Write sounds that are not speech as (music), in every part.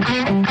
Race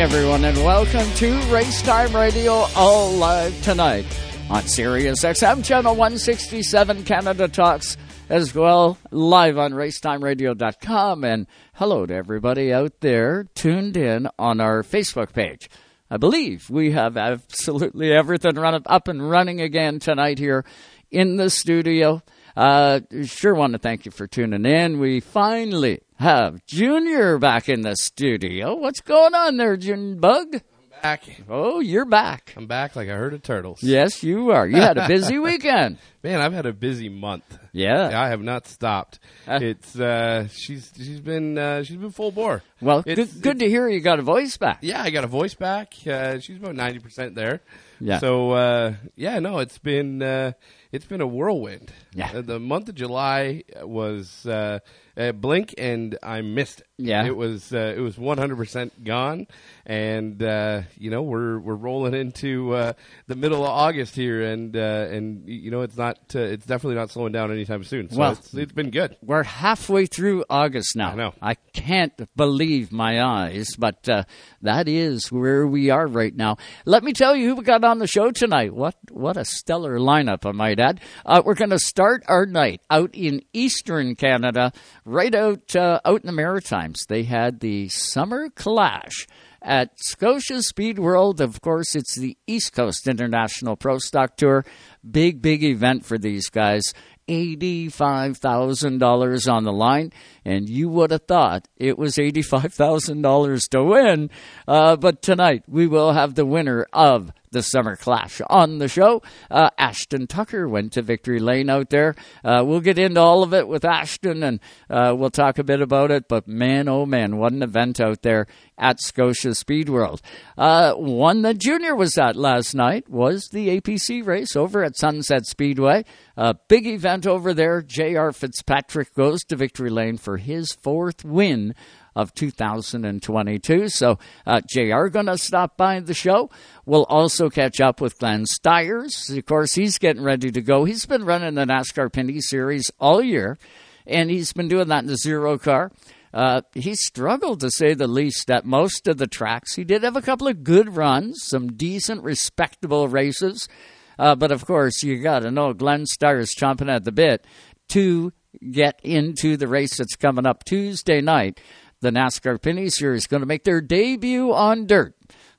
Everyone, and welcome to Race Time Radio, all live tonight on Sirius XM Channel 167 Canada Talks, as well live on racetimeradio.com. And hello to everybody out there tuned in on our Facebook page. I believe we have absolutely everything run up and running again tonight here in the studio. Uh, sure want to thank you for tuning in. We finally have Junior back in the studio. What's going on there, Junior Bug? I'm back. Oh, you're back. I'm back like a herd of turtles. Yes, you are. You had a busy (laughs) weekend. Man, I've had a busy month. Yeah. I have not stopped. Uh. it's uh she's she's been uh she's been full bore. Well, It's- good, good to hear you got a voice back. Yeah, I got a voice back. Uh, she's about 90% there. Yeah. So uh yeah, no, it's been uh it's been a whirlwind. Yeah. Uh, the month of July was uh, a blink and I missed it. Yeah. It was uh, it was 100% gone and uh, you know, we're we're rolling into uh, the middle of August here and uh, and you know, it's not uh, it's definitely not slowing down anytime soon. So Well- it's, it's been good. We're halfway through August now. I know. I can't believe my eyes, but uh, that is where we are right now. Let me tell you who we got on the show tonight. What what a stellar lineup, I might add. Uh, we're going to start our night out in Eastern Canada, right out uh, out in the Maritimes. They had the Summer Clash at Scotia Speed World. Of course, it's the East Coast International Pro Stock Tour. Big, big event for these guys. $85,000 on the line, and you would have thought it was $85,000 to win. Uh, but tonight, we will have the winner of the Summer Clash on the show. Uh, Ashton Tucker went to Victory Lane out there. Uh, we'll get into all of it with Ashton and uh, we'll talk a bit about it. But man, oh man, what an event out there at Scotia Speed World. Uh, one that Junior was at last night was the APC race over at Sunset Speedway. A big event over there. J.R. Fitzpatrick goes to Victory Lane for his fourth win of 2022. So uh, JR going to stop by the show. We'll also catch up with Glenn Styres. Of course, he's getting ready to go. He's been running the NASCAR Pinty Series all year, and he's been doing that in the zero car. Uh, he struggled to say the least at most of the tracks. He did have a couple of good runs, some decent, respectable races. Uh, but of course, you got to know Glenn Styres chomping at the bit to get into the race that's coming up Tuesday night. The NASCAR Pinty Series is going to make their debut on dirt.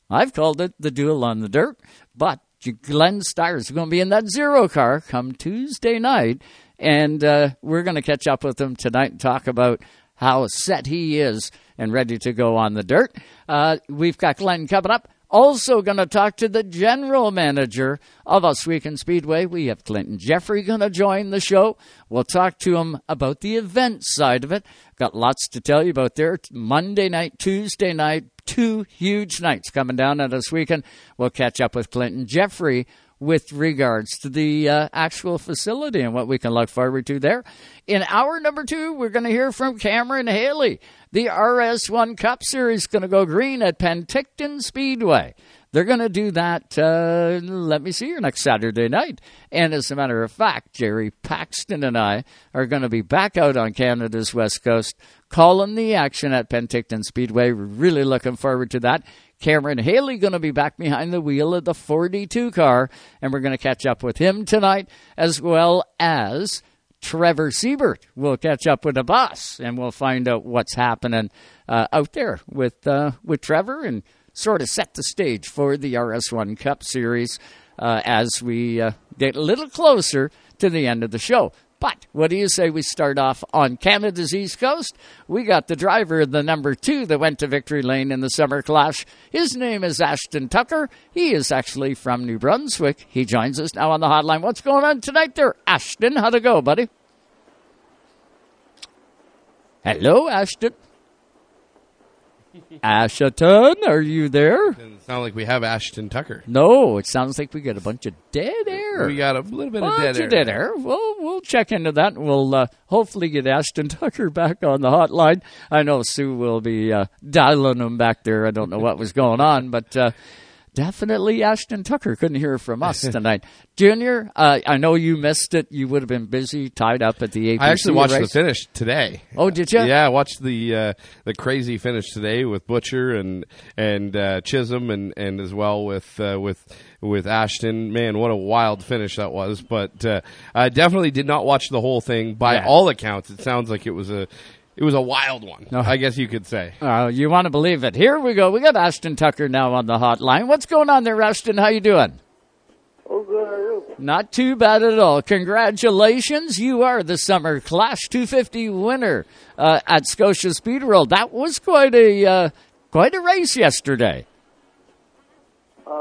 I've called it the duel on the dirt, but Glenn Styres is going to be in that zero car come Tuesday night, and uh, we're going to catch up with him tonight and talk about how set he is and ready to go on the dirt. Uh, we've got Glenn coming up. Also, going to talk to the general manager of Ohsweken Speedway. We have Clinton Jeffrey going to join the show. We'll talk to him about the event side of it. Got lots to tell you about there. Monday night, Tuesday night, two huge nights coming down at Ohsweken. We'll catch up with Clinton Jeffrey with regards to the uh, actual facility and what we can look forward to there. In hour number two, we're going to hear from Cameron Haley. The RS1 Cup Series going to go green at Penticton Speedway. They're going to do that, uh, let me see here, next Saturday night. And as a matter of fact, Jerry Paxton and I are going to be back out on Canada's West Coast calling the action at Penticton Speedway. Really looking forward to that. Cameron Haley going to be back behind the wheel of the 42 car, and we're going to catch up with him tonight, as well as Trevor Siebert. We'll catch up with the boss, and we'll find out what's happening uh, out there with uh, with Trevor, and sort of set the stage for the RS1 Cup Series uh, as we uh, get a little closer to the end of the show. But what do you say we start off on Canada's East Coast? We got the driver the number two that went to victory lane in the summer clash. His name is Ashton Tucker. He is actually from New Brunswick. He joins us now on the hotline. What's going on tonight there, Ashton? How'd it go, buddy? Hello, Ashton. Ashton, are you there? Doesn't sound like we have Ashton Tucker. No, it sounds like we got a bunch of dead air. We got a little bit bunch of dead air. of dead air. Well, we'll check into that. and We'll uh, hopefully get Ashton Tucker back on the hotline. I know Sue will be uh, dialing him back there. I don't know what was going on, but uh, definitely Ashton Tucker couldn't hear from us (laughs) tonight. Junior, uh, I know you missed it. You would have been busy, tied up at the APC I actually watched race. the finish today. Oh, did you? Yeah, I watched the uh, the crazy finish today with Butcher and and uh, Chisholm and, and as well with uh, with with Ashton. Man, what a wild finish that was! But uh, I definitely did not watch the whole thing. By Yeah. all accounts, it sounds like it was a it was a wild one. No. I guess you could say. Uh, you want to believe it. Here we go. We got Ashton Tucker now on the hotline. What's going on there, Ashton? How you doing? Oh, good. How are you? Not too bad at all. Congratulations. You are the Summer Clash 250 winner uh, at Scotia Speed World. That was quite a uh, quite a race yesterday. Uh,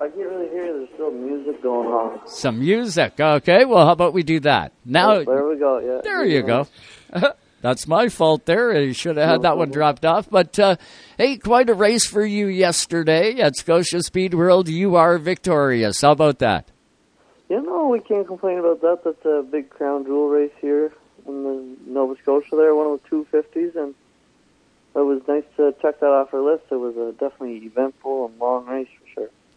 I can't really hear. There's still music going on. Some music. Okay, well, how about we do that? Now, Oh, there we go. Yeah. there you go. (laughs) That's my fault there. I should have had that one dropped off. But, uh, hey, quite a race for you yesterday at Scotia Speed World. You are victorious. How about that? You know, we can't complain about that. That's a big crown jewel race here in the Nova Scotia. There, one of the two fifties, and it was nice to check that off our list. It was a definitely eventful and long race.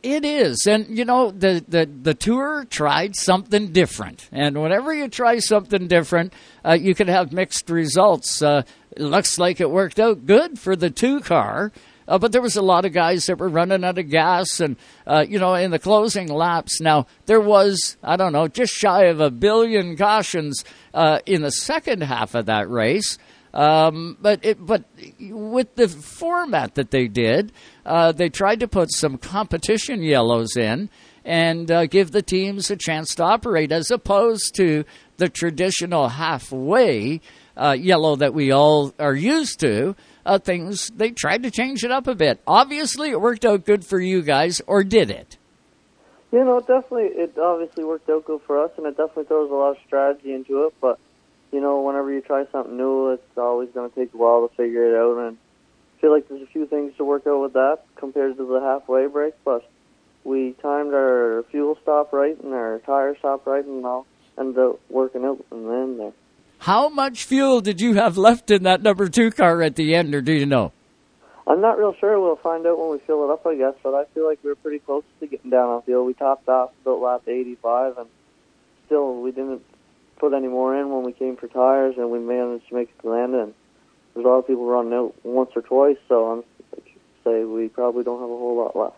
It is, and you know the, the the tour tried something different, and whenever you try something different, uh, you can have mixed results. Uh, looks like it worked out good for the two car, uh, but there was a lot of guys that were running out of gas, and uh, you know in the closing laps. Now there was I don't know just shy of a billion cautions uh, in the second half of that race. Um, but it, but with the format that they did, uh, they tried to put some competition yellows in and uh, give the teams a chance to operate, as opposed to the traditional halfway uh, yellow that we all are used to. Uh, things they tried to change it up a bit. Obviously, it worked out good for you guys, or did it? You know, definitely, it obviously worked out good for us, and it definitely throws a lot of strategy into it. But you know, whenever you try something new, it's always going to take a while to figure it out. And feel like there's a few things to work out with that compared to the halfway break. But we timed our fuel stop right and our tire stop right, and all ended up working out in the end there. How much fuel did you have left in that number two car at the end, or do you know? I'm not real sure. We'll find out when we fill it up, I guess. But I feel like we were pretty close to getting down on field. We topped off about lap 85, and still we didn't put any more in when we came for tires, and we managed to make it to land. And there's a lot of people running out once or twice, so I'm say we probably don't have a whole lot left.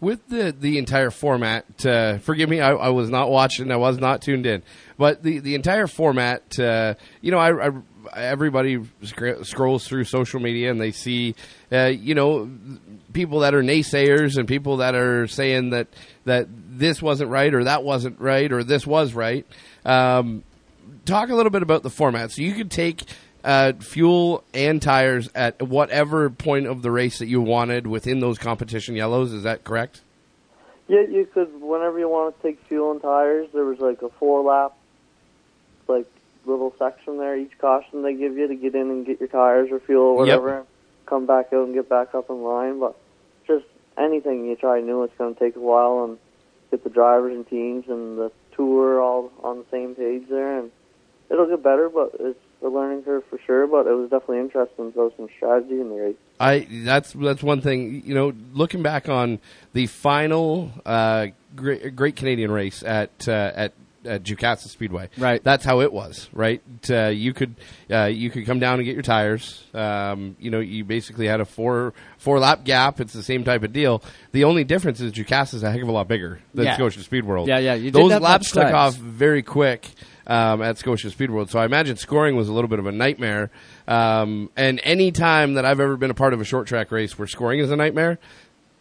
with the the entire format uh, forgive me I, I was not watching i was not tuned in but the the entire format uh, you know I, I everybody sc- scrolls through social media and they see uh, you know people that are naysayers and people that are saying that that this wasn't right or that wasn't right or this was right um, talk a little bit about the format. So you could take uh, fuel and tires at whatever point of the race that you wanted within those competition yellows. Is that correct? Yeah, you could whenever you want to take fuel and tires. There was like a four lap, like little section there. Each caution they give you to get in and get your tires or fuel or whatever. and Come back out and get back up in line. But just anything you try new, it's going to take a while and get the drivers and teams and the tour all on the same page there, and it'll get better. But it's a learning curve for sure. But it was definitely interesting. There was some strategy in the race. I that's that's one thing. You know, looking back on the final uh, Great, Great Canadian race at uh, at at Jukasa Speedway. Right. That's how it was. Right. Uh, you could uh, you could come down and get your tires. Um, you know, you basically had a four four lap gap. It's the same type of deal. The only difference is Jukasa is a heck of a lot bigger than Yeah. Scotia Speed World. Yeah, yeah, you didn't Those laps much took off very quick um, at Scotia Speed World. So I imagine scoring was a little bit of a nightmare. Um, and any time that I've ever been a part of a short track race where scoring is a nightmare,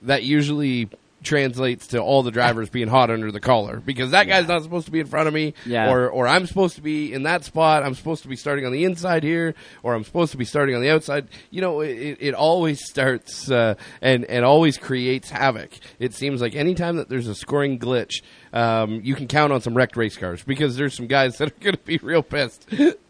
that usually translates to all the drivers being hot under the collar because that guy's not supposed to be in front of me Yeah. or or I'm supposed to be in that spot. I'm supposed to be starting on the inside here or I'm supposed to be starting on the outside. You know it, it always starts uh, and and always creates havoc. It seems like anytime that there's a scoring glitch um, you can count on some wrecked race cars because there's some guys (laughs) that are going to be real pissed.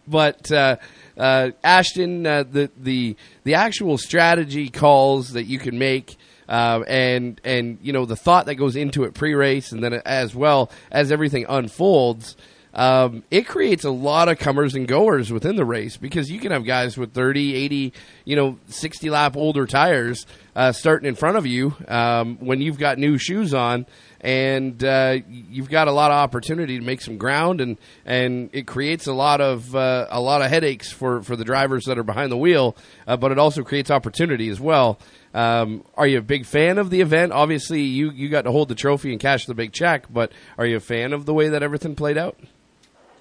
But uh, uh, Ashton, uh, the the the actual strategy calls that you can make, uh, and and you know the thought that goes into it pre-race, and then as well as everything unfolds. Um, it creates a lot of comers and goers within the race because you can have guys with 30, 80, you know, 60 lap older tires uh, starting in front of you um, when you've got new shoes on and uh, you've got a lot of opportunity to make some ground, and and it creates a lot of uh, a lot of headaches for, for the drivers that are behind the wheel, uh, but it also creates opportunity as well. Um, are you a big fan of the event? Obviously, you you got to hold the trophy and cash the big check, but are you a fan of the way that everything played out?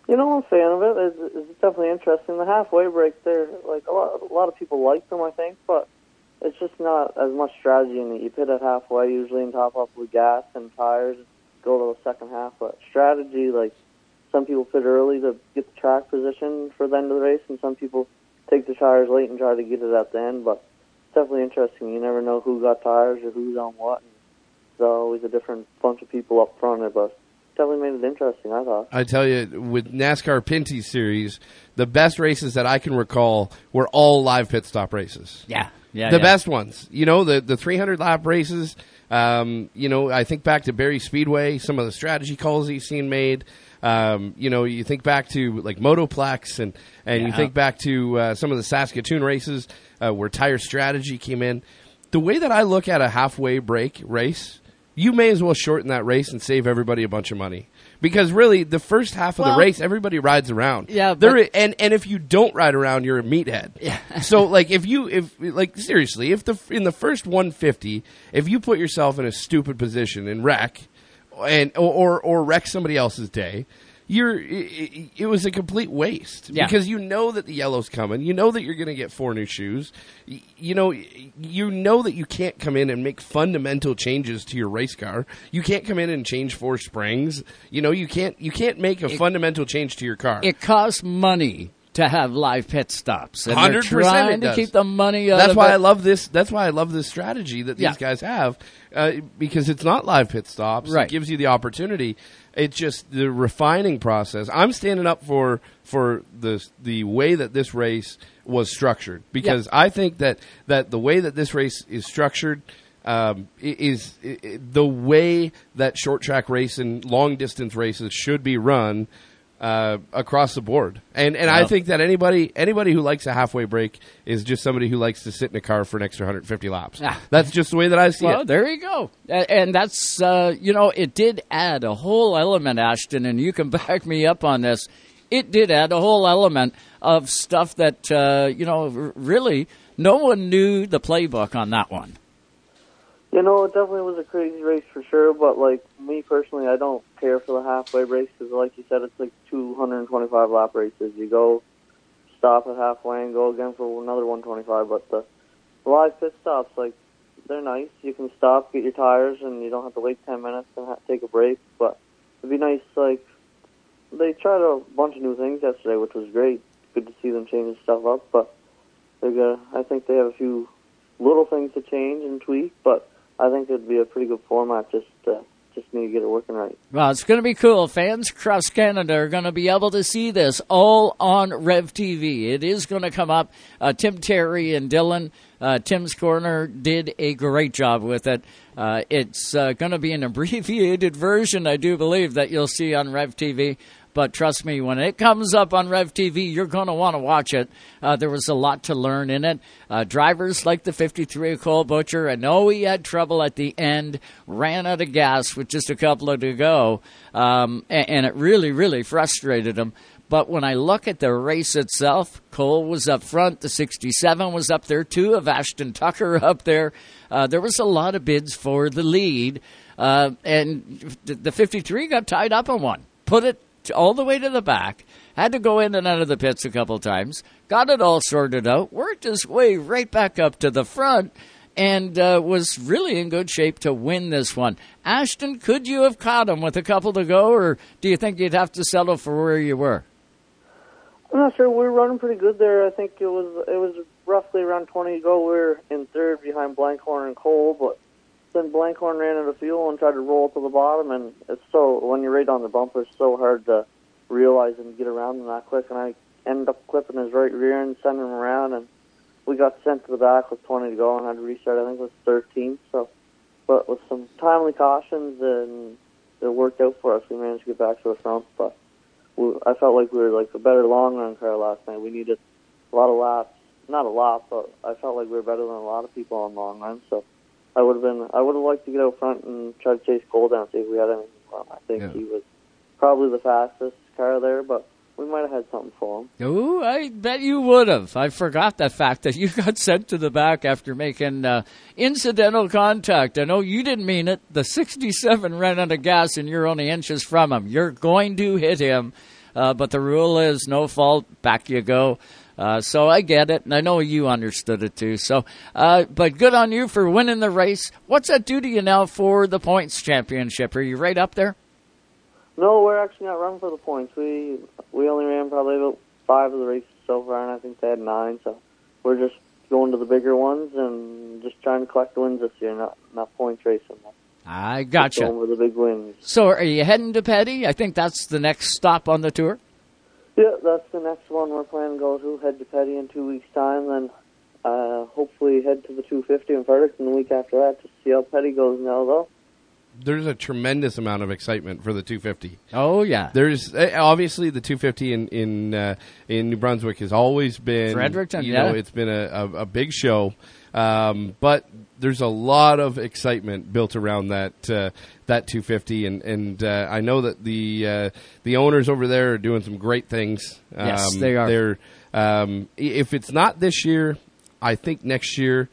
You know, I'm a fan of it. It's, it's definitely interesting. The halfway break there, like a lot, a lot of people like them, I think, but it's just not as much strategy in it. You pit at halfway usually and top up with gas and tires, go to the second half. But strategy, like some people pit early to get the track position for the end of the race, and some people take the tires late and try to get it at the end. But it's definitely interesting. You never know who got tires or who's on what. And there's always a different bunch of people up front, but definitely made it interesting. I thought. I tell you, with NASCAR Pinty Series, the best races that I can recall were all live pit stop races. Yeah, yeah, the yeah. best ones. You know, the the 300 lap races. Um, you know, I think back to Barrie Speedway, some of the strategy calls he's seen made. Um, you know, you think back to like Motoplex, and and you think back to uh, some of the Saskatoon races uh, where tire strategy came in. The way that I look at a halfway break race, you may as well shorten that race and save everybody a bunch of money. Because really, the first half of Well- the race, everybody rides around. Yeah, there but- and and if you don't ride around, you're a meathead. Yeah. so like if you if like seriously, if the in the first 150, if you put yourself in a stupid position and wreck, and or, or wreck somebody else's day. You're, it, it was a complete waste Yeah. because you know that the yellow's coming. You know that you're going to get four new shoes. You know, you know that you can't come in and make fundamental changes to your race car. You can't come in and change four springs. You know, you can't you can't make a fundamental change to your car. It costs money to have live pit stops, and they're 100% trying it to keep the money out That's why it. I love this. That's why I love this strategy that these Yeah. guys have uh, because it's not live pit stops. Right. It gives you the opportunity. It's just the refining process. I'm standing up for for the the way that this race was structured because I think that that the way that this race is structured. Um, is the way that short track racing, long distance races should be run uh, across the board. And and I think that anybody anybody who likes a halfway break is just somebody who likes to sit in a car for an extra 150 laps. Ah. That's just the way that I see Well, it. there you go. And that's, uh, you know, it did add a whole element, Ashton, and you can (laughs) back me up on this. It did add a whole element of stuff that, uh, you know, r- really no one knew the playbook on that one. You know, it definitely was a crazy race for sure, but like me personally, I don't care for the halfway race because, like you said, it's like 225 lap races. You go, stop at halfway, and go again for another 125. But the live pit stops, like, they're nice. You can stop, get your tires, and you don't have to wait 10 minutes and take a break. But it'd be nice, like, they tried a bunch of new things yesterday, which was great. Good to see them changing stuff up, but they're gonna. I think they have a few little things to change and tweak, but I think it'd be a pretty good format. Just uh, just need to get it working right. Well, it's going to be cool. Fans across Canada are going to be able to see this all on Rev TV. It is going to come up. Uh, Tim Terry and Dylan, uh, Tim's Corner, did a great job with it. Uh, it's uh, going to be an (laughs) abbreviated version, I do believe, that you'll see on Rev TV. But trust me, when it comes up on Rev TV, you're going to want to watch it. Uh, there was a lot to learn in it. Uh, drivers like the 53 Cole Butcher, I know he had trouble at the end, ran out of gas with just a couple of to go, um, and, and it really, really frustrated him. But when I look at the race itself, Cole was up front. The 67 was up there. too, of Ashton Tucker (laughs) up there. Uh, there was a lot of bids for the lead. Uh, and the the 53 got tied up on one. Put it all the way to the back. Had to go in and out of the pits a couple times. Got it all sorted out. Worked his way right back up to the front. and uh, was really in good shape to win this one. Ashton, could you have caught him with a couple to go, or do you think you'd have to settle for where you were? I'm not sure. We were running pretty good there. I think it was it was roughly around 20 to go. We were in third behind Blankhorn and Cole, but then Blankhorn ran out of fuel and tried to roll to the bottom. And it's so when you're right on the bumper, it's so hard to realize and get around them that quick. And I ended up clipping his right rear and sending him around. And we got sent to the back with 20 to go and had to restart. I think it was 13. So, but with some timely cautions and it worked out for us. We managed to get back to the front, but we, I felt like we were like a better long run car last night. We needed a lot of laps, not a lot, but I felt like we were better than a lot of people on long runs. So I would have been, I would have liked to get out front and try to chase Cole down, see if we had anything for him. I think Yeah. he was probably the fastest car there, but we might have had something for him. Oh, I bet you would have. I forgot the fact that you (laughs) got sent to the back after making uh, incidental contact. I know you didn't mean it. The 67 ran out of gas and you're only inches from him. You're going to hit him, uh, but the rule is no fault, back you go. Uh, so I get it, and I know you understood it too. So, uh, but good on you for winning the race. What's that do to you now for the points championship? Are you right up there? No, we're actually not running for the points. We we only ran probably about five of the races so far, and I think they had nine. So we're just going to the bigger ones and just trying to collect wins this year, not not points racing. I gotcha. Going for the big wins. So, are you heading to Petty? I think that's the next stop on the tour. Yeah, that's the next one we're planning to go to. Head to Petty in two weeks' time, then uh, hopefully head to the 250 in Fredericton the week after that to see how Petty goes now, though. There's a tremendous amount of excitement for the 250. Oh yeah, There's eh, obviously the 250 in in uh, in New Brunswick has always been Fredericton, You yeah. know, it's been a, a, a big show, um, but there's a lot of excitement built around that uh, that 250, and and uh, I know that the uh, the owners over there are doing some great things. Yes, Um, they are. They're um, if it's not this year, I think next year.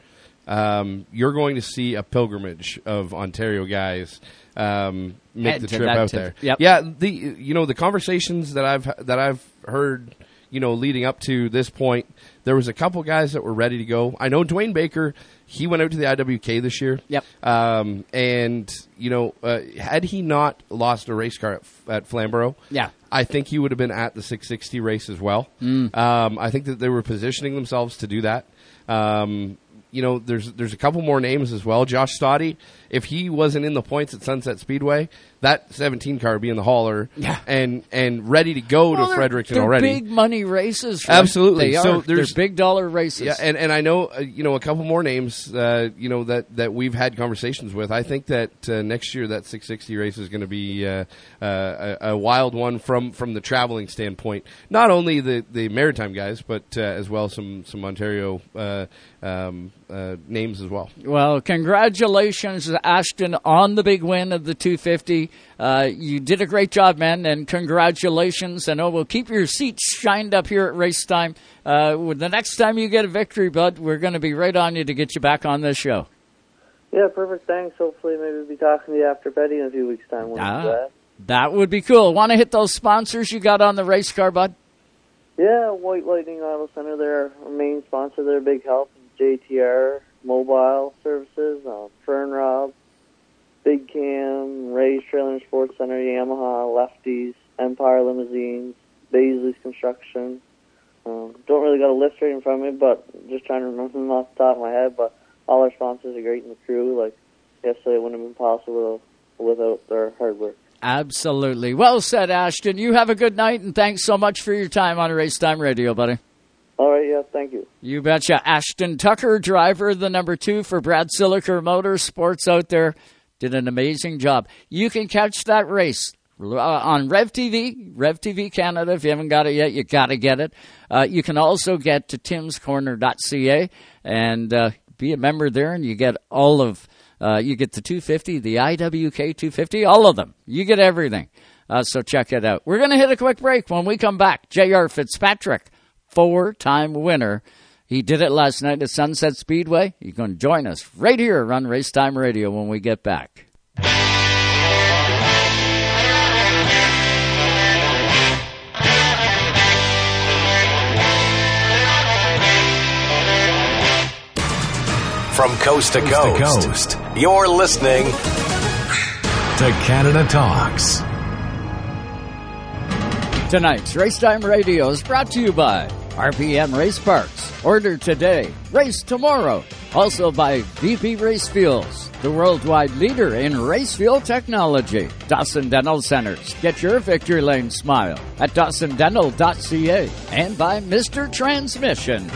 Um, you're going to see a pilgrimage of Ontario guys um, make Head the trip out tip. there. Yep. Yeah, the you know the conversations that I've that I've heard, you know, leading up to this point, there was a couple guys that were ready to go. I know Dwayne Baker, he went out to the IWK this year. Yep. Um, and you know, uh, had he not lost a race car at, at Flamborough, Yeah. I think he would have been at the 660 race as well. Mm. Um, I think that they were positioning themselves to do that. Um, you know, there's there's a couple more names as well. Josh Stoddy, if he wasn't in the points at Sunset Speedway, that 17 car would be in the hauler Yeah. and and ready to go Well, to they're- Fredericton they're already. big money races. right? Absolutely. they are. So they're there's- big dollar races. Yeah, and, and I know uh, you know a couple more names uh, you know that, that we've had conversations with. I think that uh, next year that 660 race is going to be uh, uh, a, a wild one from, from the traveling standpoint. Not only the, the maritime guys, but uh, as well some some Ontario uh, um, uh, names as well. Well, congratulations, Ashton, on the big win of the 250. Uh, you did a great job, man, and congratulations. I know we'll keep your seats shined up here at race time. Uh, the next time you get a victory, bud, we're going to be right on you to get you back on this show. Yeah, perfect. Thanks. Hopefully, maybe we'll be talking to you after Petty in a few weeks' time. When Ah. that. That would be cool. Want to hit those sponsors you got on the race car, bud? Yeah, White Lightning Auto Center, they're our main sponsor. They're a big help. JTR Mobile Services, uh, Fern Rob, Big Cam, Ray's Trailer and Sports Center, Yamaha, Lefties, Empire Limousines, Baisley's Construction. Um, don't really got a list right in front of me, but just trying to remember them off the top of my head. But all our sponsors are great in the crew. Like yesterday, it wouldn't have been possible without their hard work. Absolutely. Well said, Ashton. You have a good night, and thanks so much for your time on Race Time Radio, buddy. All right, yeah, thank you. You betcha. Ashton Tucker, driver, the number two for Brad Siliker Motorsports out there, did an amazing job. You can catch that race uh, on Rev TV, Rev TV Canada. If you haven't got it yet, you got to get it. Uh, you can also get to timscorner.ca and uh, be a member there, and you get all of. Uh, you get the 250, the IWK 250, all of them. You get everything. Uh, so check it out. We're going to hit a quick break. When we come back, J.R. Fitzpatrick, four time winner. He did it last night at Sunset Speedway. He's going to join us right here on Racetime Radio when we get back. From coast to coast, coast. you're listening To Canada Talks. Tonight's Racetime Radio is brought to you by RPM Race Parts. Order today, race tomorrow. Also by VP Race Fuels, the worldwide leader in race fuel technology. Dawson Dental Centers. Get your victory lane smile at dawsondental.ca. And by Mr. Transmission.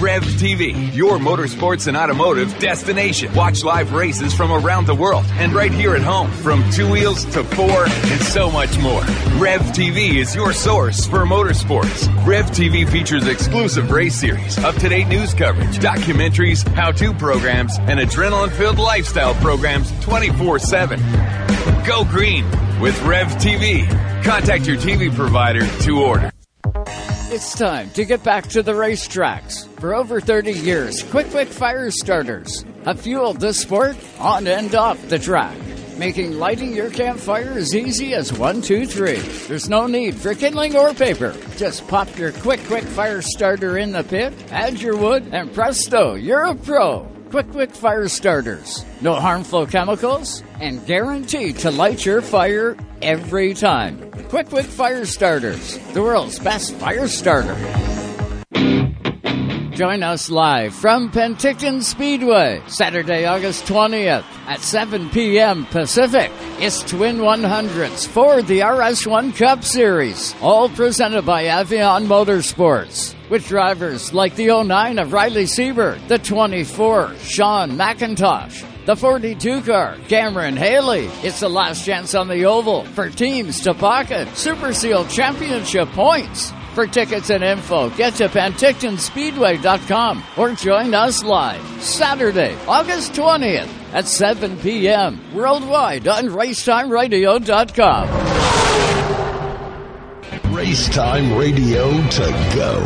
Rev TV, your motorsports and automotive destination. Watch live races from around the world and right here at home, from two wheels to four and so much more. Rev TV is your source for motorsports. Rev TV features exclusive race series, up to date news coverage, documentaries, how to programs, and adrenaline filled lifestyle programs 24 7. Go green with Rev TV. Contact your TV provider to order. It's time to get back to the racetracks. For over 30 years, Quick Quick Fire Starters have fueled the sport on and off the track, making lighting your campfire as easy as one, two, three. There's no need for kindling or paper. Just pop your Quick Quick Fire Starter in the pit, add your wood, and presto, you're a pro. Quick Quick Fire Starters. No harmful chemicals and guaranteed to light your fire every time. Quick Quick Fire Starters, the world's best fire starter. Join us live from Penticton Speedway, Saturday, August 20th at 7 p.m. Pacific. It's Twin 100s for the RS1 Cup Series, all presented by Avion Motorsports. With drivers like the 09 of Riley Siebert, the 24 Sean McIntosh, the 42 car, Cameron Haley. It's the last chance on the oval for teams to pocket Super Seal Championship points. For tickets and info, get to PentictonSpeedway.com or join us live Saturday, August 20th at 7 p.m. worldwide on RaceTimeRadio.com. Racetime Radio to go.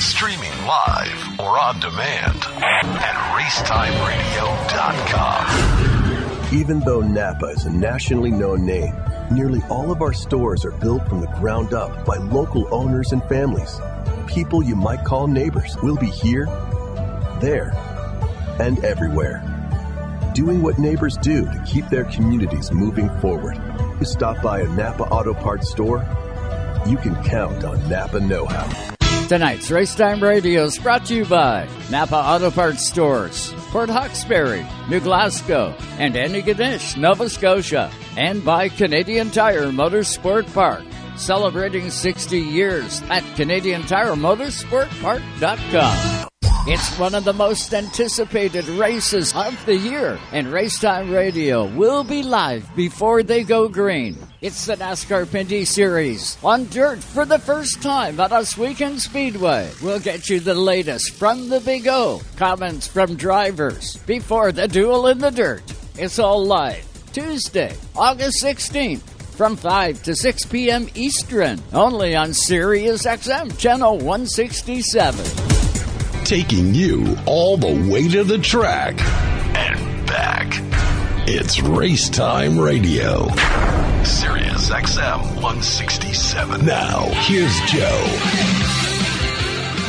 streaming live or on demand at racetimeradio.com. Even though Napa is a nationally known name, nearly all of our stores are built from the ground up by local owners and families. People you might call neighbors will be here, there, and everywhere. Doing what neighbors do to keep their communities moving forward. You stop by a Napa Auto Parts store, you can count on Napa Know How. Tonight's Racetime Radio is brought to you by Napa Auto Parts Stores, Port Hawkesbury, New Glasgow, and Antigonish, Nova Scotia, and by Canadian Tire Motorsport Park, celebrating 60 years at CanadianTireMotorsportPark.com. It's one of the most anticipated races of the year, and Racetime Radio will be live before they go green. It's the NASCAR Pinty Series on dirt for the first time at Ohsweken Speedway. We'll get you the latest from the Big O, comments from drivers before the duel in the dirt. It's all live Tuesday, August 16th from 5 to 6 p.m. Eastern, only on Sirius XM Channel 167. Taking you all the way to the track And back. It's Race Time Radio. Sirius XM 167. Now, here's Joe.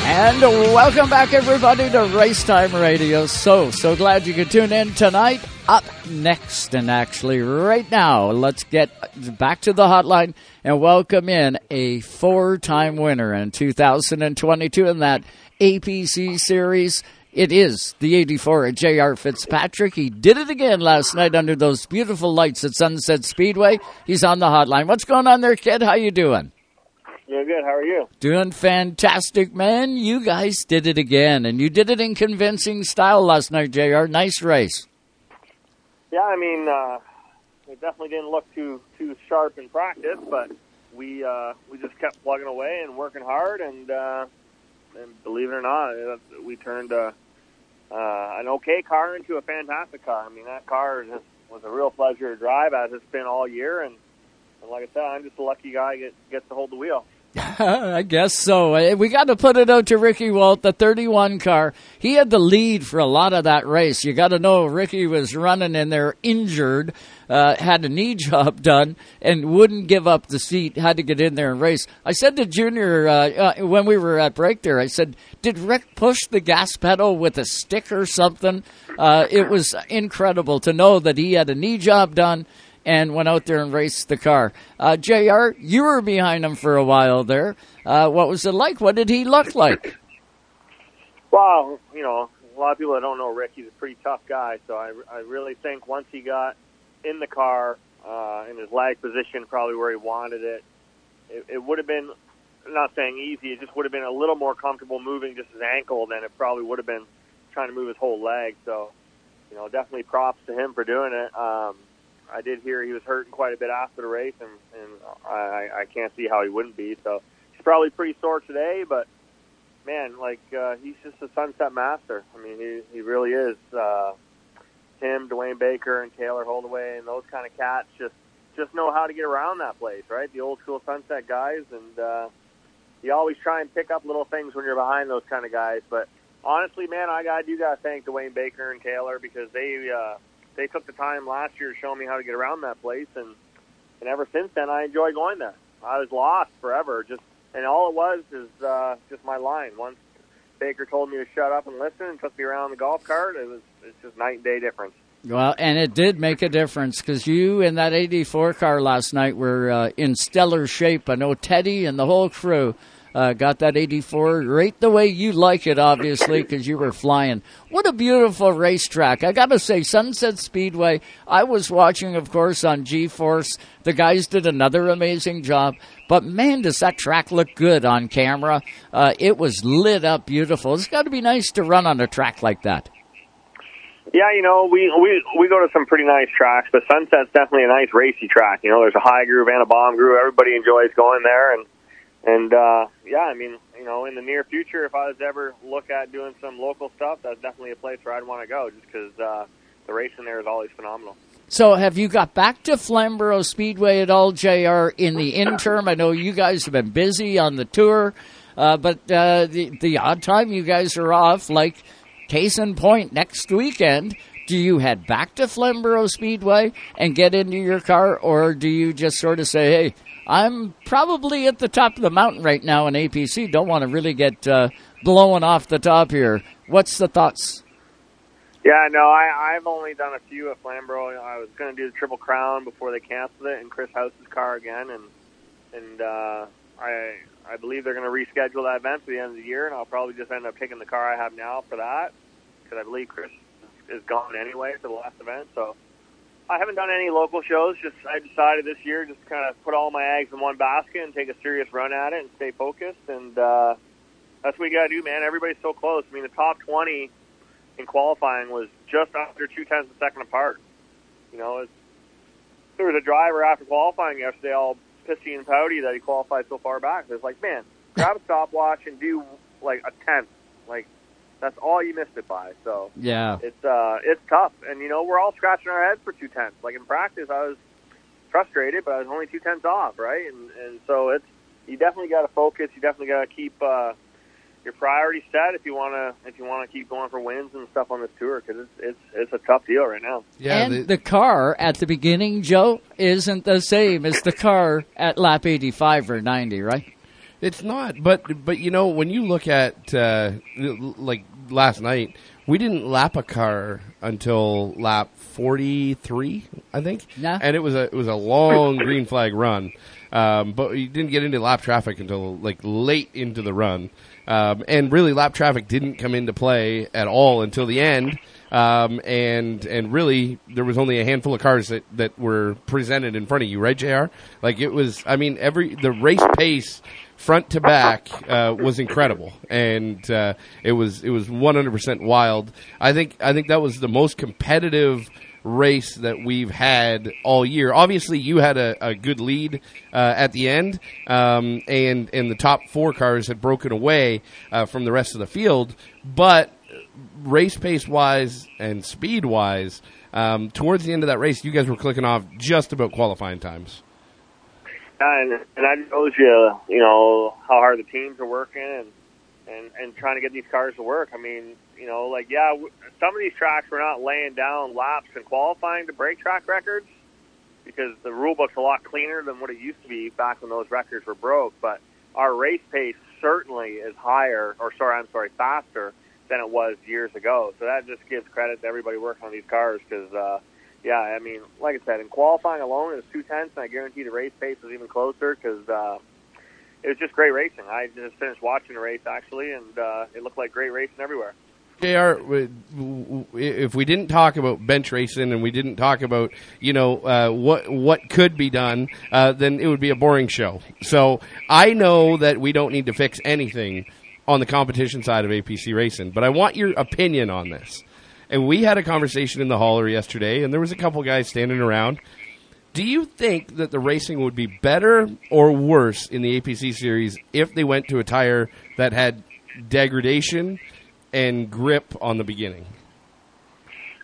And welcome back, everybody, to Race Time Radio. So, so glad you could tune in tonight. Up next, and actually right now, let's get back to the hotline and welcome in a four time winner in 2022 and that APC series. It is the 84 at J.R. Fitzpatrick. He did it again last night under those beautiful lights at Sunset Speedway. He's on the hotline. What's going on there, kid? How you doing? Yeah, good. How are you? Doing fantastic, man. You guys did it again, and you did it in convincing style last night, JR. Nice race. Yeah, I mean, uh, it definitely didn't look too too sharp in practice, but we uh, we just kept plugging away and working hard, and uh, and believe it or not, we turned a, uh, an okay car into a fantastic car. I mean, that car just was a real pleasure to drive, as it's been all year, and, and like I said, I'm just a lucky guy get gets to hold the wheel. (laughs) I guess so. Uh, We got to put it out to Ricky Walt, the 31 car. He had the lead for a lot of that race. You got to know Ricky was running in there injured, uh, had a knee (laughs) job done, and wouldn't give up the seat. Had to get in there and race. I said to Junior uh, uh, when we were at break there, I said, "Did Rick push the gas pedal with a stick or something?" Uh, it was incredible to know that he had a knee job done and went out there and raced the car. Uh, Jr., you were behind him for a while there. Uh, what was it like? What did he look like? Well, you know, a lot of people that don't know Rick, he's a pretty tough guy. So I, I really think once he got in the car, uh, in his lag position, probably where he wanted it, it, it would have been, I'm not saying easy, it just would have been a little more comfortable moving just his ankle than it probably would have been trying to move his whole leg. So, you know, definitely props to him for doing it. Um, I did hear he was hurting quite a bit after the race, and, and I, I can't see how he wouldn't be. So he's probably pretty sore today, but man, like uh, he's just a sunset master. I mean, he he really is. Uh, him, Dwayne Baker, and Taylor Holdaway, and those kind of cats just just know how to get around that place, right? The old school sunset guys, and uh, you always try and pick up little things when you're behind those kind of guys. But honestly, man, I got you got to thank Dwayne Baker and Taylor because they uh, they took the time last year to show me how to get around that place, and and ever since then, I enjoy going there. I was lost forever, just and all it was is uh, just my line. Once Baker told me to shut up and listen and took me around the golf cart, it was it's just night and day difference. Well, and it did make a difference because you in that 84 car last night were uh, in stellar shape. I know Teddy and the whole crew uh, got that 84 right the way you like it, obviously, because you were flying. What a beautiful racetrack. I got to say, Sunset Speedway, I was watching, of course, on G Force. The guys did another amazing job. But man, does that track look good on camera. Uh, it was lit up beautiful. It's got to be nice to run on a track like that. Yeah, you know, we we we go to some pretty nice tracks, but Sunset's definitely a nice racy track. You know, there's a high groove and a bomb groove. Everybody enjoys going there, and and uh, yeah, I mean, you know, in the near future, if I was to ever look at doing some local stuff, that's definitely a place where I'd want to go, just because uh, the racing there is always phenomenal. So, have you got back to Flamborough Speedway at all, JR, in the interim? I know you guys have been busy on the tour, uh, but uh, the, the odd time you guys are off, like case in point, next weekend, do you head back to Flamborough Speedway and get into your car, or do you just sort of say, hey, I'm probably at the top of the mountain right now in APC, don't want to really get uh, blown off the top here? What's the thoughts? Yeah, no, I, I've only done a few at Flamborough. I was going to do the Triple Crown before they canceled it in Chris House's car again, and and uh, I I believe they're going to reschedule that event for the end of the year, and I'll probably just end up taking the car I have now for that because I believe Chris is gone anyway for the last event. So I haven't done any local shows. Just I decided this year just kind of put all my eggs in one basket and take a serious run at it and stay focused, and uh, that's what you got to do, man. Everybody's so close. I mean, the top twenty in qualifying was just under two tenths of a second apart. You know, it's, there was a driver after qualifying yesterday, all pissy and pouty that he qualified so far back. It's like, man, grab a stopwatch and do like a tenth. Like that's all you missed it by. So Yeah. it's uh it's tough, and you know we're all scratching our heads for two tenths. Like in practice, I was frustrated, but I was only two tenths off, right? And and so it's you definitely got to focus. You definitely got to keep. uh your priorities set if you want to if you want to keep going for wins and stuff on this tour because it's it's it's a tough deal right now. and the, car at the beginning, Joe, isn't the same as the car at lap 85 or 90, right? It's not, but but you know when you look at uh, like last night, we didn't lap a car until lap forty three, I think, Yeah. and it was a it was a long green flag run, um, but you didn't get into lap traffic until like late into the run, um, and really lap traffic didn't come into play at all until the end. Um, and and really, there was only a handful of cars that, that were presented in front of you, right, Jr. Like it was. I mean, every the race pace front to back uh, was incredible, and uh, it was it was one hundred percent wild. I think I think that was the most competitive race that we've had all year. Obviously, you had a, a good lead uh, at the end, um, and and the top four cars had broken away uh, from the rest of the field, but race pace wise and speed wise. Um, towards the end of that race, you guys were clicking off just about qualifying times. Yeah, and, and that shows you, you know, how hard the teams are working and, and, and trying to get these cars to work. I mean, you know, like, yeah, some of these tracks we're not laying down laps and qualifying to break track records because the rule book's a lot cleaner than what it used to be back when those records were broke. But our race pace certainly is higher, or sorry, I'm sorry, faster than it was years ago. So that just gives credit to everybody working on these cars because, uh, yeah, I mean, like I said, in qualifying alone, it was two tenths, and I guarantee the race pace was even closer because uh, it was just great racing. I just finished watching the race actually, and uh, it looked like great racing everywhere. JR, if we didn't talk about bench racing and we didn't talk about you know uh, what what could be done, uh, then it would be a boring show. So I know that we don't need to fix anything on the competition side of APC racing, but I want your opinion on this. And we had a conversation in the hauler yesterday, and there was a couple guys standing around. Do you think that the racing would be better or worse in the APC series if they went to a tire that had degradation and grip on the beginning?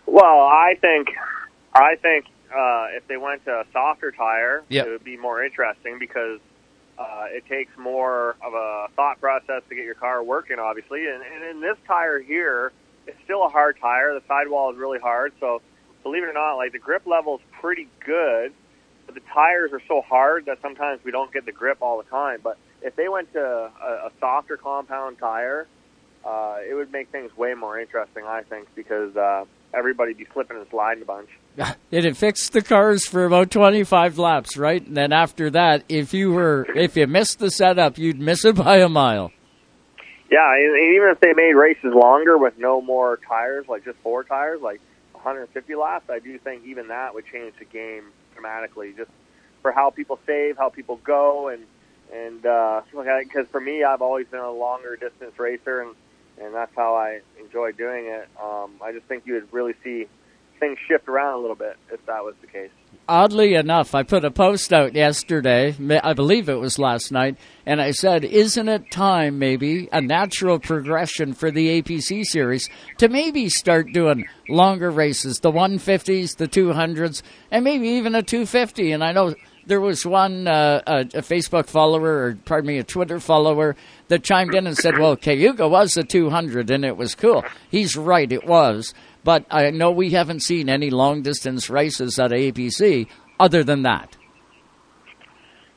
Well, I think, I think uh, if they went to a softer tire, Yep. it would be more interesting because uh, it takes more of a thought process to get your car working, obviously. And, and in this tire here, it's still a hard tire. The sidewall is really hard, so believe it or not, like the grip level is pretty good. But the tires are so hard that sometimes we don't get the grip all the time. But if they went to a, a softer compound tire, uh, it would make things way more interesting, I think, because uh, everybody'd be slipping and sliding a bunch. (laughs) It had fixed the cars for about 25 laps, right? And then after that, if you were if you missed the setup, you'd miss it by a mile. Yeah, and even if they made races longer with no more tires, like just four tires, like 150 laps, I do think even that would change the game dramatically, just for how people save, how people go, and and uh, because for me, I've always been a longer distance racer, and and that's how I enjoy doing it. Um, I just think you would really see things shift around a little bit if that was the case. Oddly enough, I put a post out yesterday, I believe it was last night, and I said, Isn't it time, maybe, a natural progression for the APC series to maybe start doing longer races, the 150s, the 200s, and maybe even a 250? And I know there was one, uh, a, a Facebook follower, or pardon me, a Twitter follower, that chimed in and said, Well, Cayuga was a 200 and it was cool. He's right, it was. But I know we haven't seen any long distance races at APC other than that.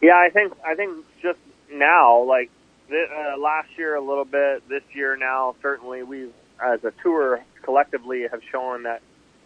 Yeah, I think I think just now, like th- uh, last year a little bit, this year now certainly we as a tour collectively have shown that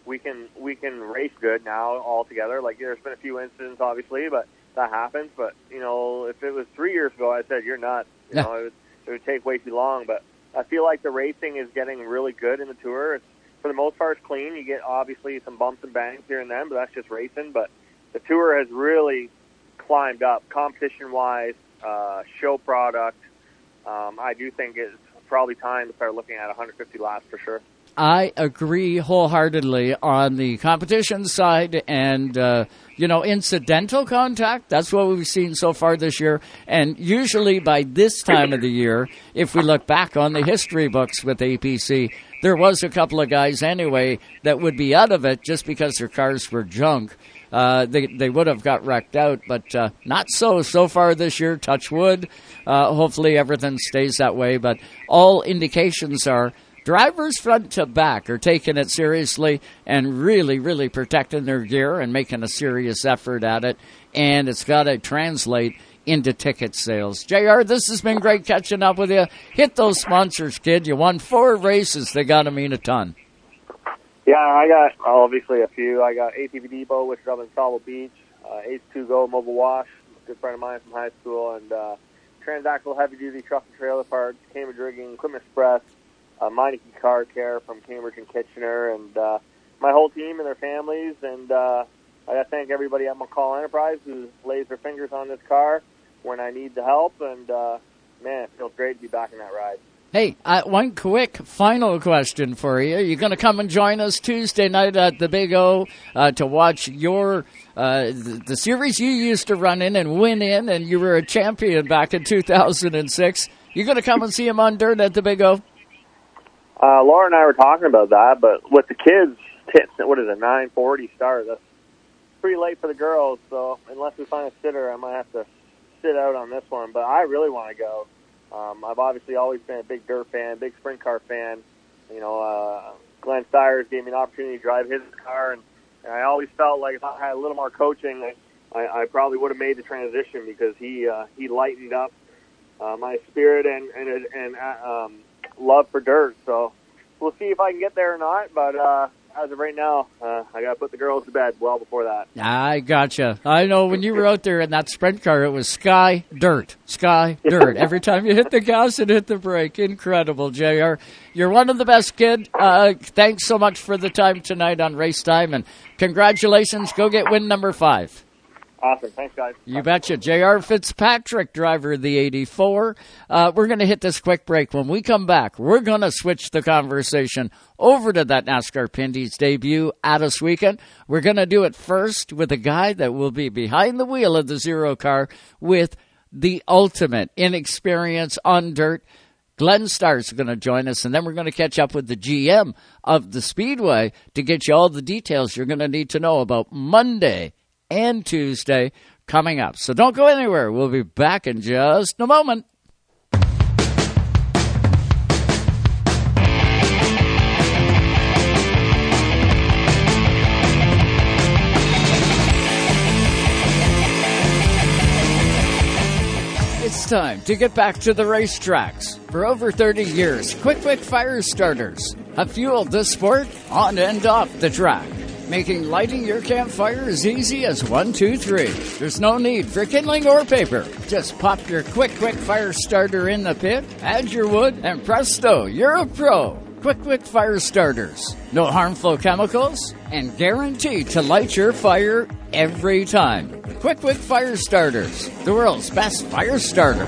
we can we can race good now all together. Like there's been a few incidents obviously, but that happens. But you know, if it was three years ago, I said you're nuts. You Yeah. know, it would, it would take way too long. But I feel like the racing is getting really good in the tour. It's for the most part it's clean. You get obviously some bumps and bangs here and then, but that's just racing. But the tour has really climbed up competition wise, uh, show product. Um, I do think it's probably time to start looking at 150 laps for sure. I agree wholeheartedly on the competition side and, uh, you know, incidental contact. That's what we've seen so far this year. And usually by this time of the year, if we look back on the history books with APC, there was a couple of guys anyway that would be out of it just because their cars were junk. Uh, they they would have got wrecked out, but uh, not so so far this year. Touch wood. Uh, hopefully everything stays that way. But all indications are drivers front to back are taking it seriously and really really protecting their gear and making a serious effort at it. And it's got to translate into ticket sales. Jr. This has been great catching up with you. Hit those sponsors, kid. You won four races. They got to mean a ton. Yeah, I got obviously a few. I got ATV Depot, which is up in Sauble Beach, uh, H2 Go Mobile Wash, good friend of mine from high school, and uh, Heavy Duty Truck and Trailer Parts, Cambridge Rigging, Equipment Express, uh, Meineke Car Care from Cambridge and Kitchener, and uh, my whole team and their families. And uh, I got to thank everybody at McCall Enterprise who lays their fingers on this car when I need the help. And uh, man, it feels great to be back in that ride. Hey, uh, one quick final question for you. You're going to come and join us Tuesday night at the Big O uh, to watch your uh, the, the series you used to run in and win in, and you were a champion back in 2006. You're going to come and see him on dirt at the Big O. Uh, Laura and I were talking about that, but with the kids, t- what is it, 9:40 start? That's pretty late for the girls. So unless we find a sitter, I might have to sit out on this one, but I really want to go. Um, I've obviously always been a big dirt fan, big sprint car fan. You know, uh, Glenn Styres gave me an opportunity to drive his car, and, and I always felt like if I had a little more coaching, I, I, I probably would have made the transition because he uh, he lightened up uh, my spirit and and and uh, um, love for dirt. So we'll see if I can get there or not. But uh, as of right now, uh, I got to put the girls to bed well before that. I gotcha. I know when you were out there in that sprint car, it was sky, dirt, sky, dirt. (laughs) Every time you hit the gas and hit the brake. Incredible, JR. You're one of the best, kid. Uh, thanks so much for the time tonight on Race Time, and congratulations. Go get win number five. Awesome. Thanks, guys. You betcha. J.R. Fitzpatrick, driver of the 84. Uh, we're going to hit this quick break. When we come back, we're going to switch the conversation over to that NASCAR Pinty's debut at Ohsweken. We're going to do it first with a guy that will be behind the wheel of the Zero car with the ultimate inexperience on dirt. Glenn Styres' going to join us, and then we're going to catch up with the GM of the Speedway to get you all the details you're going to need to know about Monday and Tuesday coming up. So don't go anywhere. We'll be back in just a moment. It's time to get back to the racetracks. For over 30 years, Quick Quick Fire Starters have fueled the sport on and off the track making lighting your campfire as easy as one, two, three. There's no need for kindling or paper. Just pop your quick, quick fire starter in the pit, add your wood, and presto, you're a pro. Quick, quick fire starters. No harmful chemicals, and guaranteed to light your fire every time. Quick, quick fire starters. The world's best fire starter.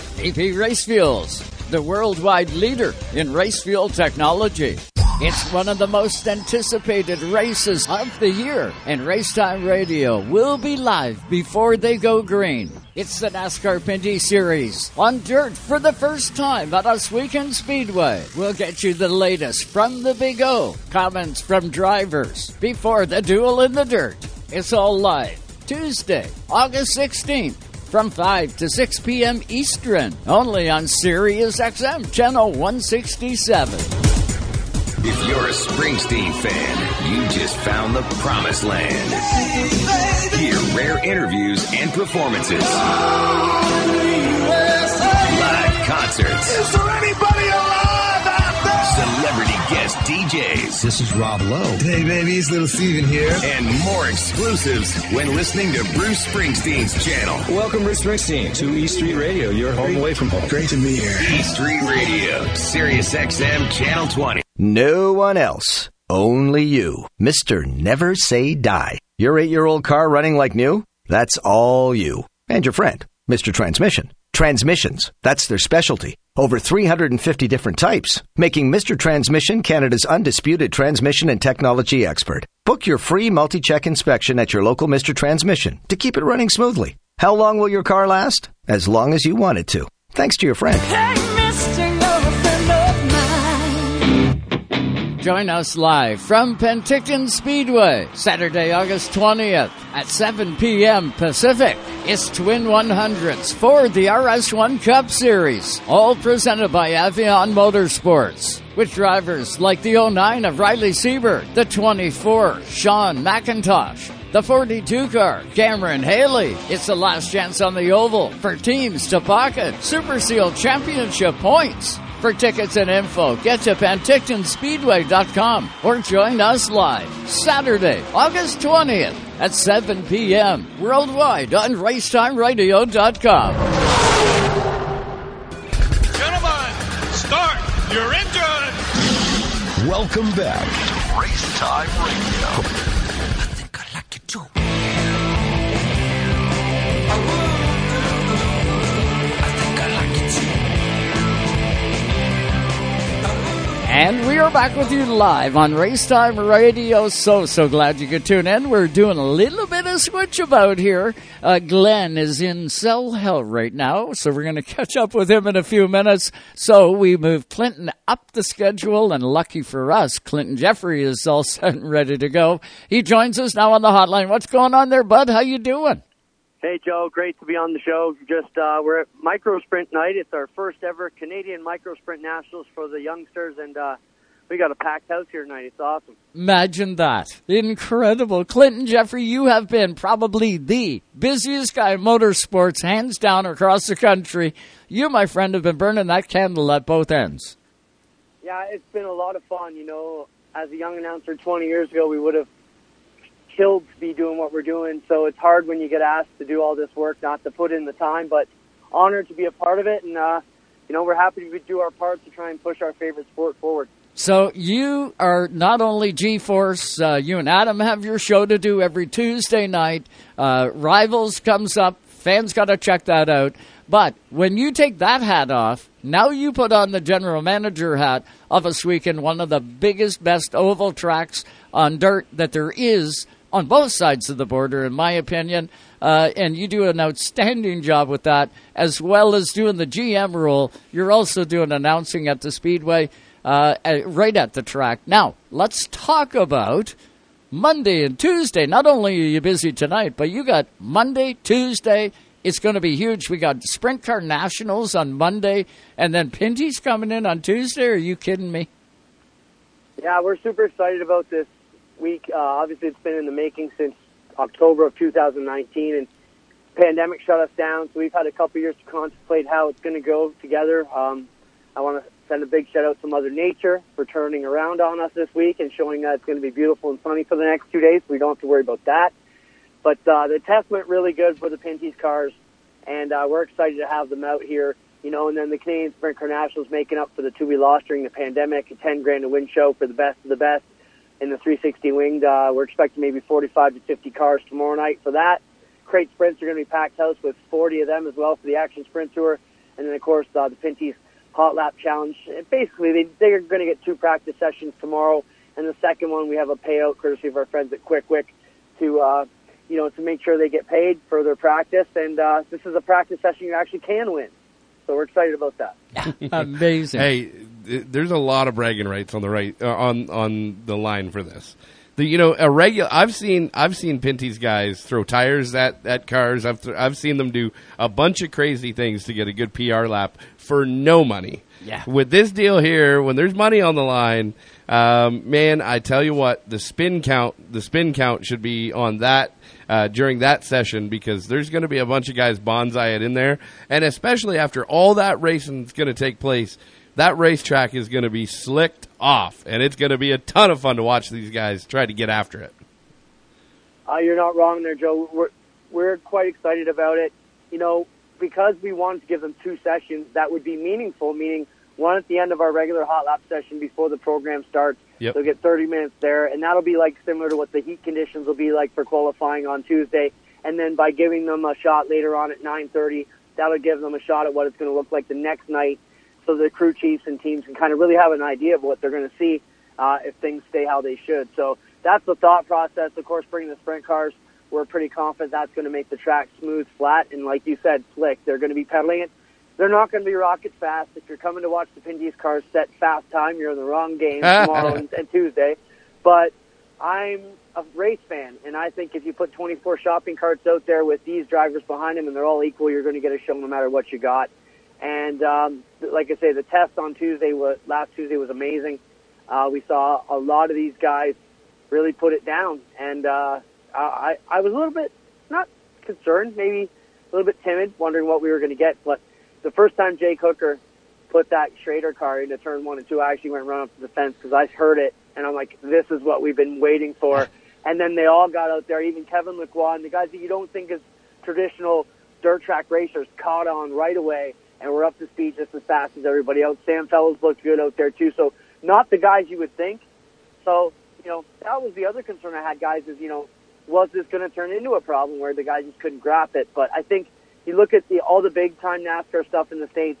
AP Race Fuels, the worldwide leader in race fuel technology. It's one of the most anticipated races of the year, and Racetime Radio will be live before they go green. It's the NASCAR Pinty Series on dirt for the first time at Ohsweken Speedway. We'll get you the latest from the Big O, comments from drivers before the duel in the dirt. It's all live Tuesday, August 16th from 5 to 6 p.m. Eastern, only on Sirius XM Channel 167. If you're a Springsteen fan, you just found the promised land. Hear rare interviews and performances. Live DJs. This is Rob Lowe. Hey, baby, it's Little Steven here. And more exclusives when listening to Bruce Springsteen's channel. Welcome, Bruce Springsteen, to E Street Radio, your home away from home. Great to be here. E Street Radio, Sirius XM Channel 20. No one else. Only you. Mr. Never Say Die. Your eight year old car running like new? That's all you. And your friend, Mr. Transmission. Transmissions. That's their specialty. Over 350 different types, making Mr. Transmission Canada's undisputed transmission and technology expert. Book your free multi check inspection at your local Mr. Transmission to keep it running smoothly. How long will your car last? As long as you want it to. Thanks to your friend. Join us live from Penticton Speedway, Saturday, August 20th at 7 p.m. Pacific. It's Twin 100s for the RS1 Cup Series, all presented by Avion Motorsports. With drivers like the 09 of Riley Siebert, the 24 Sean McIntosh, the 42 car, Cameron Haley. It's the last chance on the oval for teams to pocket Super Seal Championship points. For tickets and info, get to PentictonSpeedway.com or join us live Saturday, August 20th at 7 p.m. worldwide on RaceTimeRadio.com. Gentlemen, start your engine. Welcome back. Race Time Radio. And we are back with you live on Racetime Radio. So, so glad you could tune in. We're doing a little bit of switch about here. Uh, Glenn is in cell hell right now, so we're going (laughs) to catch up with him in a few minutes. So we move Clinton up the schedule, and lucky for us, Clinton Jeffrey is all (laughs) set and ready to go. He joins us now on the hotline. What's going on there, bud? How you doing? Hey Joe, great to be on the show. Just uh, we're at Micro Sprint night. It's our first ever Canadian Micro Sprint Nationals for the youngsters, and uh, we got a packed house here tonight. It's awesome. Imagine that. Incredible. Clinton Jeffrey, you have been probably the busiest guy in motorsports, hands down, across the country. You, my friend, have been burning that candle at both ends. Yeah, it's been a lot of fun. You know, as a young announcer 20 years ago, we would have killed to be doing what we're doing. So it's hard when you get asked to do all this work, not to put in the time, but honored to be a part of it. And, uh, you know, we're happy to do our part to try and push our favorite sport forward. So you are not only G-Force, uh, you and Adam have your show to do every Tuesday night. Uh, Rivals comes up. Fans got to check that out. But when you take that hat off, now you put on the general manager hat of a weekend, one of the biggest, best oval tracks on dirt that there is on both sides of the border, in my opinion. Uh, and you do an outstanding job with that, as well as doing the GM role. You're also doing announcing at the Speedway, uh, right at the track. Now, let's talk about Monday and Tuesday. Not only are you busy tonight, but you got Monday, Tuesday. It's going to be huge. We got Sprint Car Nationals on Monday, and then Pinty's coming in on Tuesday. Are you kidding me? Yeah, we're super excited about this week. Uh, obviously, it's been in the making since October of 2019, and pandemic shut us down. So we've had a couple years to contemplate how it's going to go together. Um, I want to send a big shout out to Mother Nature for turning around on us this week and showing that it's going to be beautiful and sunny for the next two days. We don't have to worry about that. But uh, the test went really good for the Pinty's cars, and uh, we're excited to have them out here. You know, and then the Canadian Sprint Car Nationals making up for the two we lost during the pandemic, a 10 grand to win show for the best of the best in the 360 winged. Uh, we're expecting maybe 45 to 50 cars tomorrow night for that. Crate sprints are going to be packed house with 40 of them as well for the Action Sprint Tour. And then, of course, uh, the Pinty's Hot Lap Challenge. And basically, they, they're going to get two practice sessions tomorrow. And the second one, we have a payout courtesy of our friends at Quick Wick to, uh, you know, to make sure they get paid for their practice. And uh, this is a practice session you actually can win. So we're excited about that. (laughs) Amazing. Hey, there's a lot of bragging rights on the right uh, on on the line for this. The you know a regular I've seen I've seen Pinty's guys throw tires at at cars. I've th- I've seen them do a bunch of crazy things to get a good PR lap for no money. Yeah. With this deal here, when there's money on the line, um, man, I tell you what, the spin count the spin count should be on that uh, during that session because there's going to be a bunch of guys bonsai it in there, and especially after all that racing is going to take place that racetrack is going to be slicked off, and it's going to be a ton of fun to watch these guys try to get after it. Uh, you're not wrong there, Joe. We're we're quite excited about it. You know, because we wanted to give them two sessions that would be meaningful, meaning one at the end of our regular hot lap session before the program starts. Yep. They'll get 30 minutes there, and that'll be like similar to what the heat conditions will be like for qualifying on Tuesday. And then by giving them a shot later on at 9:30, that'll give them a shot at what it's going to look like the next night so the crew chiefs and teams can kind of really have an idea of what they're going to see uh, if things stay how they should. So that's the thought process. Of course, bringing the sprint cars, we're pretty confident that's going to make the track smooth, flat, and like you said, slick. They're going to be pedaling it. They're not going to be rocket fast. If you're coming to watch the Pinty's cars set fast time, you're in the wrong game (laughs) tomorrow and, and Tuesday. But I'm a race fan, and I think if you put 24 shopping carts out there with these drivers behind them and they're all equal, you're going to get a show no matter what you got. And um, like I say, the test on Tuesday was last Tuesday was amazing. Uh, we saw a lot of these guys really put it down, and uh, I I was a little bit not concerned, maybe a little bit timid, wondering what we were going to get. But the first time Jake Hooker put that Schrader car into turn one and two, I actually went run up to the fence because I heard it, and I'm like, this is what we've been waiting for. (laughs) And then they all got out there, even Kevin Lacroix and the guys that you don't think is traditional dirt track racers caught on right away and we're up to speed just as fast as everybody else. Sam Fellows looked good out there too. So not the guys you would think. So, you know, that was the other concern I had, guys, is, you know, was this going to turn into a problem where the guys just couldn't grasp it? But I think you look at the all the big time NASCAR stuff in the States,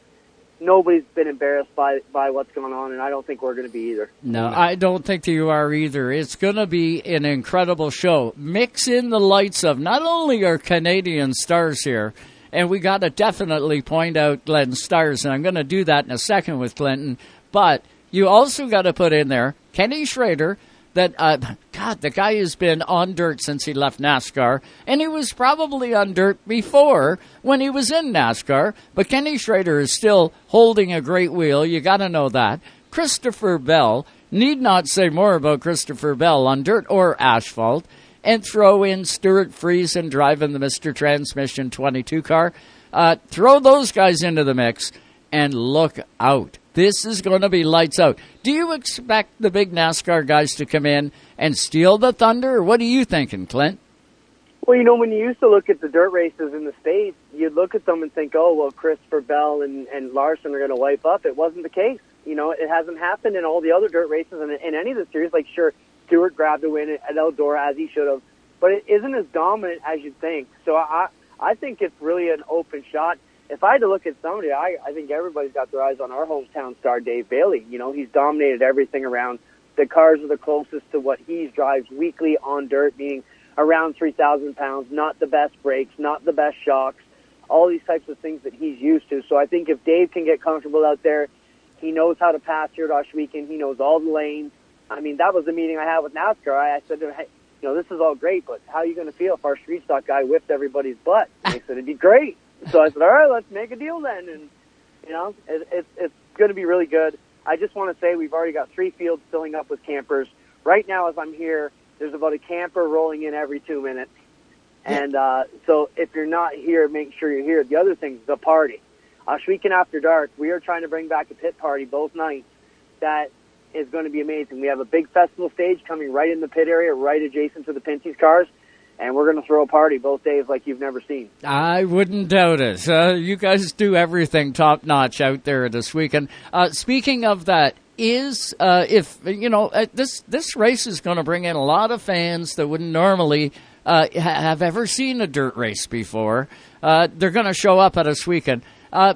nobody's been embarrassed by by what's going on, and I don't think we're going to be either. No, I don't think you are either. It's going to be an incredible show. Mix in the lights of not only our Canadian stars here, and we got to definitely point out Glenn Styres, and I'm going to do that in a second with Clinton, but you also got to put in there Kenny Schrader that uh, God, the guy has been on dirt since he left NASCAR, and he was probably on dirt before when he was in NASCAR. But Kenny Schrader is still holding a great wheel. You got to know that. Christopher Bell need not say more about Christopher Bell on dirt or asphalt, and throw in Stewart Friesen driving the Mister Transmission 22 car. Uh, throw those guys into the mix, and look out. This is going to be lights out. Do you expect the big NASCAR guys to come in and steal the thunder, what are you thinking, Clint? Well, you know, when you used to look at the dirt races in the States, you'd look at them and think, oh, well, Christopher Bell and, and Larson are going to wipe up. It wasn't the case. You know, it hasn't happened in all the other dirt races and in any of the series. Like, sure, Stewart grabbed a win at Eldora as he should have, but it isn't as dominant as you'd think. So I, I think it's really an open shot if I had to look at somebody, I, I think everybody's got their eyes on our hometown star, Dave Bailey. You know, he's dominated everything around. The cars are the closest to what he drives weekly on dirt, meaning around 3,000 pounds, not the best brakes, not the best shocks, all these types of things that he's used to. So I think if Dave can get comfortable out there, he knows how to pass here at Ohsweken. He knows all the lanes. I mean, that was the meeting I had with NASCAR. I, I said to him, hey, you know, this is all great, but how are you going to feel if our street stock guy whipped everybody's butt? And said, it'd be great. So I said, all right, let's make a deal then. And, you know, it, it, it's going to be really good. I just want to say we've already got three fields filling up with campers. Right now, as I'm here, there's about a camper rolling in every two minutes. And uh, so if you're not here, make sure you're here. The other thing is the party. Uh, Weekend After Dark, we are trying to bring back a pit party both nights that is going to be amazing. We have a big festival stage coming right in the pit area, right adjacent to the Pinty's cars and we're going to throw a party both days like you've never seen. I wouldn't doubt it. Uh, you guys do everything top notch out there this weekend. Uh, speaking of that, is uh, if you know uh, this this race is going to bring in a lot of fans that wouldn't normally uh, ha- have ever seen a dirt race before. Uh, they're going to show up at this weekend. I,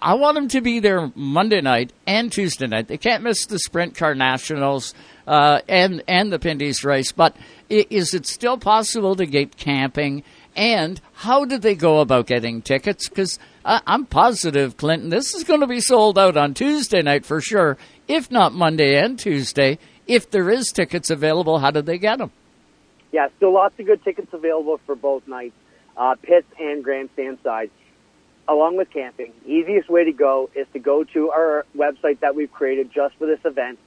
I want them to be there Monday night and Tuesday night. They can't miss the Sprint Car Nationals and and the Pinty's race, but is it still possible to get camping? And how do they go about getting tickets? Because I'm positive, Clinton, this is going to be sold out on Tuesday night for sure, if not Monday and Tuesday. If there is tickets available, how do they get them? Yeah, still lots of good tickets available for both nights, uh, pits and grandstand sides. along with camping. Easiest way to go is to go to our website that we've created just for this event,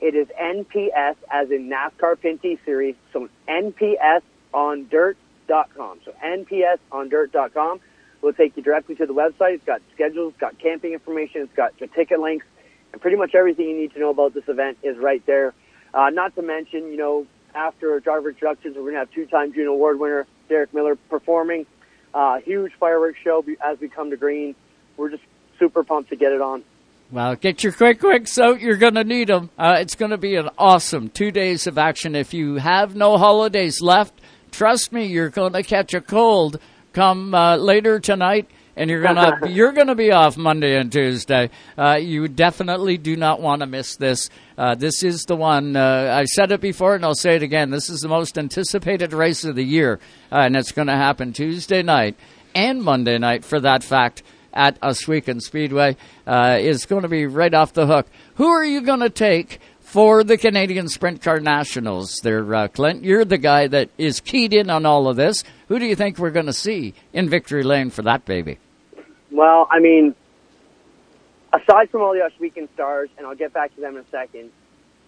it is NPS as in NASCAR Pinty Series. So NPS on dirt.com. So NPS on dirt.com will take you directly to the website. It's got schedules, it's got camping information, it's got ticket links, and pretty much everything you need to know about this event is right there. Uh, not to mention, you know, after driver introductions, we're going to have two-time Juno Award winner Derek Miller performing. Uh, huge fireworks show as we come to green. We're just super pumped to get it on. Well, get your quick quicks out. You're going to need them. Uh, it's going to be an awesome two days of action. If you have no holidays left, trust me, you're going to catch a cold come uh, later tonight, and you're gonna (laughs) you're gonna be off Monday and Tuesday. Uh, you definitely do not want to miss this. Uh, this is the one. Uh, I said it before, and I'll say it again. This is the most anticipated race of the year, uh, and it's going to happen Tuesday night and Monday night. For that fact at Ohsweken Speedway uh, is going to be right off the hook. Who are you going to take for the Canadian Sprint Car Nationals there, uh, Clint? You're the guy that is keyed in on all of this. Who do you think we're going to see in Victory Lane for that baby? Well, I mean, aside from all the Ohsweken stars, and I'll get back to them in a second,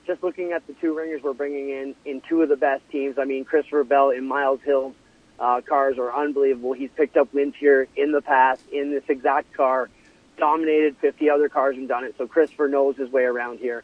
just looking at the two ringers we're bringing in, in two of the best teams, I mean, Christopher Bell and Miles Hill uh, cars are unbelievable. He's picked up wins here in the past in this exact car, dominated 50 other cars and done it. So Christopher knows his way around here.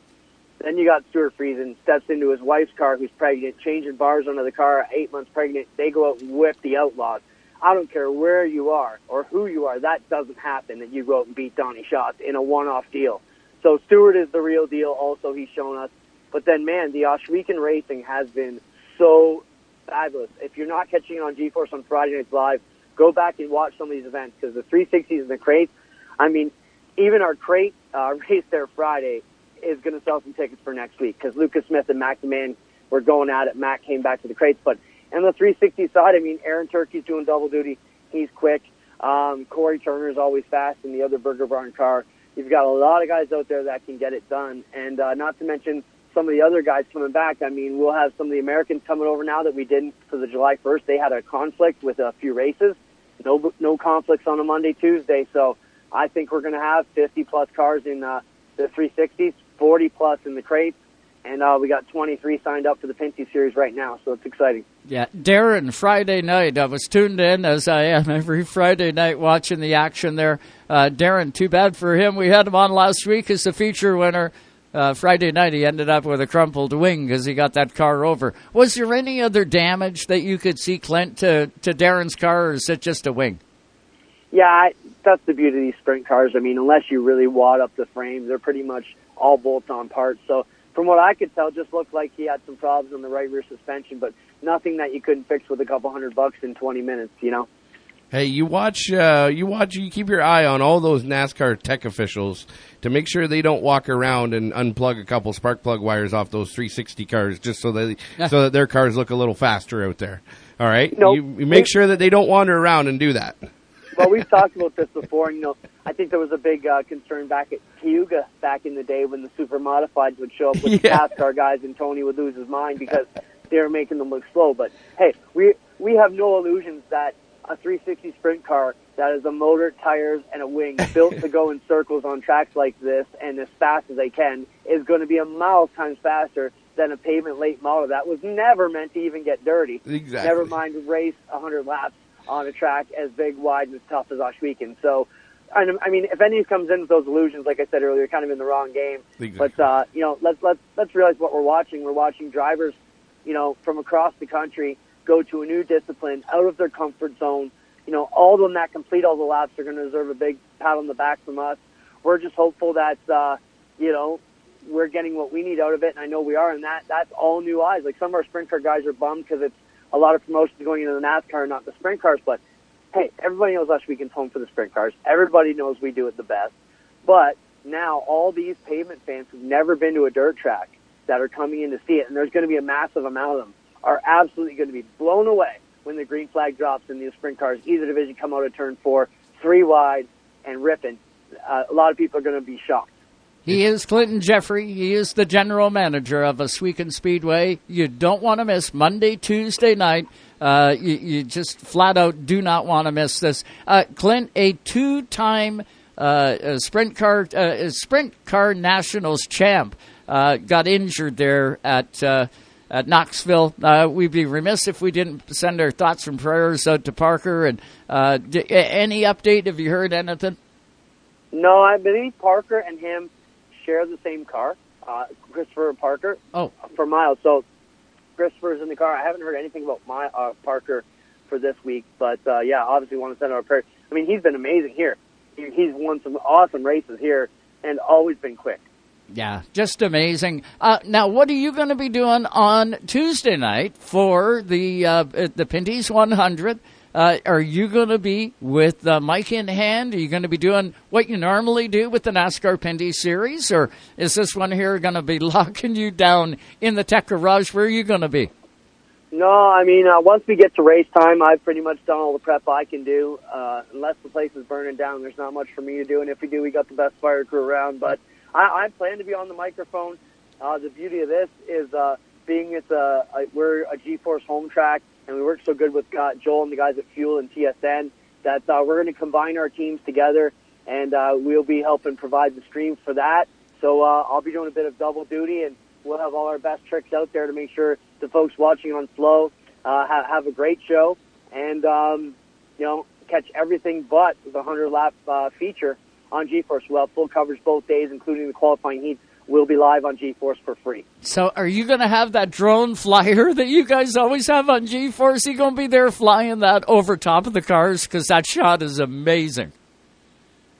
Then you got Stewart Friesen steps into his wife's car who's pregnant, changing bars under the car, eight months pregnant. They go out and whip the Outlaws. I don't care where you are or who you are. That doesn't happen that you go out and beat Donny Schatz in a one-off deal. So Stewart is the real deal. Also, he's shown us. But then, man, the Ohsweken racing has been so fabulous. If you're not catching it on GeForce on Friday Nights Live, go back and watch some of these events because the 360s and the crates, I mean, even our crate uh, (laughs) race there Friday is going to sell some tickets for next week because Lucas Smith and Mac DeMan were going at it. Mac came back to the crates, but and the 360 side, I mean, Aaron Turkey's doing double duty. He's quick. Um, Corey Turner's always fast in the other Burger Barn car. You've got a lot of guys out there that can get it done, and uh, not to mention some of the other guys coming back. I mean, we'll have some of the Americans coming over now that we didn't for the July 1st. They had a conflict with a few races. No, no conflicts on a Monday, Tuesday. So I think we're going to have 50 plus cars in uh, the 360s, 40 plus in the crates, and uh, we got 23 signed up for the Pinty Series right now. So it's exciting. Yeah, Darren, Friday night, I was tuned in as I am every Friday night watching the action there. Uh, Darren, too bad for him. We had him on last week as the feature winner. Uh, Friday night, he ended up with a crumpled wing because he got that car over. Was there any other damage that you could see, Clint, to, to Darren's car, or is it just a wing? Yeah, that's the beauty of these sprint cars. I mean, unless you really wad up the frame, they're pretty much all bolt-on parts. So from what I could tell, just looked like he had some problems on the right rear suspension, but nothing that you couldn't fix with a couple hundred bucks in 20 minutes, you know? Hey, you watch, uh, you watch, you keep your eye on all those NASCAR tech officials to make sure they don't walk around and unplug a couple spark plug wires off those 360 cars just so that so that their cars look a little faster out there. All right, Nope. you, you make sure that they don't wander around and do that. well, we've talked about this (laughs) before. And, you know, I think there was a big uh, concern back at Cayuga back in the day when the super modifieds would show up with the (laughs) NASCAR guys, and Tony would lose his mind because they were making them look slow. But hey, we we have no illusions that a 360 sprint car that has a motor, tires, and a wing (laughs) built to go in circles on tracks like this and as fast as they can is going to be a mile times faster than a pavement late model that was never meant to even get dirty. Exactly. Never mind race 100 laps on a track as big, wide, and as tough as Ohsweken. So, I I mean, if any comes in with those illusions, like I said earlier, kind of in the wrong game. Exactly. But uh, you know, let's let's let's realize what we're watching. We're watching drivers, you know, from across the country go to a new discipline, out of their comfort zone. You know, all of them that complete all the laps are going to deserve a big pat on the back from us. We're just hopeful that uh, you know we're getting what we need out of it, and I know we are. And that that's all new eyes. Like some of our sprint car guys are bummed because it's a lot of promotions going into the NASCAR, not the sprint cars. But hey, everybody knows Ohsweken's home for the sprint cars. Everybody knows we do it the best. But now all these pavement fans who've never been to a dirt track that are coming in to see it, and there's going to be a massive amount of them, are absolutely going to be blown away when the green flag drops and the sprint cars, either division, come out of turn four, three wide, and ripping. Uh, a lot of people are going to be shocked. He is Clinton Jeffrey. He is the general manager of a Ohsweken Speedway. You don't want to miss Monday, Tuesday night. Uh, you, you just flat out do not want to miss this. Uh, Clint, a two-time uh, uh, sprint car uh, sprint car nationals champ, uh, got injured there at. At Knoxville, uh, we'd be remiss if we didn't send our thoughts and prayers out to Parker. And uh, d- any update? Have you heard anything? No, I believe Parker and him share the same car, uh, Christopher Parker. Oh, for Miles. So Christopher's in the car. I haven't heard anything about my uh, Parker for this week, but uh, yeah, obviously want to send our prayers. I mean, he's been amazing here. He's won some awesome races here and always been quick. Yeah, just amazing. Uh, now, what are you going to be doing on Tuesday night for the uh, the Pinty's 100? Uh, are you going to be with uh, Mike in hand? Are you going to be doing what you normally do with the NASCAR Pinty series, or is this one here going to be (laughs) locking you down in the tech garage? Where are you going to be? No, I mean, uh, once we get to race time, I've pretty much done all the prep I can do. Uh, unless the place is burning down, there's not much for me to do. And if we do, we got the best fire crew around. But I, I plan to be on the microphone. Uh, the beauty of this is uh, being it's a, a we're a G-Force home track, and we work so good with uh, Joel and the guys at Fuel and TSN that uh, we're going to combine our teams together, and uh, we'll be helping provide the stream for that. So uh, I'll be doing a bit of double duty, and we'll have all our best tricks out there to make sure the folks watching on Flow uh, have, have a great show, and um, you know catch everything but the 100 lap uh, feature on GeForce. We'll have full coverage both days, including the qualifying heats. We'll be live on GeForce for free. So, are you going to have that drone flyer (laughs) that you guys always have on G-Force? You going to be there flying that over top of the cars because that shot is amazing.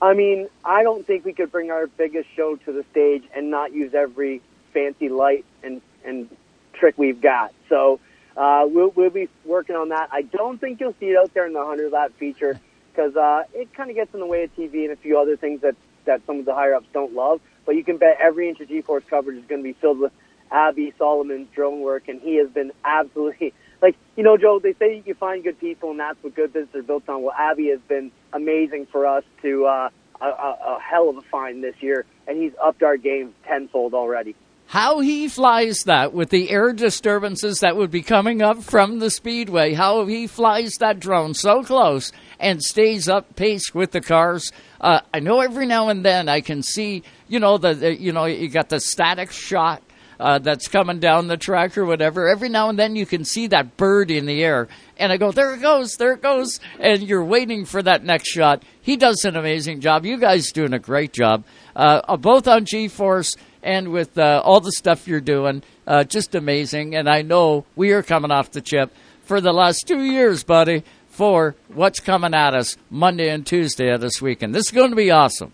I mean, I don't think we could bring our biggest show to the stage and not use every fancy light and and trick we've got. So uh, we'll we'll be working on that. I don't think you'll see it out there in the hundred lap feature because uh, it kind of gets in the way of TV and a few other things that that some of the higher ups don't love. But you can bet every inch of G-force coverage is going to be filled with Abby Solomon's drone work, and he has been absolutely (laughs) like you know, Joe. They say you find good people, and that's what good business are built on. Well, Abby has been amazing for us to uh, a, a, a hell of a find this year, and he's upped our game tenfold already. How he flies that with the air disturbances that would be coming up from the speedway, how he flies that drone so close and stays up pace with the cars. Uh, I know every now and then I can see, you know, the, the you know you got the static shot uh, that's coming down the track or whatever. Every now and then you can see that bird in the air, and I go, there it goes, there it goes, and you're waiting for that next shot. He does an amazing job. You guys doing a great job, uh, both on G-force and with uh, all the stuff you're doing. Uh, just amazing, and I know we are coming off the chip for the last two years, buddy. For what's coming at us Monday and Tuesday of this weekend. This is going to be awesome.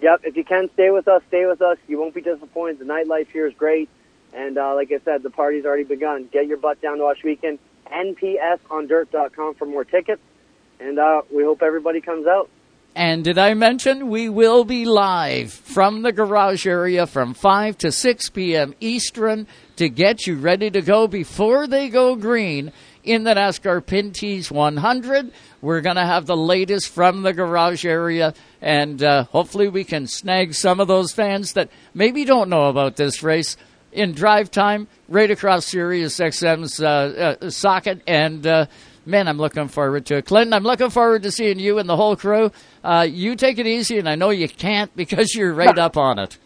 Yep. If you can stay with us, stay with us. You won't be disappointed. The nightlife here is great. And uh, like I said, the party's already begun. Get your butt down to Ohsweken. NPSondirt.com for more tickets. And uh, we hope everybody comes out. And did I mention we will be live from the garage area from 5 to 6 p.m. Eastern to get you ready to go before they go green in the NASCAR Pinty's 100. We're going to have the latest from the garage area, and uh, hopefully we can snag some of those fans that maybe don't know about this race in drive time right across Sirius XM's uh, uh, socket. And uh, man, I'm looking forward to it. Clinton, I'm looking forward to seeing you and the whole crew. Uh, you take it easy, and I know you can't (laughs) because you're right up on it.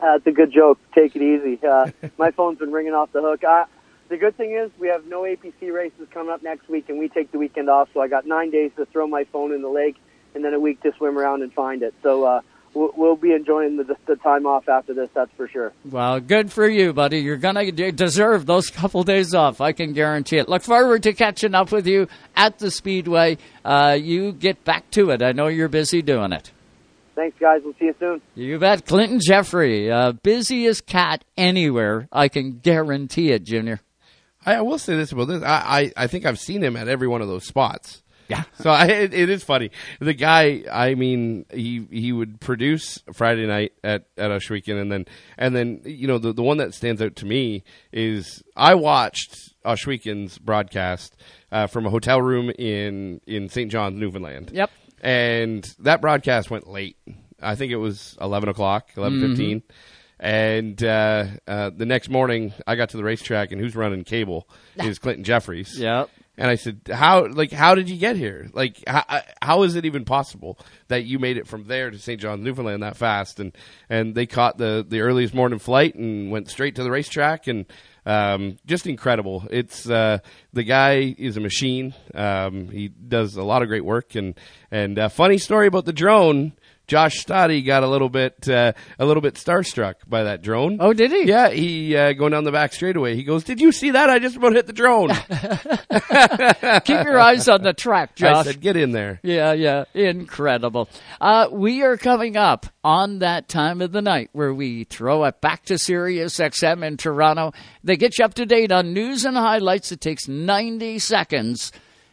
That's a good joke. Take it easy. Uh, my phone's been ringing off the hook. I, the good thing is we have no APC races coming up next week, and we take the weekend off. So I got nine days to throw my phone in the lake, and then a week to swim around and find it. So uh, we'll, we'll be enjoying the, the time off after this. That's for sure. Well, good for you, buddy. You're gonna deserve those (laughs) couple days off. I can guarantee it. Look forward to catching up with you at the speedway. Uh, you get back to it. I know you're busy doing it. Thanks, guys. We'll see you soon. You bet. Clinton Jeffrey, uh, busiest cat anywhere. I can guarantee it, Junior. I, I will say this about this. I, I, I think I've seen him at every one of those spots. Yeah. (laughs) So I, it, it is funny. The guy, I mean, he he would produce Friday night at at Ohsweken, and then and then you know the the one that stands out to me is I watched Ohsweken's broadcast uh, from a hotel room in in St. John's, Newfoundland. Yep. And that broadcast went late. I think it was eleven o'clock, eleven fifteen. And uh, uh, the next morning, I got to the racetrack, and who's running cable is Clinton Jeffries. Yep. And I said, "How? Like, how did you get here? Like, how, how is it even possible that you made it from there to St. John's, Newfoundland, that fast?" And and they caught the the earliest morning flight and went straight to the racetrack, and um, just incredible. It's uh, the guy is a machine. Um, he does a lot of great work, and and uh, funny story about the drone. Josh Stoddy got a little bit uh, a little bit starstruck by that drone. Oh, did he? Yeah, he uh, going down the back straightaway. He goes, "Did you see that? I just about hit the drone." (laughs) Keep your eyes on the track, Josh. (laughs) I said, "Get in there." Yeah, yeah, incredible. Uh, we are coming up on that time of the night where we throw it back to Sirius XM in Toronto. They get you up to date on news and highlights. It takes 90 seconds.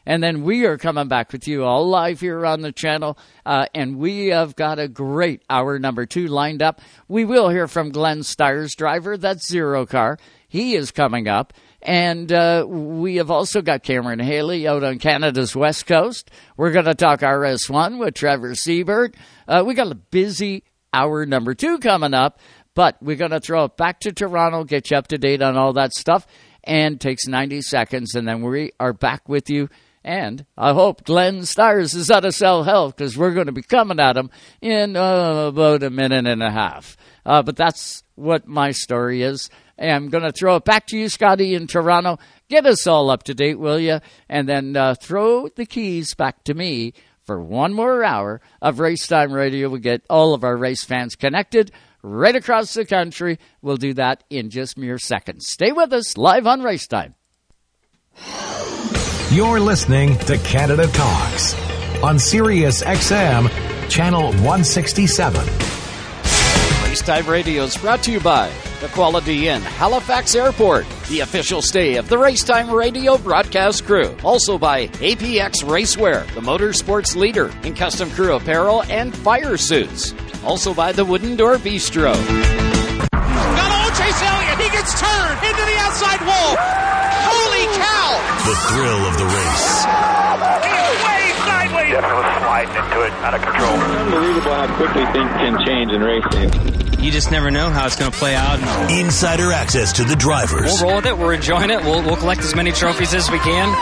And then we are coming back with you all live here on the channel. Uh, and we have got a great hour number two lined up. We will hear from Glenn Styres, driver. That's Zero Car. He is coming up. And uh, we have also got Cameron Haley out on Canada's West Coast. We're going to talk RS1 with Trevor Siebert. Uh, we got a busy hour number two coming up, but we're going to throw it back to Toronto, get you up to date on all that stuff, and takes 90 seconds, and then we are back with you. And I hope Glenn Styres is out of cell health because we're going to be coming at him in uh, about a minute and a half. Uh, but that's what my story is. And I'm going to throw it back to you, Scotty, in Toronto. Get us all up to date, will you? And then uh, throw the keys back to me for one more hour of Race Time Radio. We get all of our race fans connected right across the country. We'll do that in just mere seconds. Stay with us live on Race Time. You're listening to Canada Talks on Sirius XM, channel 167. Racetime Radio is brought to you by the Quality Inn, Halifax Airport, the official stay of the Racetime Radio broadcast crew. Also by APX Racewear, the motorsports leader in custom crew apparel and fire suits. Also by the Wooden Door Bistro. Got old Chase Elliott. He gets turned into the outside wall. Holy cow! The thrill of the race. Way sideways. Definitely sliding into it, out of control. Unbelievable how quickly things can change in racing. You just never know how it's going to play out. Insider access to the drivers. We'll roll with it. We're enjoying it. We'll, we'll collect as many trophies as we can. All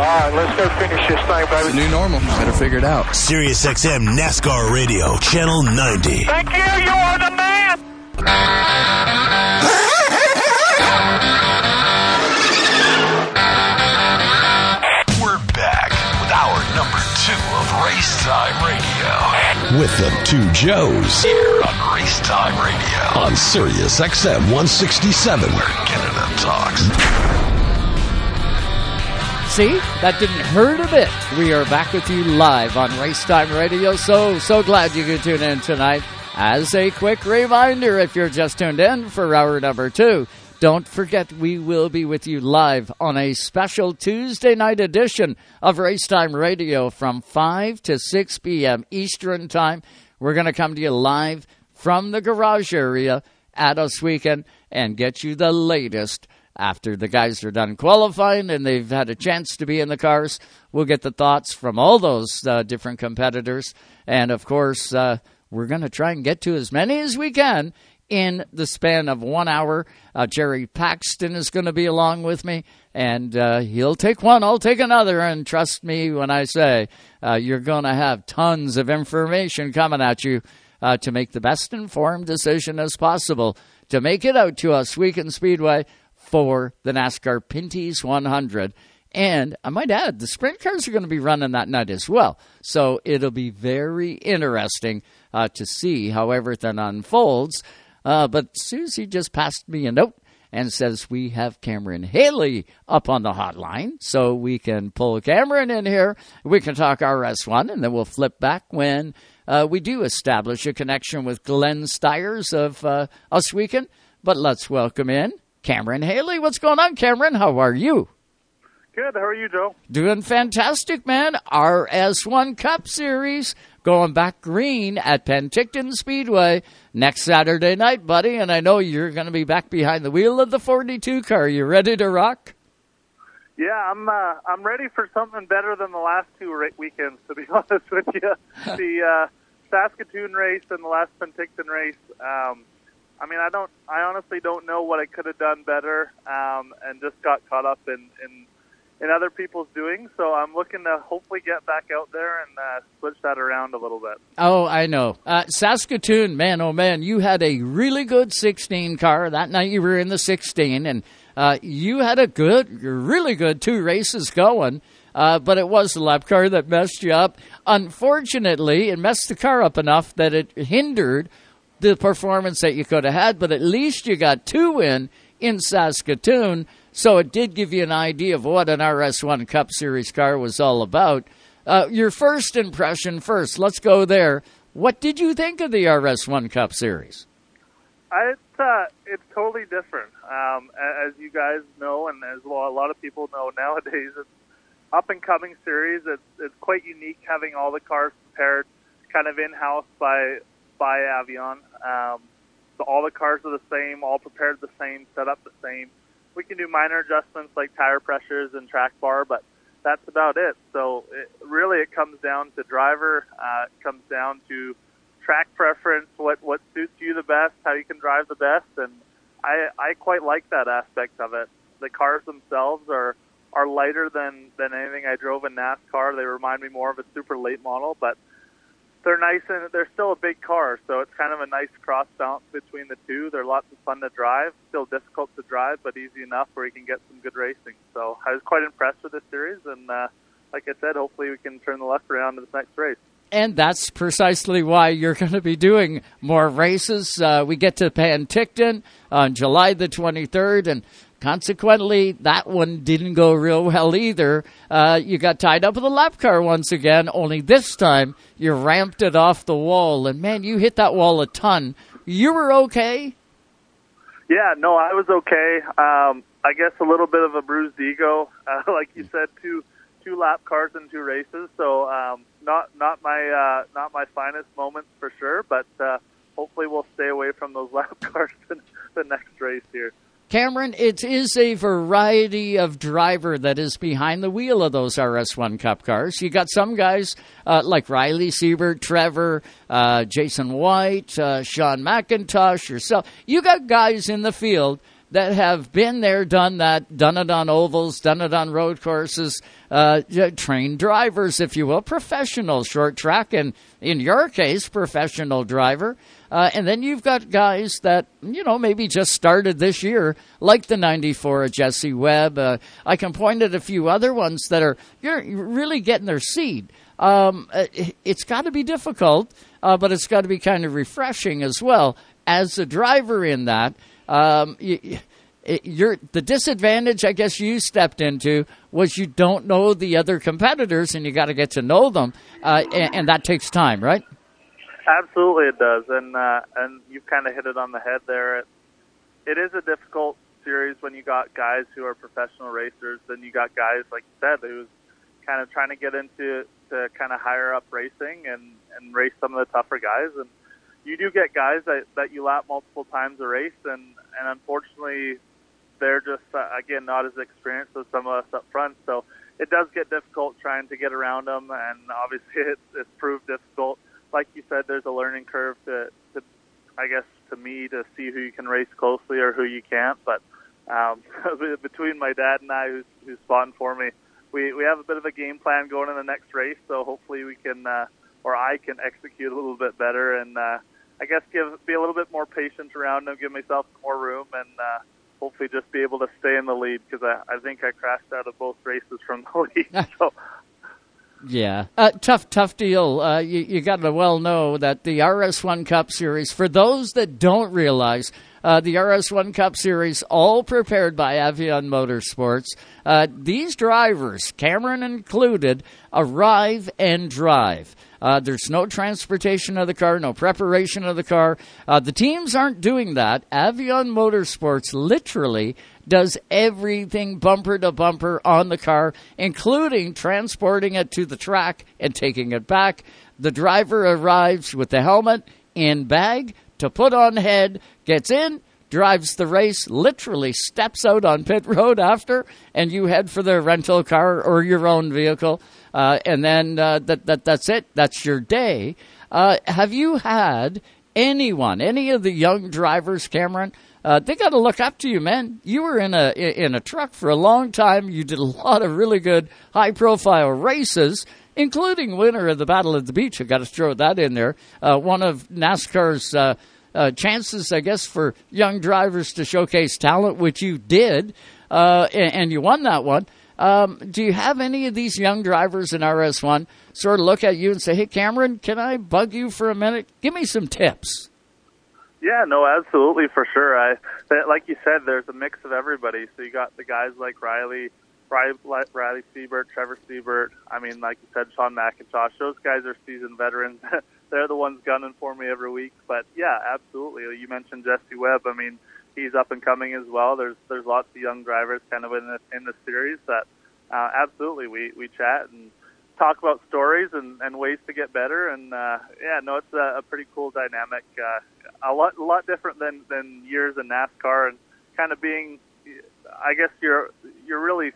right, let's go finish this thing, baby. New normal. Better figure it out. Sirius XM NASCAR Radio, Channel 90. Thank you. You are the man. With the two Joes. Here on Race Time Radio. On Sirius XM 167. Where Canada talks. See, that didn't hurt a bit. We are back with you live on Racetime Radio. So, so glad you could tune in tonight. As a quick reminder, if you're just tuned in for hour number two, don't forget we will be with you live on a special Tuesday night edition of Racetime Radio from 5 to 6 p.m. Eastern Time. We're going to come to you live from the garage area at Ohsweken and get you the latest after the guys are done qualifying and they've had a chance to be in the cars. We'll get the thoughts from all those uh, different competitors. And of course, uh, we're going to try and get to as many as we can in the span of one hour. Uh, Jerry Paxton is going to be along with me, and uh, he'll take one, I'll take another. And trust me when I say uh, you're going to have tons of information coming at you uh, to make the best informed decision as possible to make it out to Ohsweken Speedway for the NASCAR Pinty's 100. And I might add, the sprint cars are going to be running that night as well. So it'll be very interesting uh, to see how everything unfolds. Uh, but Susie just passed me a note and says we have Cameron Hayley up on the hotline. So we can pull Cameron in here. We can talk RS1, and then we'll flip back when uh, we do establish a connection with Glenn Styres of uh, Ohsweken. But let's welcome in Cameron Hayley. What's going on, Cameron? How are you? Good. How are you, Joe? Doing fantastic, man. RS1 Cup Series going back green at Penticton Speedway next Saturday night, buddy. And I know you're going to be back behind the wheel of the 42 car. You ready to rock? Yeah, I'm. Uh, I'm ready for something better than the last two ra- weekends. To be (laughs) honest with you, (laughs) the uh, Saskatoon race and the last Penticton race. Um, I mean, I don't. I honestly don't know what I could have done better, um, and just got caught up in, in in other people's doing. So I'm looking to hopefully get back out there and uh, switch that around a little bit. Oh, I know. Uh, Saskatoon, man, oh man, you had a really good 16 car. That night you were in the 16, and uh, you had a good, really good two races going. Uh, but it was the lap car that messed you up. Unfortunately, it messed the car up enough that it hindered the performance that you could have had, but at least you got two in in Saskatoon. So it did give you an idea of what an RS1 Cup Series car was all about. Uh, your first impression first, let's go there. What did you think of the RS1 Cup Series? It's uh, it's totally different. Um, as you guys know, and as well, a lot of people know nowadays, it's up and coming series. It's it's quite unique having all the cars prepared, kind of in house by by Avion. Um, so all the cars are the same, all prepared the same, set up the same. We can do minor adjustments like tire pressures and track bar, but that's about it. So it, really, it comes down to driver. Uh, it comes down to track preference, what what suits you the best, how you can drive the best, and I I quite like that aspect of it. The cars themselves are are lighter than than anything I drove in NASCAR. They remind me more of a super late model, but they're nice and they're still a big car, so it's kind of a nice cross balance between the two. They're lots of fun to drive, still difficult to drive, but easy enough where you can get some good racing. So I was quite impressed with this series, and uh, like I said, hopefully we can turn the luck around to this next race. And that's precisely why you're going to be doing more races. Uh, we get to Penticton on July the 23rd, and consequently, that one didn't go real well either. Uh, you got tied up with a lap car once again, only this time you ramped it off the wall. And man, you hit that wall a ton. You were okay? Yeah, no, I was okay. Um, I guess a little bit of a bruised ego, (laughs) uh, like you said, two two lap cars in two races. So um, not not my uh, not my finest moments for sure, but uh, hopefully we'll stay away from those (laughs) lap cars the next race here. Cameron, it is a variety of driver that is behind the wheel of those RS1 Cup cars. You got some guys uh, like Riley Siebert, Trevor, uh, Jason White, uh, Sean McIntosh, yourself. You got guys in the field that have been there, done that, done it on ovals, done it on road courses, uh, trained drivers, if you will, professional short track, and in your case, professional driver. Uh, and then you've got guys that, you know, maybe just started this year, like the 94 Jesse Webb. Uh, I can point at a few other ones that are you're really getting their seed. Um, uh, it's got to be difficult, uh, but it's got to be kind of refreshing as well. As a driver in that, um, you, you're, the disadvantage I guess you stepped into was you don't know the other competitors and you got to get to know them, uh, and, and, that takes time, right? Absolutely, it does, and uh, and you've kind of hit it on the head there. It, it is a difficult series when you got guys who are professional racers, then you got guys like you said who's kind of trying to get into to kind of higher up racing and and race some of the tougher guys, and you do get guys that that you lap multiple times a race, and and unfortunately they're just uh, again not as experienced as some of us up front, so it does get difficult trying to get around them, and obviously (laughs) it's, it's proved difficult like you said, there's a learning curve to, to, I guess, to me to see who you can race closely or who you can't. But um, (laughs) between my dad and I, who's, who's spotting for me, we we have a bit of a game plan going in the next race. So hopefully we can, uh, or I can execute a little bit better, and uh, I guess give be a little bit more patient around them, give myself more room, and uh, hopefully just be able to stay in the lead because I, I think I crashed out of both races from the lead. (laughs) so yeah, uh, tough, tough deal. Uh, you you got to well know that the RS1 Cup Series, for those that don't realize, uh, the RS1 Cup Series, all prepared by Avion Motorsports. Uh, these drivers, Cameron included, arrive and drive. Uh, there's no transportation of the car, no preparation of the car. Uh, the teams aren't doing that. Avion Motorsports literally does everything bumper to bumper on the car, including transporting it to the track and taking it back. The driver arrives with the helmet and bag to put on head, gets in, drives the race, literally steps out on pit road after, and you head for the rental car or your own vehicle, uh, and then uh, that, that that's it. That's your day. Uh, have you had anyone, any of the young drivers, Cameron? Uh, they got to look up to you, man. You were in a in a truck for a long time. You did a lot of really good, high profile races, including winner of the Battle of the Beach. I got to throw that in there. Uh, one of NASCAR's uh, uh, chances, I guess, for young drivers to showcase talent, which you did, uh, and, and, you won that one. Um, do you have any of these young drivers in RS1 sort of look at you and say, "Hey, Cameron, can I bug you for a minute? Give me some tips." Yeah, no, absolutely, for sure. I, like you said, there's a mix of everybody. So you got the guys like Riley, Riley, Riley Siebert, Trevor Siebert. I mean, like you said, Sean McIntosh. Those guys are seasoned veterans. (laughs) They're the ones gunning for me every week. But yeah, absolutely. You mentioned Jesse Webb. I mean, he's up and coming as well. There's there's lots of young drivers kind of in the in the series that uh, absolutely we we chat and talk about stories and, and ways to get better. And uh, yeah, no, it's a, a pretty cool dynamic. Uh, a lot, a lot different than than years in NASCAR, and kind of being, I guess you're you're really,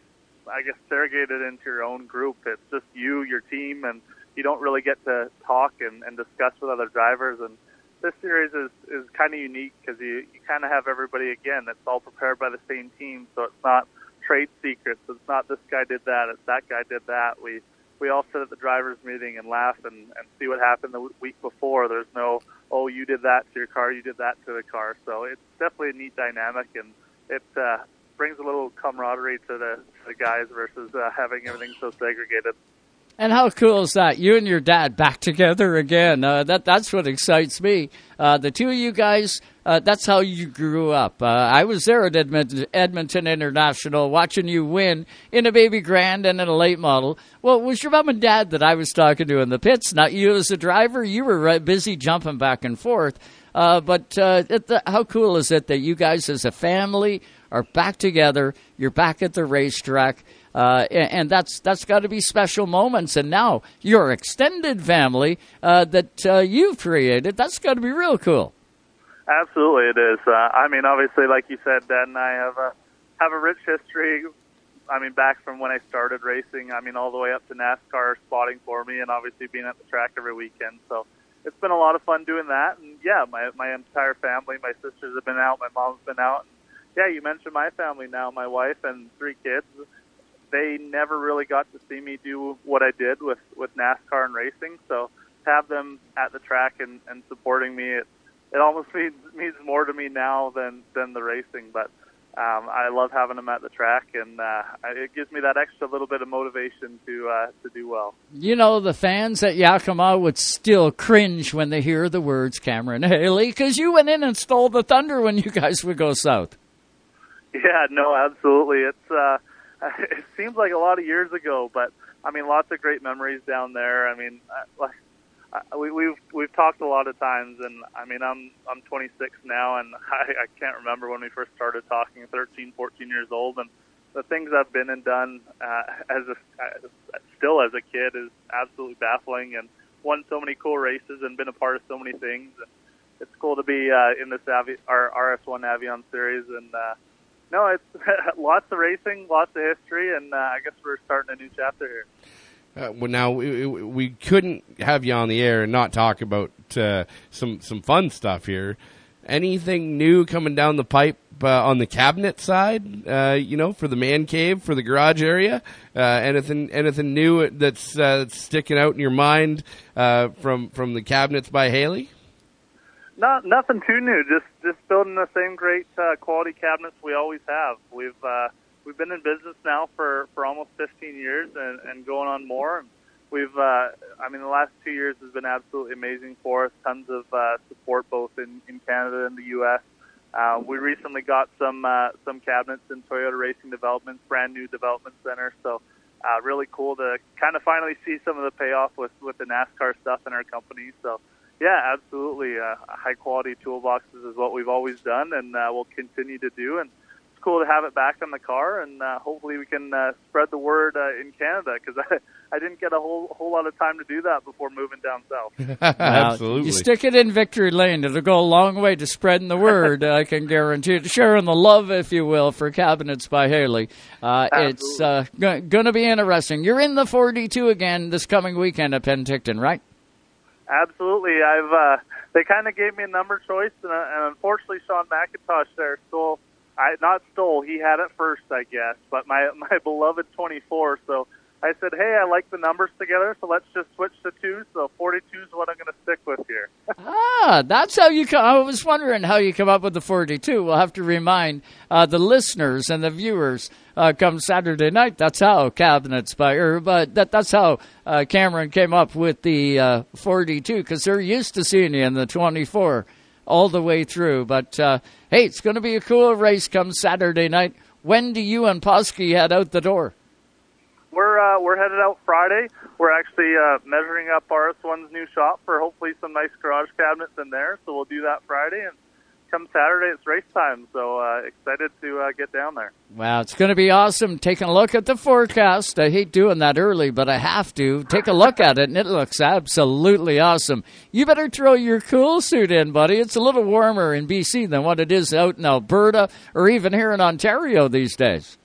I guess, segregated into your own group. It's just you, your team, and you don't really get to talk and, and discuss with other drivers. And this series is is kind of unique because you you kind of have everybody again. It's all prepared by the same team, so it's not trade secrets. It's not this guy did that. It's that guy did that. We we all sit at the drivers' meeting and laugh and, and see what happened the week before. There's no, oh, you did that to your car, you did that to the car. So it's definitely a neat dynamic, and it uh, brings a little camaraderie to the, to the guys versus uh, having everything so segregated. And how cool is that? You and your dad back together again. Uh, that that's what excites me. Uh, the two of you guys. Uh, that's how you grew up. Uh, I was there at Edmonton, Edmonton, International watching you win in a baby grand and in a late model. Well, it was your mom and dad that I was talking to in the pits, not you as a driver. You were busy jumping back and forth. Uh, but uh, the, how cool is it that you guys, as a family, are back together? You're back at the racetrack. Uh, and, that's that's got to be special moments. And now your extended family uh, that uh, you've created, that's got to be real cool. Absolutely, it is. Uh, I mean, obviously, like you said, Dad and I have a have a rich history. I mean, back from when I started racing. I mean, all the way up to NASCAR spotting for me, and obviously being at the track every weekend. So it's been a lot of fun doing that. And yeah, my my entire family, my sisters have been out, my mom's been out. And yeah, you mentioned my family now, my wife and three kids. They never really got to see me do what I did with with NASCAR and racing. So to have them at the track and and supporting me, it it almost (laughs) means means more to me now than than the racing. But um, I love having them at the track, and uh, it gives me that extra little bit of motivation to uh, to do well. You know, the fans at Yakima would still cringe when they hear the words Cameron Hayley, because you went in and stole the thunder when you guys would go south. Yeah, no, absolutely. It's uh, (laughs) it seems like a lot of years ago, but I mean, lots of great memories down there. I mean, like we, we've we've talked a lot of times, and I mean, I'm I'm 26 now, and (laughs) I, I can't remember when we first started talking, 13, 14 years old, and the things I've been and done uh, as a as, still as a kid is absolutely baffling, and won so many cool races and been a part of so many things. And it's cool to be uh, in this Avi, our RS1 Avion series, and uh, no, it's (laughs) lots of racing, lots of history, and uh, I guess we're starting a new chapter here. Uh, well, now we, we, couldn't have you on the air and not talk about uh, some some fun stuff here. Anything new coming down the pipe uh, on the cabinet side? Uh, you know, for the man cave, for the garage area. Uh, anything anything new that's, that's sticking out in your mind from from the cabinets by Hayley? Not nothing too new. Just just building the same great quality cabinets we always have. We've we've been in business now for for almost 15 years and, and going on more. We've, uh, I mean, the last two years has been absolutely amazing for us. Tons of uh, support both in, in Canada and the U.S. Uh, we recently got some uh, some cabinets in Toyota Racing Development's brand new development center. So uh, really cool to kind of finally see some of the payoff with with the NASCAR stuff in our company. So yeah, absolutely, uh, high quality toolboxes is what we've always done and uh, we'll continue to do. And it's cool to have it back on the car, and uh, hopefully we can uh, spread the word uh, in Canada because (laughs) I, I didn't get a whole whole lot of time to do that before moving down south. (laughs) Absolutely, you stick it in victory lane; it'll go a long way to spreading the word. I can guarantee it. Sharing the love, if you will, for cabinets by Hayley. Uh, it's uh, g- going to be interesting. You're in the 42 again this coming weekend at Penticton, right? Absolutely. I've uh, they kind of gave me a number choice, and, uh, and unfortunately, Sean McIntosh there stole I not stole. He had it first, I guess. But my (laughs) my beloved 24. So I said, hey, I like the numbers together, so let's just switch to two. So 42 is what I'm going to stick with here. (laughs) ah, that's how you come. I was wondering how you come up with the 42. We'll have to remind uh, the listeners and the viewers uh, come Saturday night. That's how Cabinets by, but that that's how uh, Cameron came up with the uh, 42 because they're used to seeing you in the 24 all the way through. But uh, hey, it's going to be a cool race come Saturday night. When do you and Posky head out the door? We're uh, we're headed out Friday. We're actually uh, measuring up RS1's new shop for hopefully some nice garage cabinets in there. So we'll do that Friday and come Saturday, it's race time. So uh, excited to uh, get down there. Wow, it's going to be awesome. Taking a look at the forecast. I hate doing that early, but I have to. Take a look at it, and it looks absolutely awesome. You better throw your cool suit in, buddy. It's a little warmer in BC than what it is out in Alberta or even here in Ontario these days.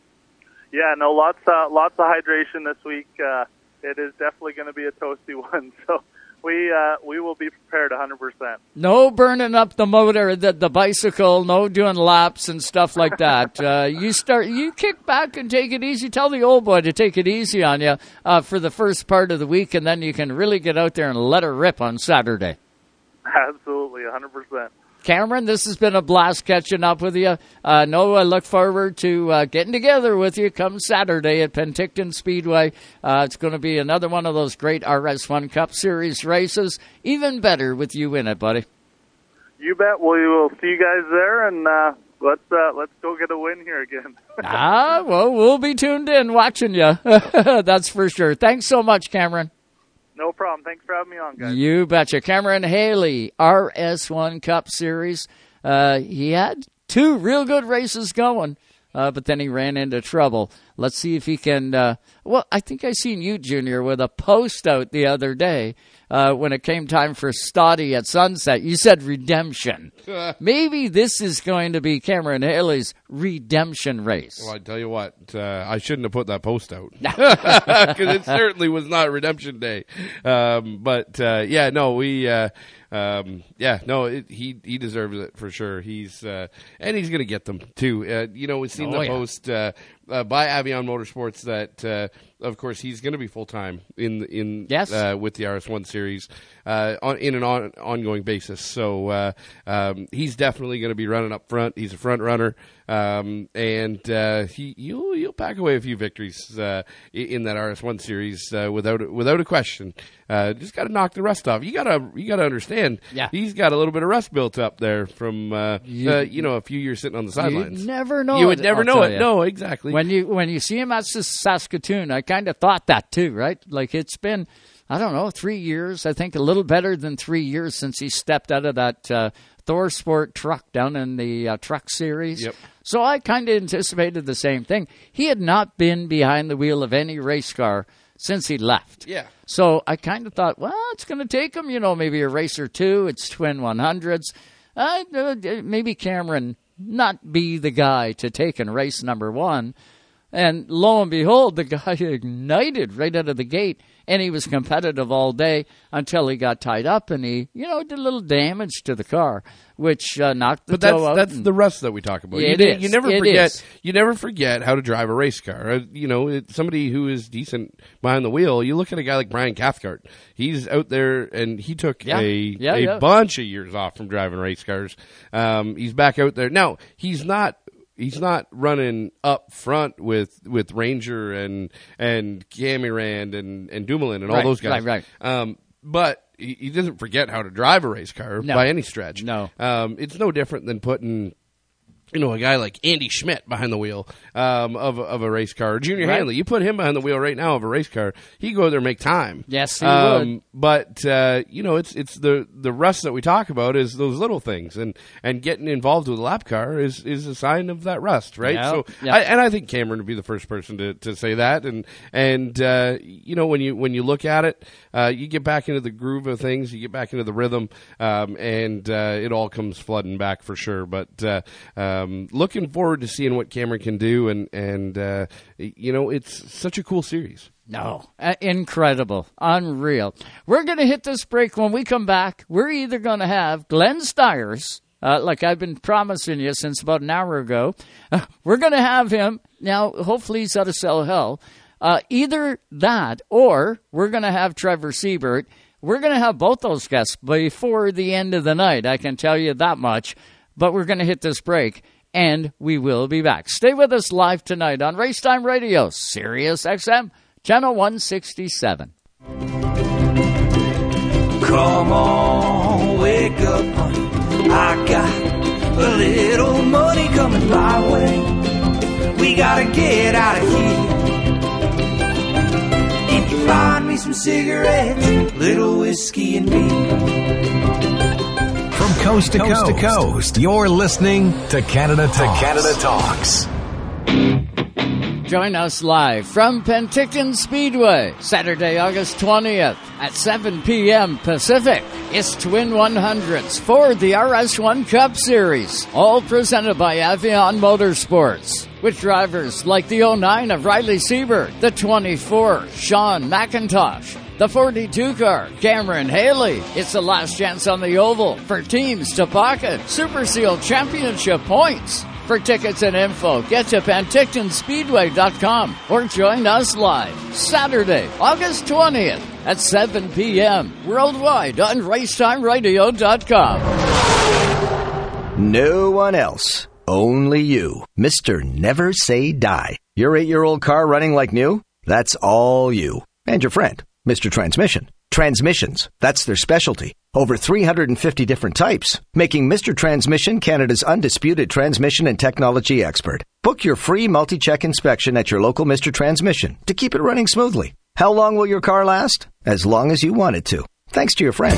Yeah, no, lots uh, lots of hydration this week. Uh, it is definitely going to be a toasty (laughs) one. So we uh, we will be prepared 100%. No burning up the motor, the the bicycle. No doing laps and stuff like that. (laughs) uh, you start, you kick back and take it easy. Tell the old boy to take it easy on you uh, for the first part of the week, and then you can really get out there and let her rip on Saturday. (laughs) Absolutely, 100%. Cameron, this has been a blast catching up with you. Uh, no, I look forward to uh, getting together with you come Saturday at Penticton Speedway. Uh, it's going to be another one of those great RS1 Cup Series races. Even better with you in it, buddy. You bet. We will see you guys there, and uh, let's uh, let's go get a win here again. (laughs) ah, well, we'll be tuned in watching you. (laughs) That's for sure. Thanks so much, Cameron. No problem. Thanks for having me on, guys. You betcha. Cameron Hayley, RS1 Cup Series. Uh, he had two real good races going, uh, but then he ran into trouble. Let's see if he can. Uh, well, I think I seen you, Junior, with a post out the other day uh, when it came time for Stoddy at sunset. You said redemption. (laughs) Maybe this is going to be Cameron Hayley's redemption race. Well, I tell you what, uh, I shouldn't have put that post out (laughs) (laughs) because it certainly was not Redemption Day. Um, but uh, yeah, no, we. Um, yeah, no, it, he he deserves it for sure. He's uh, and he's going to get them too. Uh, you know, we've seen Oh, the yeah. post uh, uh, by Avion Motorsports that, uh, of course, he's going to be full time in in Yes. uh, with the RS One series uh, on in an on, ongoing basis. So uh, um, he's definitely going to be running up front. He's a front runner, um, and uh, he you'll you'll pack away a few victories uh, in that RS One series uh, without without a question. Uh, just got to knock the rust off. You gotta you gotta understand. Yeah. he's got a little bit of rust built up there from uh, You- uh, you know a few years sitting on the sidelines. You never know. You would it, never I'll know it. ya. No, exactly. When you when you see him at Sask- Saskatoon, I kind of thought that too, right? Like it's been, I don't know, three years. I think a little better than three years since he stepped out of that uh, ThorSport truck down in the uh, truck series. Yep. So I kind of anticipated the same thing. He had not been behind the wheel of any race car since he left. Yeah. So I kind of thought, well, it's going to take him, you know, maybe a race or two. It's twin 100s. Uh, maybe Cameron not be the guy to take in race number one. And lo and behold, the (laughs) guy ignited right out of the gate, and he was competitive all day until he got tied up, and he, you know, did a little damage to the car, which uh, knocked the But that's out. that's the rust that we talk about. You, it is. you never It forget. is. You never forget how to drive a race car. Uh, you know, somebody who is decent behind the wheel. You look at a guy like Brian Cathcart. He's out there, and he took Yeah. a Yeah, a yeah. bunch of years off from driving race cars. Um, he's back out there now. He's not. He's not running up front with, with Ranger and and Camirand and and Dumoulin and all Right, those guys. right, Um, but he, he doesn't forget how to drive a race car No. by any stretch. No. Um, it's no different than putting, you know, a guy like Andy Schmidt behind the wheel um, of of a race car. Junior Right. Hanley, you put him behind the wheel right now of a race car, he go there and make time. Yes, he um, would. But uh, you know, it's it's the the rust that we talk about is those little things, and and getting involved with a lap car is is a sign of that rust, right? Yeah, So, yeah. I, and I think Cameron would be the first person to, to say that, and and uh, you know when you when you look at it, uh, you get back into the groove of things, you get back into the rhythm, um, and uh, it all comes flooding back for sure. But uh, um, looking forward to seeing what Cameron can do, and and uh, you know it's such a cool series. No, uh, incredible, unreal. We're going to hit this break. When we come back, we're either going to have Glenn Styres, uh, like I've been promising you since about an hour ago. (laughs) we're going to have him now. Hopefully, he's out of cell hell. Uh, either that, or we're going to have Trevor Siebert. We're going to have both those guests before the end of the night. I can tell you that much. But we're going to hit this break, and we will be back. Stay with us live tonight on Racetime Radio, Sirius XM, channel 167. Come on, wake up. I got a little money coming my way. We gotta get out of here. If you find me some cigarettes, little whiskey and me. From coast to coast, to coast, you're listening to Canada Talks. To Canada Talks. Join us live from Penticton Speedway, Saturday, August 20th at 7 p.m. Pacific. It's Twin 100s for the RS1 Cup Series, all presented by Avion Motorsports. With drivers like the 09 of Riley Siebert, the 24 Sean McIntosh, the 42 car, Cameron Hayley. It's the last chance on the oval for teams to pocket Super Seal Championship points. For tickets and info, get to PentictonSpeedway.com or join us live Saturday, August 20th at 7 p.m. worldwide on RaceTimeRadio.com. No one else. Only you. Mr. Never Say Die. Your eight year old car running like new? That's all you. And your friend, Mr. Transmission. Transmissions. That's their specialty. Over 350 different types, making Mr. Transmission Canada's undisputed transmission and technology expert. Book your free multi-check inspection at your local Mr. Transmission to keep it running smoothly. How long will your car last? As long as you want it to. Thanks to your friend.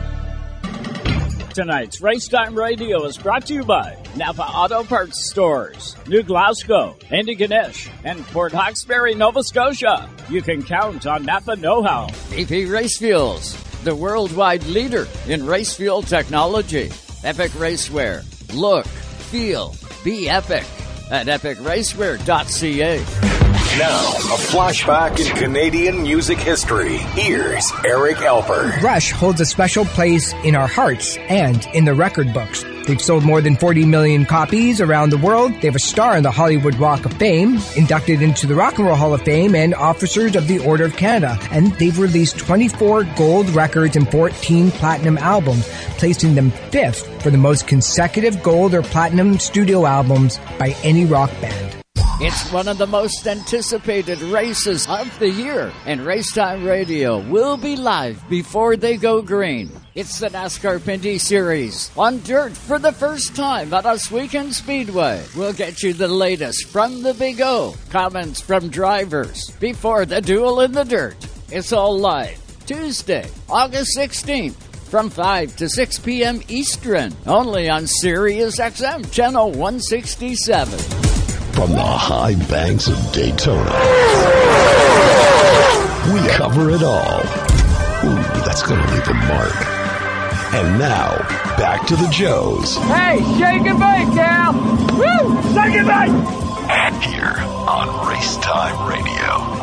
Tonight's Race Racetime Radio is brought to you by Napa Auto Parts Stores, New Glasgow, Antigonish, and Port Hawkesbury, Nova Scotia. You can count on Napa Know How. BP Race Fuels, the worldwide leader in race fuel technology. Epic Racewear. Look, feel, be epic at epicracewear.ca. Now, a flashback in Canadian music history. Here's Eric Alper. Rush holds a special place in our hearts and in the record books. They've sold more than 40 million copies around the world. They have a star in the Hollywood Walk of Fame, inducted into the Rock and Roll Hall of Fame, and officers of the Order of Canada. And they've released 24 gold records and 14 platinum albums, placing them fifth for the most consecutive gold or platinum studio albums by any rock band. It's one of the most anticipated races of the year, and Racetime Radio will be live before they go green. It's the NASCAR Pinty Series on dirt for the first time at Ohsweken Speedway. We'll get you the latest from the Big O, comments from drivers before the duel in the dirt. It's all live Tuesday, August 16th from 5 to 6 p.m. Eastern, only on Sirius XM Channel 167 from the high banks of Daytona. We cover it all. Ooh, that's going to leave a mark. And now, back to the Joes. Hey, shake and bake, Cal! Woo! Shake and bake! Here on Race Time Radio.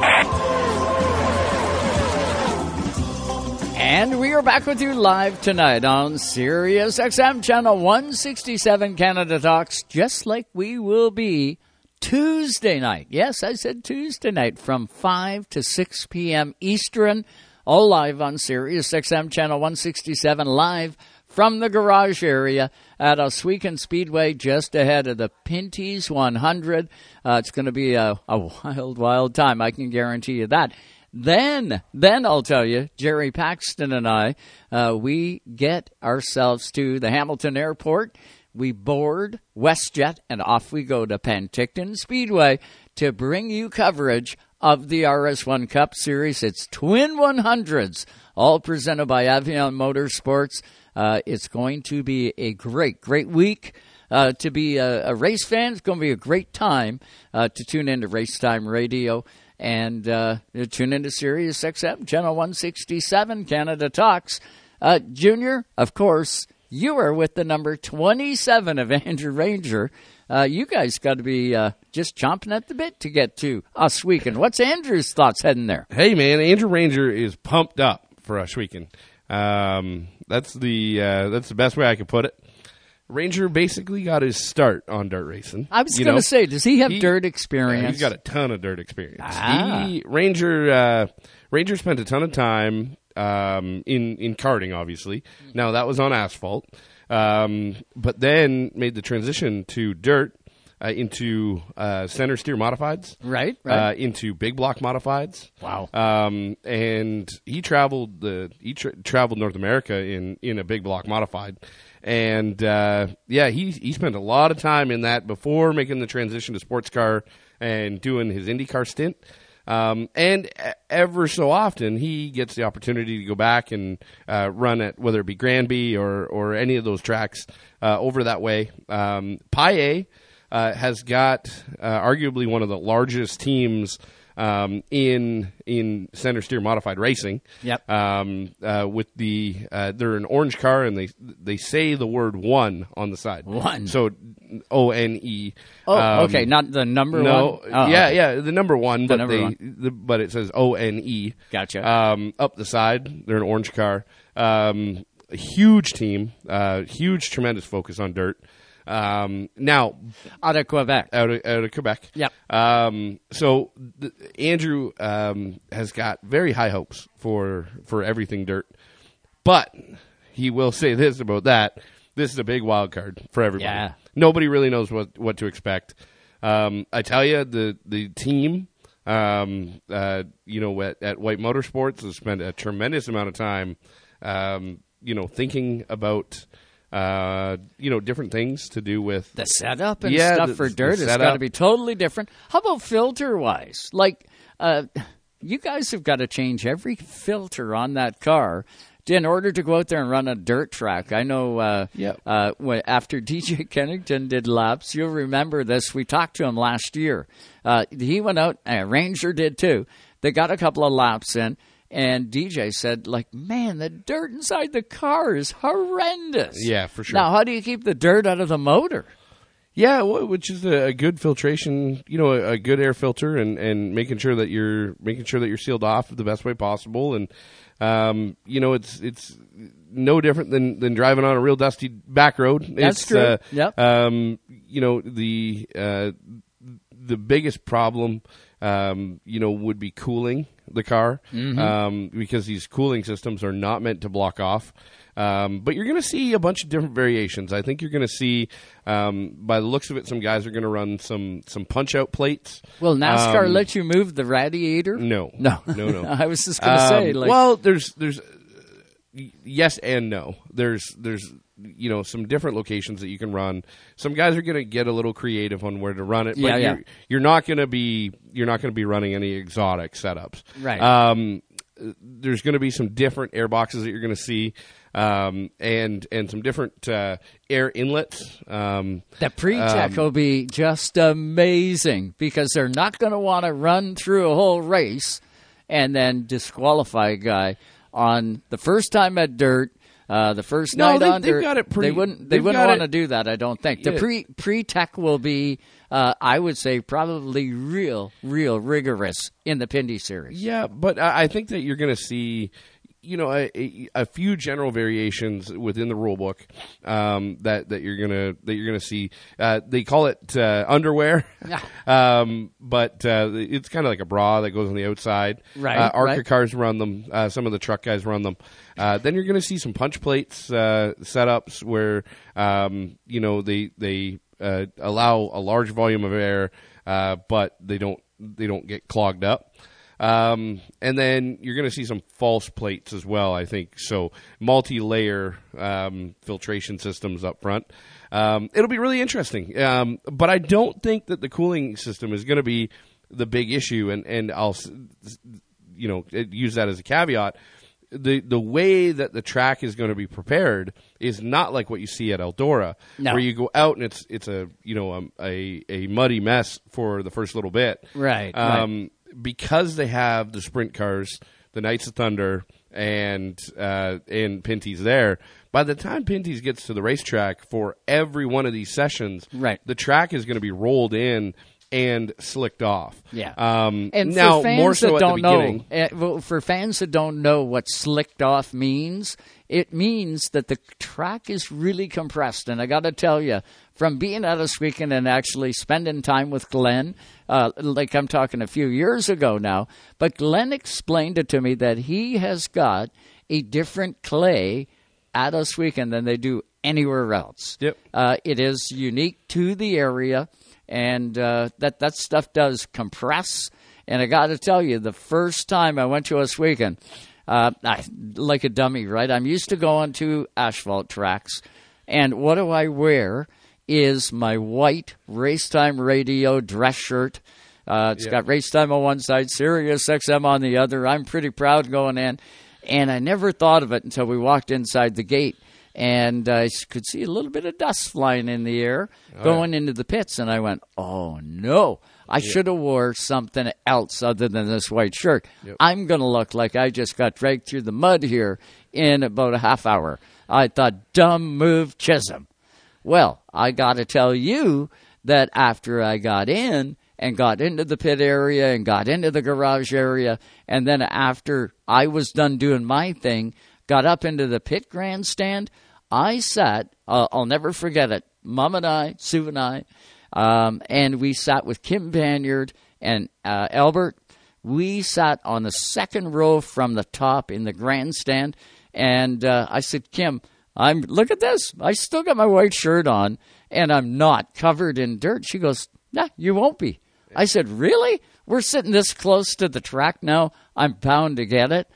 And we are back with you live tonight on Sirius XM Channel 167 Canada Talks, just like we will be Tuesday night. Yes, I said Tuesday night from 5 to 6 p.m. Eastern, all live on Sirius XM Channel 167, live from the garage area at Ohsweken Speedway, just ahead of the Pinty's 100. Uh, it's going to be a, a wild, wild time. I can guarantee you that. Then, then I'll tell you, Jerry Paxton and I, uh, we get ourselves to the Hamilton Airport we board WestJet and off we go to Penticton Speedway to bring you coverage of the RS1 Cup Series. It's Twin 100s, all presented by Avion Motorsports. Uh, it's going to be a great, great week. Uh, to be a, a, race fan, it's going to be a great time uh, to tune into Race Time Radio and uh, tune into Sirius XM, Channel 167, Canada Talks. Uh, Junior, of course, you are with the number 27 of Andrew Ranger. Uh, you guys got to be uh, just chomping at the bit to get to Ohsweken. What's Andrew's thoughts heading there? Hey, man, Andrew Ranger is pumped up for Ohsweken. Um, that's the uh, that's the best way I could put it. Ranger basically got his start on dirt racing. I was going to say, does he have he, dirt experience? Yeah, he's got a ton of dirt experience. Ah. He, Ranger uh, Ranger spent a ton of time um, in in karting, obviously. Now that was on asphalt, um, but then made the transition to dirt. Uh, into uh, center steer modifieds, right? Right. Uh, into big block modifieds. Wow. Um, and he traveled the he tra- traveled North America in in a big block modified, and uh, yeah, he he spent a lot of time in that before making the transition to sports car and doing his IndyCar stint. Um, and ever so often, he gets the opportunity to go back and uh, run at whether it be Granby or or any of those tracks uh, over that way. Um, Paille uh, has got uh, arguably one of the largest teams um, in in center steer modified racing. Yep. Um, uh, with the uh, they're an orange car and they they say the word one on the side. One. So O N E. Oh, um, okay, not the number no, one. Oh, yeah, okay. yeah, the number one, The but number they one. The, but it says O N E. Gotcha. Um, up the side, they're an orange car. Um, a huge team, uh, huge, tremendous focus on dirt. Um, now, out of Quebec, out of, out of Quebec. Yep. Um, so th- Andrew um, has got very high hopes for for everything dirt, but he will say this about that. This is a big wild card for everybody. Yeah. Nobody really knows what, what to expect. Um, I tell you, the the team, um, uh, you know, at, at White Motorsports has spent a tremendous amount of time, um, you know, thinking about, uh, you know, different things to do with The setup and Yeah, stuff the- for dirt has got to be totally different. How about filter wise? Like, uh, you guys have got to change every filter on that car in order to go out there and run a dirt track. I know uh, Yep. uh, after (laughs) DJ Kennington did laps, you'll remember this. We talked to him last year. Uh, he went out, uh, Ranger did too. They got a couple of laps in. And DJ said, like, man, the dirt inside the car is horrendous. Yeah, for sure. Now, how do you keep the dirt out of the motor? Yeah, which is a, good filtration, you know, a, a good air filter, and, and making sure that you're making sure that you're sealed off the best way possible, and um, you know, it's it's no different than, than driving on a real dusty back road. That's it's, true. Uh, Yep. Um, you know, the uh, the biggest problem, um, you know, would be cooling the car Mhm. um, because these cooling systems are not meant to block off. Um, but you're going to see a bunch of different variations. I think you're going to see, um, by the looks of it, some guys are going to run some some punch out plates. Will NASCAR Um, let you move the radiator? No, (laughs) No. no, no. (laughs) I was just gonna say, like- well, there's there's yes and no. There's there's you know some different locations that you can run. Some guys are going to get a little creative on where to run it, but Yeah, yeah. you're you're not going to be you're not going to be running any exotic setups. Right. Um, there's going to be some different air boxes that you're going to see. Um, and and some different uh, air inlets. Um, The pre-check um, will be just amazing because they're not going to want to run through a whole race and then disqualify a guy on the first time at dirt. Uh, the first No, night they- on they've got it pretty- they wouldn't. They wouldn't want to do that. I don't think the Yeah. pre pre tech will be. Uh, I would say probably real, real rigorous in the Pinty series. Yeah, but I I think that you're going to see, you know, a, a, a few general variations within the rule book um, that that you're gonna that you're gonna see. Uh, they call it uh, underwear, Yeah. (laughs) um, but uh, it's kind of like a bra that goes on the outside. Right, Uh, Arca right. cars run them. Uh, some of the truck guys run them. Uh, then you're going to see some punch plates uh, setups where um, you know they they uh, allow a large volume of air, uh, but they don't they don't get clogged up. Um, and then you're going to see some false plates as well. I think so. Multi-layer um, filtration systems up front. Um, it'll be really interesting. Um, but I don't think that the cooling system is going to be the big issue. And and I'll you know use that as a caveat. The the way that the track is going to be prepared is not like what you see at Eldora, No. where you go out and it's it's a you know um, a a muddy mess for the first little bit, Right, Um, Because they have the sprint cars, the Knights of Thunder, and uh, and Pinty's there. By the time Pinty's gets to the racetrack for every one of these sessions, right. the track is going to be rolled in and slicked off. Yeah. Um, And now for fans more so that at don't the beginning. know, uh, well, for fans that don't know what slicked off means, it means that the track is really compressed. And I got to tell you, from being out this weekend and actually spending time with Glenn, uh, like I'm talking a few years ago now, but Glenn explained it to me that he has got a different clay at Ohsweken than they do anywhere else. Yep. Uh, it is unique to the area, and uh, that that stuff does compress. And I got to tell you, the first time I went to Ohsweken, uh, I, like a dummy, right? I'm used to going to asphalt tracks, and what do I wear? Is my white racetime radio dress shirt. Uh, it's Yeah. got racetime on one side, Sirius XM on the other. I'm pretty proud going in, and I never thought of it until we walked inside the gate and I could see a little bit of dust flying in the air Oh, going into the pits, and I went, "Oh no! I should have wore something else other than this white shirt. Yep. I'm going to look like I just got dragged through the mud here in about a half hour." I thought, "Dumb move, Chisholm." Well, I got to tell you that after I got in and got into the pit area and got into the garage area, and then after I was done doing my thing, got up into the pit grandstand, I sat, uh, I'll never forget it, Mom and I, Sue and I, um, and we sat with Kim Banyard and uh, Albert. We sat on the second row from the top in the grandstand And uh, I said, Kim, I'm look at this. I still got my white shirt on, and I'm not covered in dirt. She goes, Nah, you won't be. I said, Really? We're sitting this close to the track now. I'm bound to get it.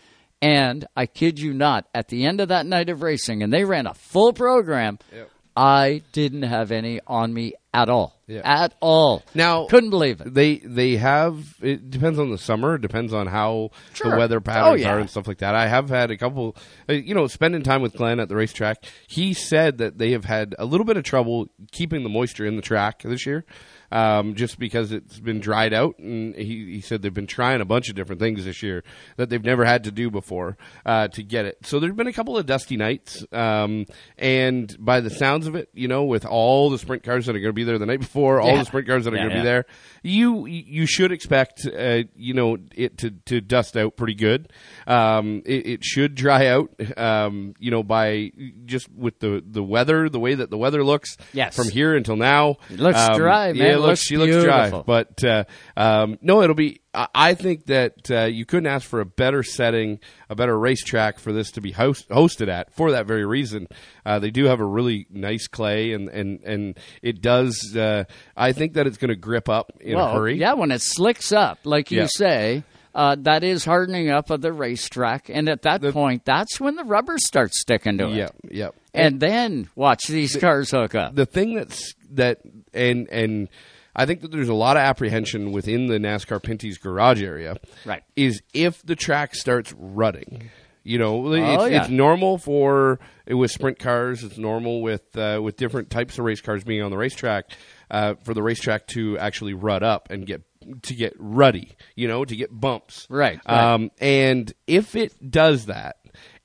And I kid you not, at the end of that night of racing, and they ran a full program, Yep. I didn't have any on me at all. Yeah. At all. Now couldn't believe it. They they have it depends on the summer. It depends on how Sure. the weather patterns Oh, yeah. are and stuff like that. I have had a couple, uh, you know, spending time with Glenn at the racetrack. He said that they have had a little bit of trouble keeping the moisture in the track this year. Um, just because it's been dried out, and he, he said they've been trying a bunch of different things this year that they've never had to do before uh, to get it. So there's been a couple of dusty nights, um, and by the sounds of it, you know, with all the sprint cars that are going to be there the night before, all Yeah. the sprint cars that are Yeah, going to yeah. be there, you you should expect uh, you know it to, to dust out pretty good. Um, it, it should dry out. Um, you know by just with the the weather, the way that the weather looks. Yes. From here until now, It looks um, dry, Yeah, man. Looks, she looks dry. beautiful. But uh, um, no, it'll be. I- I think that uh, you couldn't ask for a better setting, a better racetrack for this to be host, hosted at. For that very reason, uh, they do have a really nice clay, and and and it does. Uh, I think that it's going to grip up in well, a hurry. Yeah, when it slicks up, like you Yeah. say, uh, that is hardening up of the racetrack. And at that point, that's when the rubber starts sticking to it. Yep, yep. And then watch these cars hook up. The thing that's that and and I think that there's a lot of apprehension within the NASCAR Pinty's garage area. Right. Is if the track starts rutting. You know, it's, Oh, yeah. it's normal for with sprint cars. It's normal with uh, with different types of race cars being on the racetrack uh, for the racetrack to actually rut up and get to get ruddy. You know, to get bumps. Right, right. Um, and if it does that,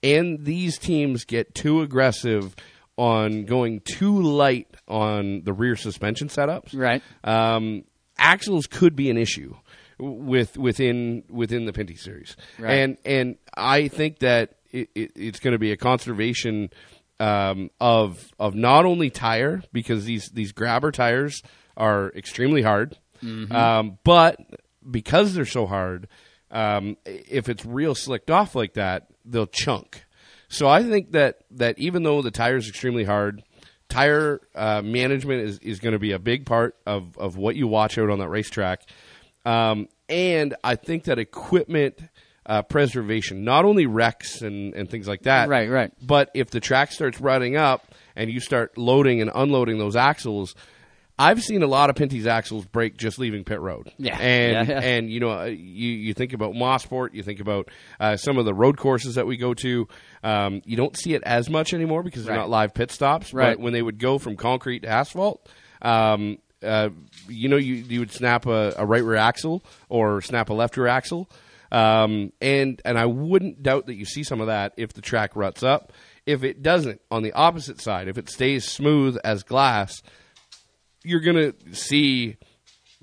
and these teams get too aggressive on going too light on the rear suspension setups, right? Um, axles could be an issue with within within the Pinty series, Right. and and I think that it, it, it's going to be a conservation um, of of not only tire because these these grabber tires are extremely hard, Mhm. um, but because they're so hard, um, if it's real slicked off like that, they'll chunk. So I think that that even though the tire is extremely hard, tire uh, management is, is going to be a big part of, of what you watch out on that racetrack. Um, and I think that equipment uh, preservation, not only wrecks and, and things like that, Right, right. But if the track starts rutting up and you start loading and unloading those axles, I've seen a lot of Pinty's axles break just leaving pit road. Yeah. and Yeah, yeah. and you know uh, you you think about Mosport, you think about uh, some of the road courses that we go to. Um, you don't see it as much anymore because they're Right. not live pit stops. Right. But when they would go from concrete to asphalt, um, uh, you know, you you would snap a, a right rear axle or snap a left rear axle, um, and and I wouldn't doubt that you see some of that if the track ruts up. If it doesn't, on the opposite side, if it stays smooth as glass, you're gonna see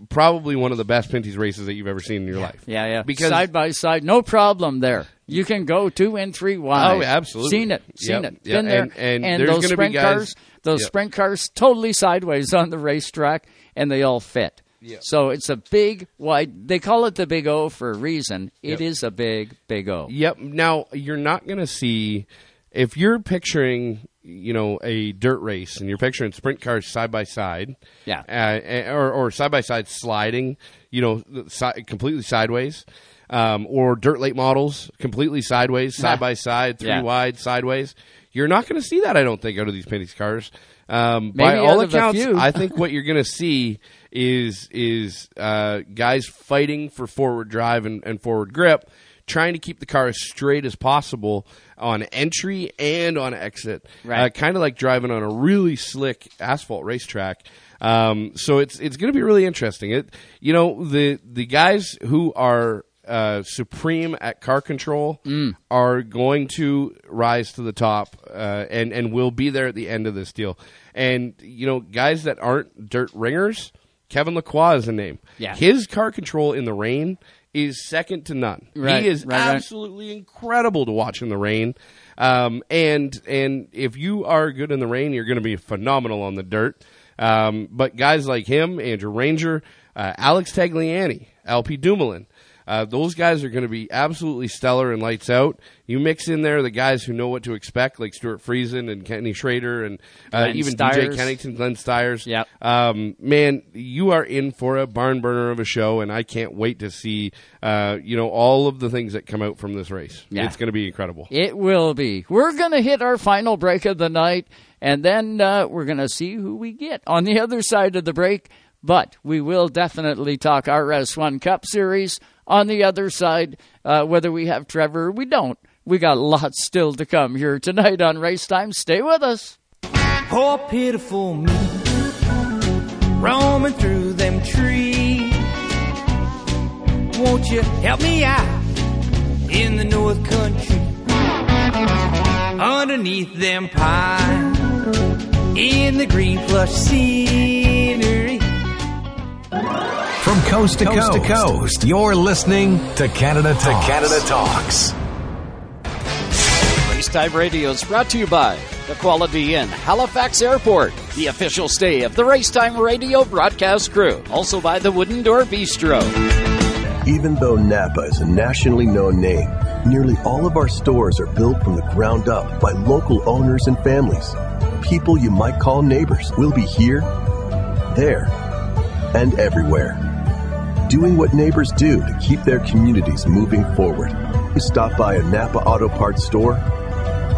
probably one of the best Pinty's races that you've ever seen in your life. Yeah, yeah. Because side by side, no problem there. You can go two and three wide. Oh, absolutely. Seen it, seen Yep, it, yeah, been there. and- and there's those sprint guys- cars, those Yep. sprint cars, totally sideways on the racetrack, and they all fit. Yep. So it's a big wide. They call it the Big O for a reason. It is Yep. a big, big O. Yep. Now you're not going to see if you're picturing, you know, a dirt race and you're picturing sprint cars side by side, Yeah. uh, or or side by side sliding, you know, si- completely sideways, um, or dirt late models completely sideways, side by side, three Yeah. wide, sideways. You're not going to see that, I don't think, out of these Pinty's cars. Um, by all out of a accounts. I think what you're going to see is is uh, guys fighting for forward drive and, and forward grip, trying to keep the car as straight as possible on entry and on exit. Right. Uh, kind of like driving on a really slick asphalt racetrack. Um, so it's it's going to be really interesting. It you know the the guys who are uh, supreme at car control Mm. are going to rise to the top uh, and and will be there at the end of this deal. And you know, guys that aren't dirt ringers, Kevin Lacroix is a name. Yeah. his car control in the rain is second to none. Right, he is right, right. absolutely incredible to watch in the rain. Um, and and if you are good in the rain, you're going to be phenomenal on the dirt. Um, but guys like him, Andrew Ranger, uh, Alex Tagliani, LP Dumoulin, Uh, those guys are going to be absolutely stellar and lights out. You mix in there the guys who know what to expect, like Stewart Friesen and Kenny Schrader, and uh, even Styres. DJ Kennington, Glenn Styres. Yep. Um, man, you are in for a barn burner of a show, and I can't wait to see uh, you know all of the things that come out from this race. Yeah. It's going to be incredible. It will be. We're going to hit our final break of the night, and then uh, we're going to see who we get on the other side of the break. But we will definitely talk our RS1 Cup Series on the other side, uh, whether we have Trevor or we don't. We got lots still to come here tonight on Race Time. Stay with us. Poor pitiful me, roaming through them trees. Won't you help me out in the North Country? Underneath them pines, in the green plush scenery. From coast to coast, to coast, you're listening to Canada To Talks. Canada Talks. Racetime Radio is brought to you by the Quality Inn, Halifax Airport, the official stay of the Racetime Radio broadcast crew. Also by the Wooden Door Bistro. Even though Napa is a nationally known name, nearly all of our stores are built from the ground up by local owners and families. People you might call neighbors will be here, there, and everywhere. Doing what neighbors do to keep their communities moving forward. You stop by a Napa Auto Parts store,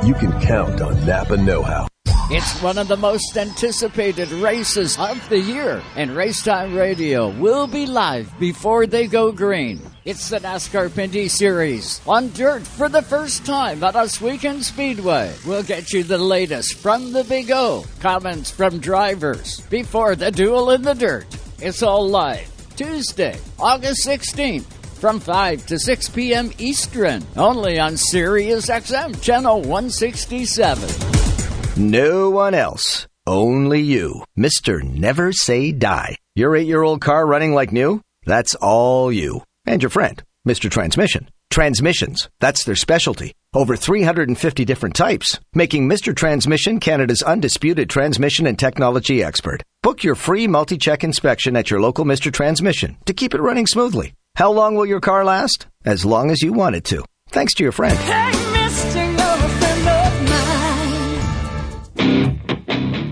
you can count on Napa Know How. It's one of the most anticipated races of the year, and Racetime Radio will be live before they go green. It's the NASCAR Pinty Series on dirt for the first time at Ohsweken Speedway. We'll get you the latest from the Big O, comments from drivers before the duel in the dirt. It's all live Tuesday, August 16th. From 5 to 6 p.m. Eastern, only on Sirius XM Channel 167. No one else. Only you. Mr. Never Say Die. Your eight year old car running like new? That's all you. And your friend, Mr. Transmission. Transmissions. That's their specialty. Over 350 different types, making Mr. Transmission Canada's undisputed transmission and technology expert. Book your free multi check inspection at your local Mr. Transmission to keep it running smoothly. How long will your car last? As long as you want it to. Thanks to your friend.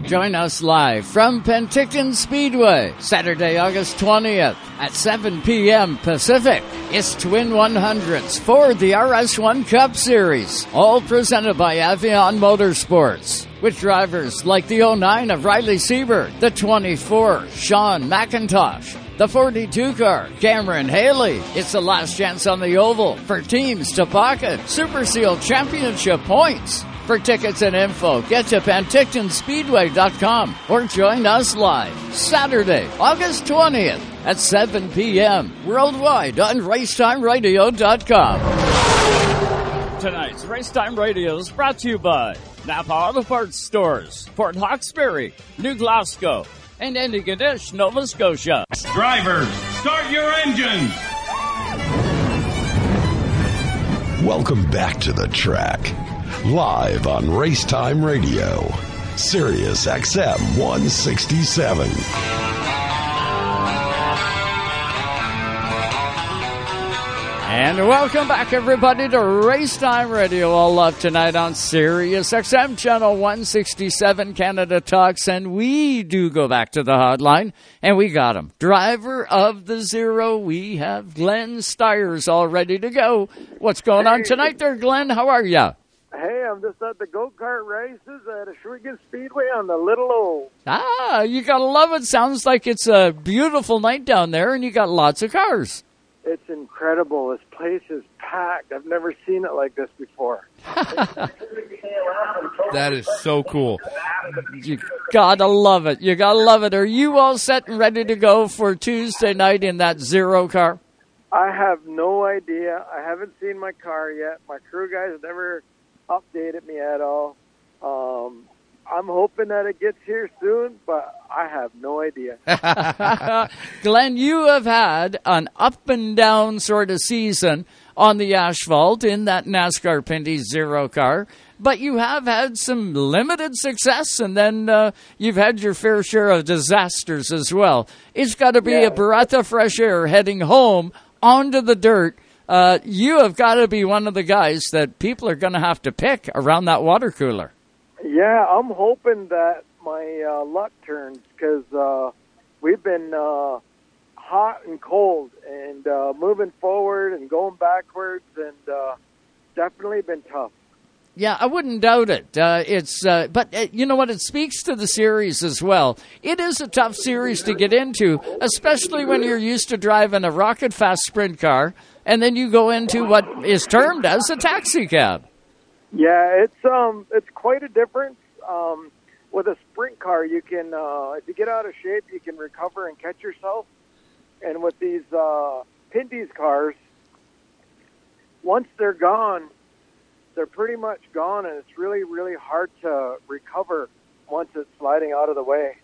Join us live from Penticton Speedway, Saturday, August 20th at 7 p.m. Pacific. It's Twin 100s for the RS1 Cup Series, all presented by Avion Motorsports. With drivers like the 09 of Riley Siebert, the 24 Sean McIntosh, the 42 car, Cameron Hayley. It's the last chance on the oval for teams to pocket Super Seal Championship points. For tickets and info, get to PentictonSpeedway.com or join us live Saturday, August 20th at 7 p.m. worldwide on RaceTimeRadio.com. Tonight's Racetime Radio is brought to you by Napa Auto Parts Stores, Port Hawkesbury, New Glasgow, and Antigonish, Nova Scotia. Drivers, start your engines! Welcome back to the track. Live on Racetime Radio. Sirius XM 167. And welcome back, everybody, to Racetime Radio. All love tonight on Sirius XM Channel 167 Canada Talks. And we do go back to the hotline, and we got him. Driver of the Zero, we have Glenn Styres all ready to go. What's going on tonight there, Glenn? How are you? Hey, I'm just at the go kart races at Ashwaubenon Speedway on the Little O. Ah, you gotta love it. Sounds like it's a beautiful night down there, and you got lots of cars. It's incredible. This place is packed. I've never seen it like this before. (laughs) That is so cool. You gotta love it. You gotta love it. Are you all set and ready to go for Tuesday night in that zero car? I have no idea. I haven't seen my car yet. My crew guys never updated me at all. Um, I'm hoping that it gets here soon, but I have no idea. (laughs) Glenn, you have had an up and down sort of season on the asphalt in that NASCAR Pinty Zero car, but you have had some limited success, and then uh, you've had your fair share of disasters as well. It's got to be a breath of fresh air heading home onto the dirt, uh, you have got to be one of the guys that people are going to have to pick around that water cooler. Yeah, I'm hoping that my uh, luck turns because uh, we've been uh, hot and cold and uh, moving forward and going backwards and uh, definitely been tough. Yeah, I wouldn't doubt it. Uh, it's, uh, but uh, you know what? It speaks to the series as well. It is a tough series to get into, especially when you're used to driving a rocket fast sprint car, and then you go into what is termed as a taxi cab. Yeah, it's um, it's quite a difference. Um, with a sprint car, you can, uh, if you get out of shape, you can recover and catch yourself. And with these uh, Pinty's cars, once they're gone, they're pretty much gone, and it's really, really hard to recover once it's sliding out of the way.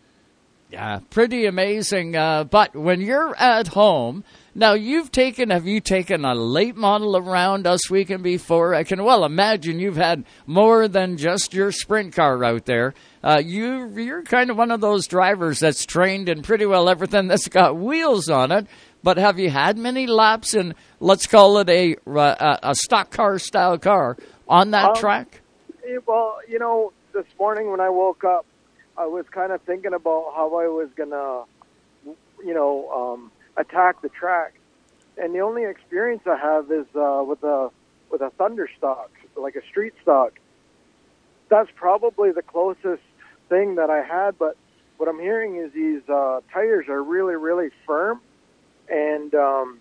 Yeah, pretty amazing. Uh, but when you're at home, now you've taken, have you taken a late model around Ohsweken before? I can well imagine you've had more than just your sprint car out there. Uh, you, you're kind of one of those drivers that's trained in pretty well everything that's got wheels on it. But have you had many laps in, let's call it a, uh, a stock car style car on that Um, track? eh, Well, you know, this morning when I woke up, I was kind of thinking about how I was gonna, you know, um, attack the track. And the only experience I have is uh, with a with a thunder stock, like a street stock. That's probably the closest thing that I had. But what I'm hearing is these uh, tires are really, really firm, and um,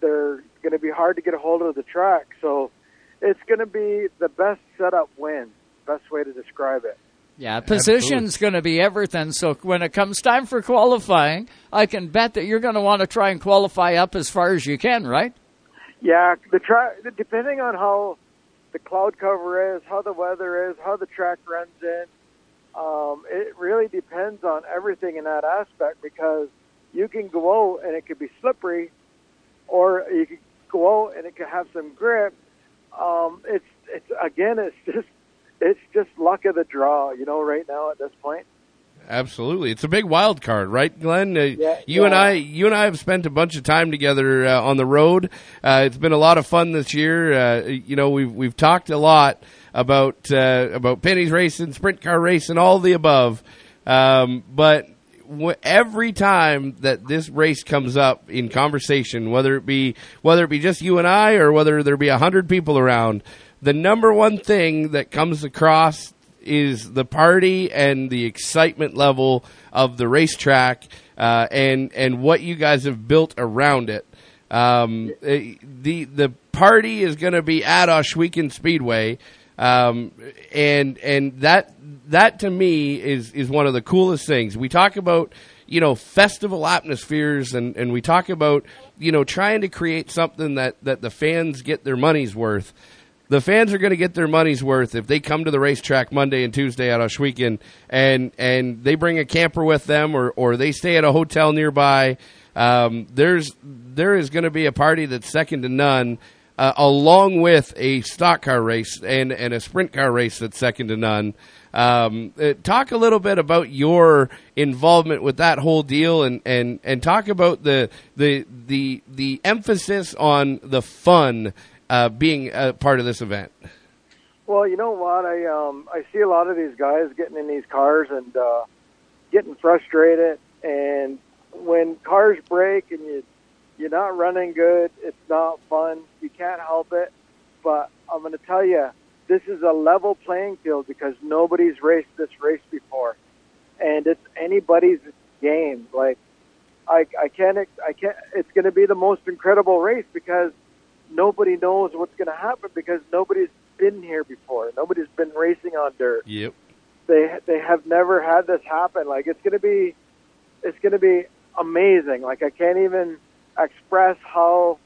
they're going to be hard to get a hold of the track. So it's going to be the best setup wins. Best way to describe it. Yeah, position's going to be everything. So when it comes time for qualifying, I can bet that you're going to want to try and qualify up as far as you can, right? Yeah, the track depending on how the cloud cover is, how the weather is, how the track runs in. Um, it really depends on everything in that aspect because you can go out and it could be slippery, or you could go out and it could have some grip. Um, it's it's again, it's (laughs) just it's just luck of the draw, you know. Right now at this point. Absolutely, it's a big wild card, right, Glenn? Uh, Yeah, you and. I, you and I have spent a bunch of time together uh, on the road. Uh, it's been a lot of fun this year. Uh, you know, we've we've talked a lot about uh, about Pinty's racing, sprint car racing, all the above. Um, but w- every time that this race comes up in conversation, whether it be whether it be just you and I, or whether there be a hundred people around, the number one thing that comes across is the party and the excitement level of the racetrack uh, and and what you guys have built around it. Um, eh, the the party is going to be at Ohsweken Speedway, um, and and that that to me is is one of the coolest things. We talk about you know festival atmospheres and and we talk about you know trying to create something that that the fans get their money's worth the fans are going to get their money's worth if they come to the racetrack Monday and Tuesday at Ohsweken and and they bring a camper with them or or they stay at a hotel nearby. Um, there's there is going to be a party that's second to none, uh, along with a stock car race and and a sprint car race that's second to none. Um, uh, talk a little bit about your involvement with that whole deal, and, and, and talk about the the the the emphasis on the fun uh, being a part of this event. Well, you know what? I um I see a lot of these guys getting in these cars and uh, getting frustrated, and when cars break and you you're not running good, it's not fun. You can't help it. But I'm going to tell you, this is a level playing field because nobody's raced this race before, and it's anybody's game. Like I I can't I can't. It's going to be the most incredible race because nobody knows what's going to happen because nobody's been here before. Nobody's been racing on dirt. Yep. They they have never had this happen. Like it's going to be it's going to be amazing. Like I can't even express how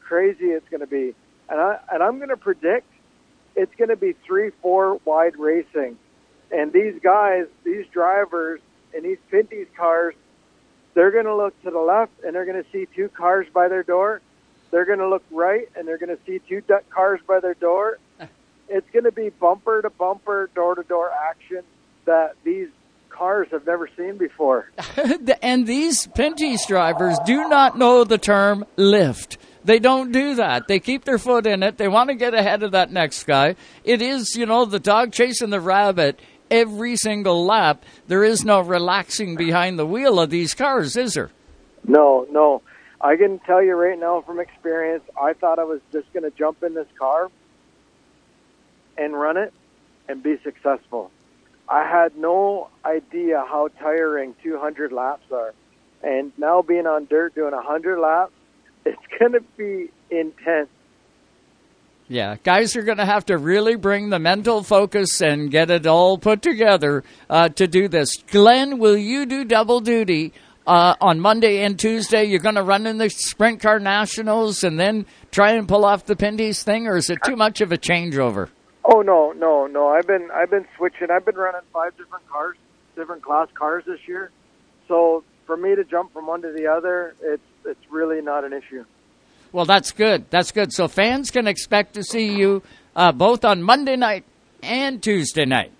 crazy it's going to be. And I and I'm going to predict it's going to be 3-4 wide racing. And these guys, these drivers and these Pinty's cars, they're going to look to the left and they're going to see two cars by their door. They're going to look right and they're going to see two duck cars by their door. (laughs) It's going to be bumper to bumper, door to door action that these cars I've never seen before. (laughs) and these Pinty's drivers do not know the term lift. They don't do that. They keep their foot in it. They want to get ahead of that next guy. It is, you know, the dog chasing the rabbit every single lap. There is no relaxing behind the wheel of these cars, is there? No, no. I can tell you right now from experience, I thought I was just going to jump in this car and run it and be successful. I had no idea how tiring 200 laps are. And now being on dirt doing 100 laps, (laughs) it's going to be intense. Yeah, guys are going to have to really bring the mental focus and get it all put together uh, to do this. Glenn, will you do double duty uh, on Monday and Tuesday? You're going to run in the Sprint Car Nationals and then try and pull off the Pinty's thing, or is it too much of a changeover? Oh no, no, no! I've been I've been switching. I've been running five different cars, different class cars this year. So for me to jump from one to the other, it's it's really not an issue. Well, that's good. That's good. So fans can expect to see you uh, both on Monday night and Tuesday night.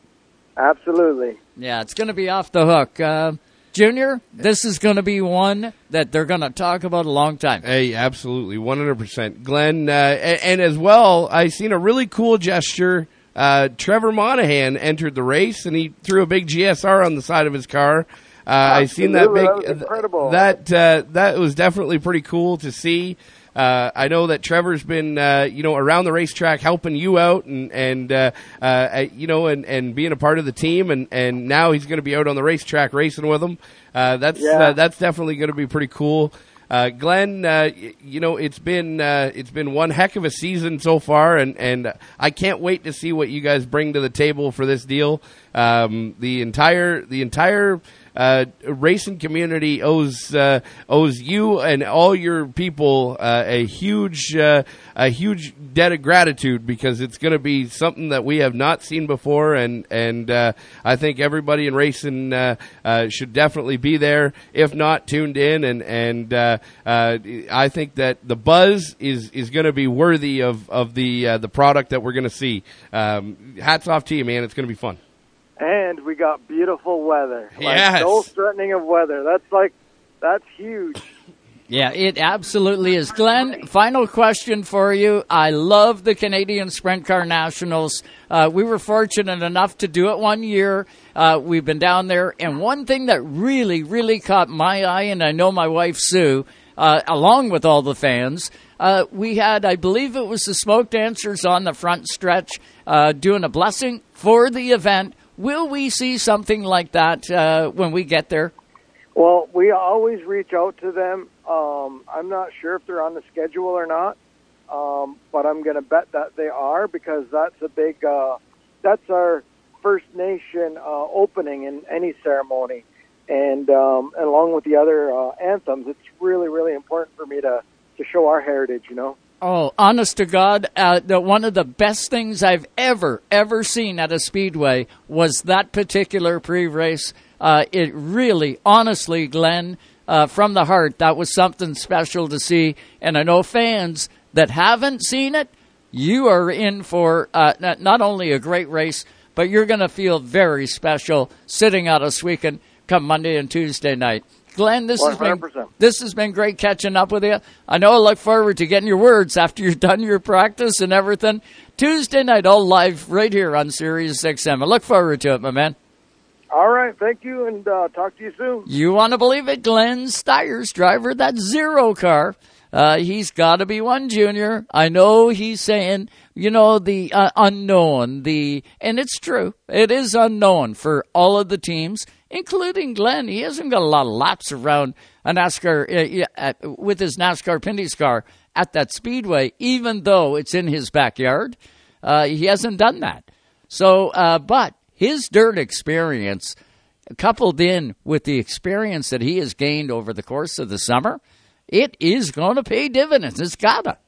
Absolutely. Yeah, it's going to be off the hook. Uh, Junior, this is going to be one that they're going to talk about a long time. Hey, absolutely, one hundred percent, Glenn. Uh, and, and, as well, I seen a really cool gesture. Uh, Trevor Monahan entered the race, and he threw a big GSR on the side of his car. Uh, I seen that big. That was incredible. That uh, that was definitely pretty cool to see. Uh, I know that Trevor's been, uh, you know, around the racetrack helping you out and, and uh, uh, you know, and, and being a part of the team. And, and now he's going to be out on the racetrack racing with them. Uh, that's, Yeah. uh, that's definitely going to be pretty cool. Uh, Glenn, uh, you know it's been uh, it's been one heck of a season so far, and and I can't wait to see what you guys bring to the table for this deal. Um, the entire the entire uh, racing community owes uh, owes you and all your people uh, a huge uh, a huge debt of gratitude because it's going to be something that we have not seen before, and and uh, I think everybody in racing uh, should definitely be there, if not tuned in, and and I think that the buzz is is going to be worthy of of the the product that we're going to see. Um, hats off to you, man! It's going to be fun. And we got beautiful weather. Like, Yes. No threatening of weather. That's like, that's huge. Yeah, it absolutely is. Glenn, final question for you. I love the Canadian Sprint Car Nationals. Uh, we were fortunate enough to do it one year. Uh, we've been down there, and one thing that really, really caught my eye, and I know my wife Sue, uh, along with all the fans, uh, we had, I believe it was the smoke dancers on the front stretch uh, doing a blessing for the event. Will we see something like that uh, when we get there? Well, we always reach out to them. Um, I'm not sure if they're on the schedule or not, um, but I'm going to bet that they are because that's a big. Uh, that's our First Nation uh, opening in any ceremony, and um, and along with the other uh, anthems, it's really really important for me to to show our heritage. You know. Oh, honest to God, uh, the, one of the best things I've ever, ever seen at a speedway was that particular pre-race. Uh, it really, honestly, Glenn, uh, from the heart, that was something special to see. And I know fans that haven't seen it, you are in for uh, not, not only a great race, but you're going to feel very special sitting out this weekend come Monday and Tuesday night. Glenn, this has been this has been great catching up with you. I know I look forward to getting your words after you've done your practice and everything. Tuesday night, all live right here on Sirius XM. I look forward to it, my man. All right, thank you, and uh, talk to you soon. You want to believe it? Glenn Styres' driver, that zero car. Uh, he's got to be one junior. I know he's saying, you know, the uh, unknown, the, and it's true. It is unknown for all of the teams, including Glenn. He hasn't got a lot of laps around a NASCAR, uh, at, with his NASCAR Pinty's car at that speedway, even though it's in his backyard. Uh, he hasn't done that. So, uh, but his dirt experience, coupled in with the experience that he has gained over the course of the summer, it is going to pay dividends. It's gotta.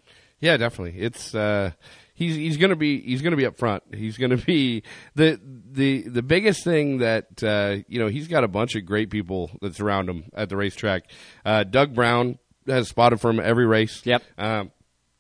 Yeah, definitely. It's uh, he's he's gonna be he's gonna be up front. He's gonna be the the the biggest thing that uh, you know he's got a bunch of great people that surround him at the racetrack. Uh, Doug Brown has spotted for him every race. Yep. Um,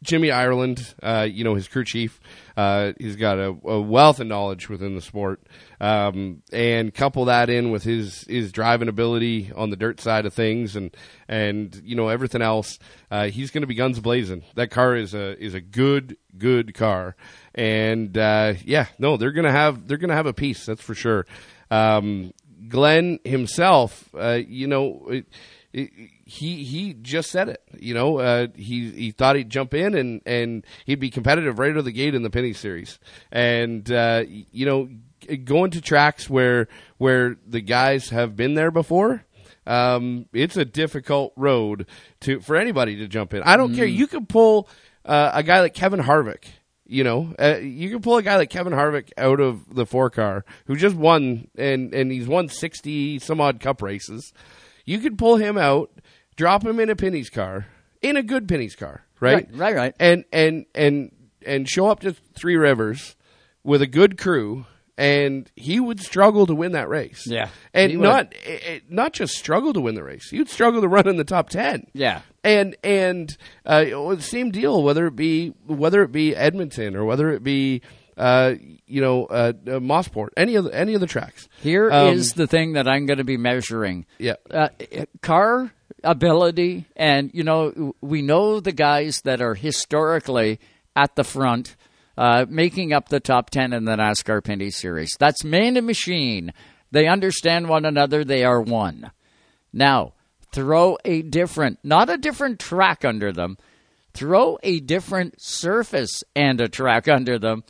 Jimmy Ireland, uh, you know, his crew chief, uh, he's got a, a, wealth of knowledge within the sport. Um, and couple that in with his, his driving ability on the dirt side of things and, and, you know, everything else. Uh, he's going to be guns blazing. That car is a, is a good, good car. And, uh, yeah, no, they're going to have, they're to have a piece. That's for sure. Um, Glenn himself, uh, you know, it, he he just said it. You know, uh, he he thought he'd jump in and and he'd be competitive right out of the gate in the Pinty Series, and uh, you know, going to tracks where where the guys have been there before. Um, it's a difficult road to for anybody to jump in. I don't mm. care. You could pull uh, a guy like Kevin Harvick. You know, uh, you can pull a guy like Kevin Harvick out of the four car who just won and and he's won sixty some odd Cup races. You could pull him out drop him in a Pinty's car, in a good Pinty's car, right? Right, right, right. And and and and show up to Three Rivers with a good crew, and he would struggle to win that race. Yeah, and not it, eh, eh, not just struggle to win the race. He'd struggle to run in the top ten. Yeah, and and uh, same deal. Whether it be whether it be Edmonton or whether it be uh, you know, uh, uh, Mosport, any of the, any of the tracks. Here um, is the thing that I'm going to be measuring. Yeah, uh, car ability, and you know, we know the guys that are historically at the front, uh, making up the top ten in the NASCAR Pinty Series. That's man and machine. They understand one another. They are one. Now, throw a different, not a different track under them. Throw a different surface and a track (laughs) under them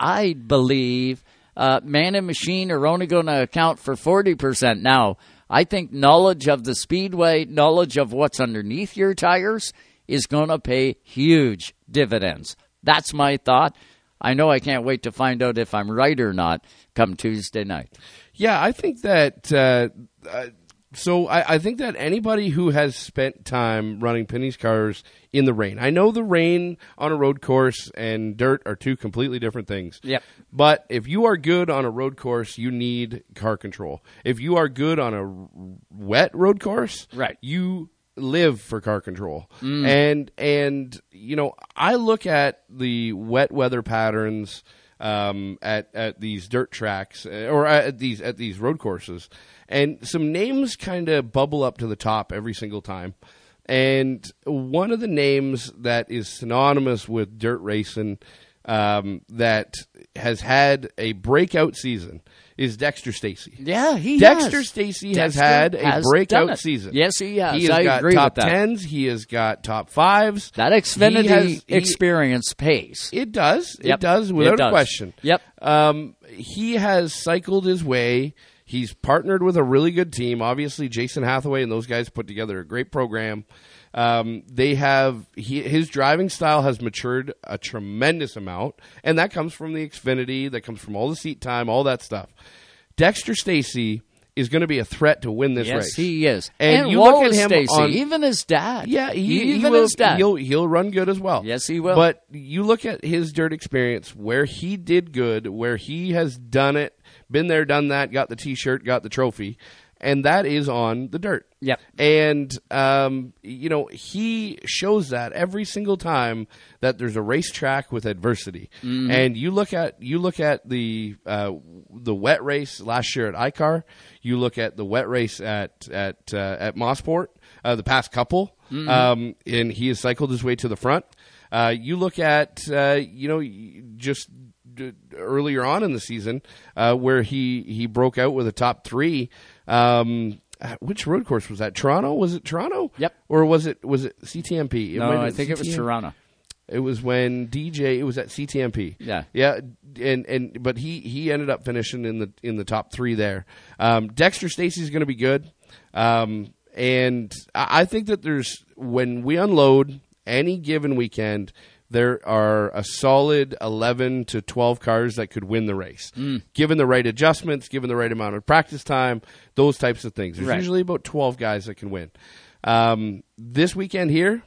I believe uh, man and machine are only going to account for 40% now. I think knowledge of the speedway, knowledge of what's underneath your tires is going to pay huge dividends. That's my thought. I know I can't wait to find out if I'm right or not come Tuesday night. Yeah, I think that uh, uh, so I, I, think that anybody who has spent time running Pinty's cars in the rain, I know the rain on a road course and dirt are two completely different things. Yep. But if you are good on a road course, you need car control. If you are good on a wet road course, right, you live for car control. Mm. And and you know, I look at the wet weather patterns um, at at these dirt tracks uh, or at these at these road courses, and some names kind of bubble up to the top every single time. And one of the names that is synonymous with dirt racing um, that has had a breakout season is Dexter Stacey. Yeah, he Dexter. Stacey has had a has breakout season. Yes, he has. He has I got top tens. He has got top fives. That Xfinity has- he- experience pays. It does. Yep. It does without It does. a question. Yep. Um, he has cycled his way. He's partnered with a really good team. Obviously, Jason Hathaway and those guys put together a great program. Um, they have he, his driving style has matured a tremendous amount, and that comes from the Xfinity. That comes from all the seat time, all that stuff. Dexter Stacey is going to be a threat to win this yes, race. he is. And, And you look at him Stacey, on even his dad. yeah, he, he even will, his dad. He'll he'll run good as well. Yes, he will. But you look at his dirt experience, where he did good, where he has done it, been there, done that, got the T-shirt, got the trophy, and that is on the dirt. Yep. And um, you know he shows that every single time that there's a racetrack with adversity. Mhm. And you look at you look at the uh, the wet race last year at ICAR. You look at the wet race at at uh, at Mosport. Uh, the past couple, Mhm. um, and he has cycled his way to the front. Uh, you look at uh, you know just d- earlier on in the season uh, where he he broke out with a top three. Um, uh, which road course was that? Toronto? Was it Toronto? Yep. Or was it was it CTMP? It No, I think it was Toronto. It was when DJ. It was at CTMP. Yeah. yeah, and and but he he ended up finishing in the in the top three there. Um, Dexter Stacey's going to be good, um, and I I think that there's when we unload any given weekend. There are a solid 11 to 12 cars that could win the race. Mm. Given the right adjustments, given the right amount of practice time, those types of things. There's Right. usually about 12 guys that can win. Um, this weekend here,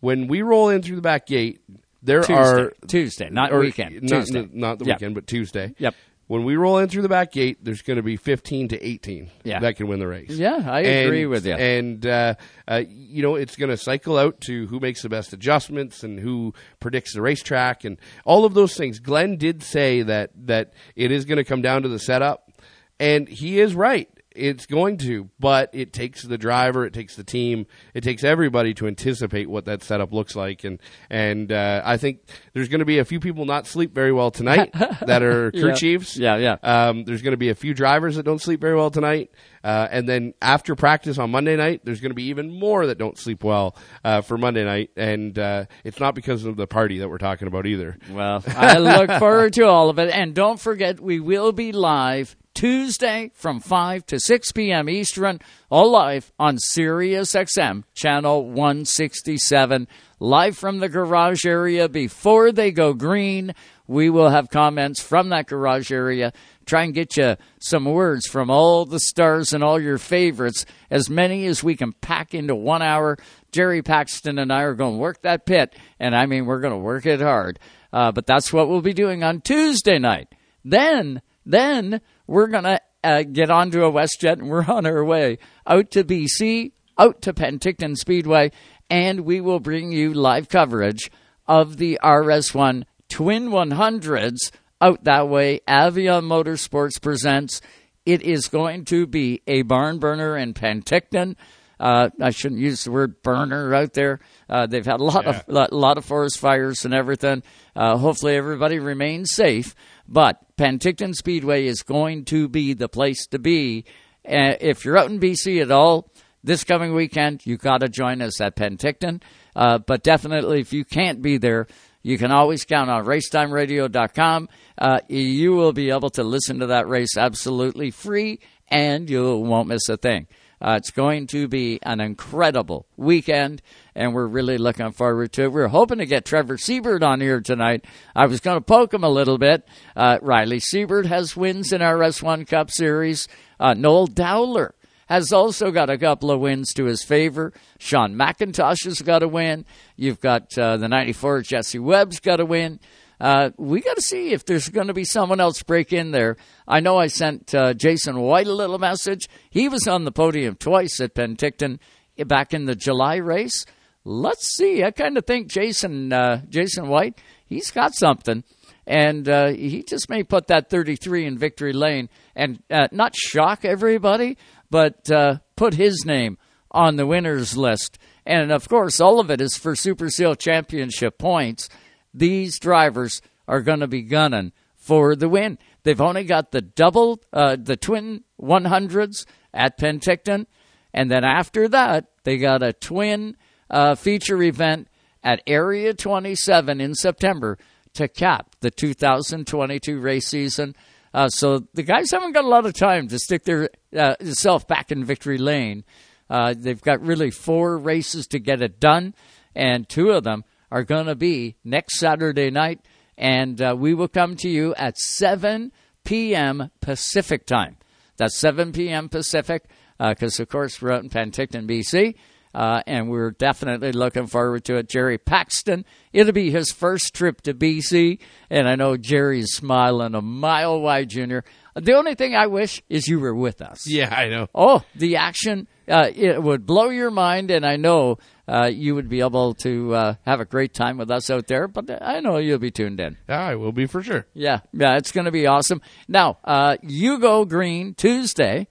when we roll in through the back gate, there Tuesday. are Tuesday, not or- weekend. not, Tuesday. not the Yep. weekend, but Tuesday. Yep. When we roll in through the back gate, there's going to be 15 to 18 Yeah. that can win the race. Yeah, I agree with you. And uh, uh, you know, it's going to cycle out to who makes the best adjustments and who predicts the racetrack and all of those things. Glenn did say that that it is going to come down to the setup, and he is right. It's going to, but it takes the driver, it takes the team, it takes everybody to anticipate what that setup looks like, and and uh, I think there's going to be a few people not sleep very well tonight (laughs) that are crew Yeah. chiefs. Yeah, yeah. Um, there's going to be a few drivers that don't sleep very well tonight, uh, and then after practice on Monday night, there's going to be even more that don't sleep well uh, for Monday night, and uh, it's not because of the party that we're talking about either. Well, I look forward to all of it. And don't forget, we will be live Tuesday from 5 to 6 p.m. Eastern, all live on Sirius XM, channel 167, live from the garage area before they go green. We will have comments from that garage area. Try and get you some words from all the stars and all your favorites, as many as we can pack into one hour. Jerry Paxton and I are going to work that pit, and I mean, we're going to work it hard. Uh, but that's what we'll be doing on Tuesday night. Then, then we're going to uh, get onto a WestJet and we're on our way out to BC, out to Penticton Speedway, and we will bring you live coverage of the RS1 Twin 100s out that way. Avion Motorsports presents. It is going to be a barn burner in Penticton. Uh, I shouldn't use the word burner out there. Uh, they've had a lot of a lot of forest fires and everything. Uh, hopefully, everybody remains safe. But Penticton Speedway is going to be the place to be. Uh, if you're out in BC at all this coming weekend, you got to join us at Penticton. Uh, but definitely, if you can't be there, you can always count on racetimeradio.com. Uh, you will be able to listen to that race absolutely free, and you won't miss a thing. Uh, it's going to be an incredible weekend, and we're really looking forward to it. We're hoping to get Trevor Siebert on here tonight. I was going to poke him a little bit. Uh, Riley Siebert has wins in RS1 Cup Series. Uh, Noel Dowler has also got a couple of wins to his favor. Sean McIntosh has got a win. You've got uh, the 94 Jesse Webb's got a win. Uh, we got to see if there's going to be someone else break in there. I know I sent uh, Jason White a little message. He was on the podium twice at Penticton back in the July race. Let's see. I kind of think Jason uh, Jason White he's got something, and uh, he just may put that 33 in victory lane and uh, not shock everybody, but uh, put his name on the winners list. And of course, all of it is for Super Seal Championship points these drivers are going to be gunning for the win. They've only got the double, uh, the twin 100s at Penticton, and then after that, they got a twin uh, feature event at Area 27 in September to cap the 2022 race season. Uh, so the guys haven't got a lot of time to stick their uh, self back in victory lane. Uh, they've got really four races to get it done, and two of them are going to be next Saturday night, and uh, we will come to you at 7 p.m. Pacific time. That's 7 p.m. Pacific, because of course we're out in Penticton, BC, uh, and we're definitely looking forward to it. Jerry Paxton, it'll be his first trip to BC, and I know Jerry's smiling a mile wide, Junior. The only thing I wish is you were with us. Yeah, I know. Oh, the action uh, it would blow your mind, and I know uh, you would be able to uh, have a great time with us out there. But I know you'll be tuned in. I will be for sure. Yeah, yeah, it's going to be awesome. Now, uh, you go green Tuesday,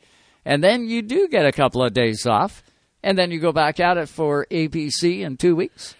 and then you do get a couple of days off, and then you go back at it for APC in two weeks.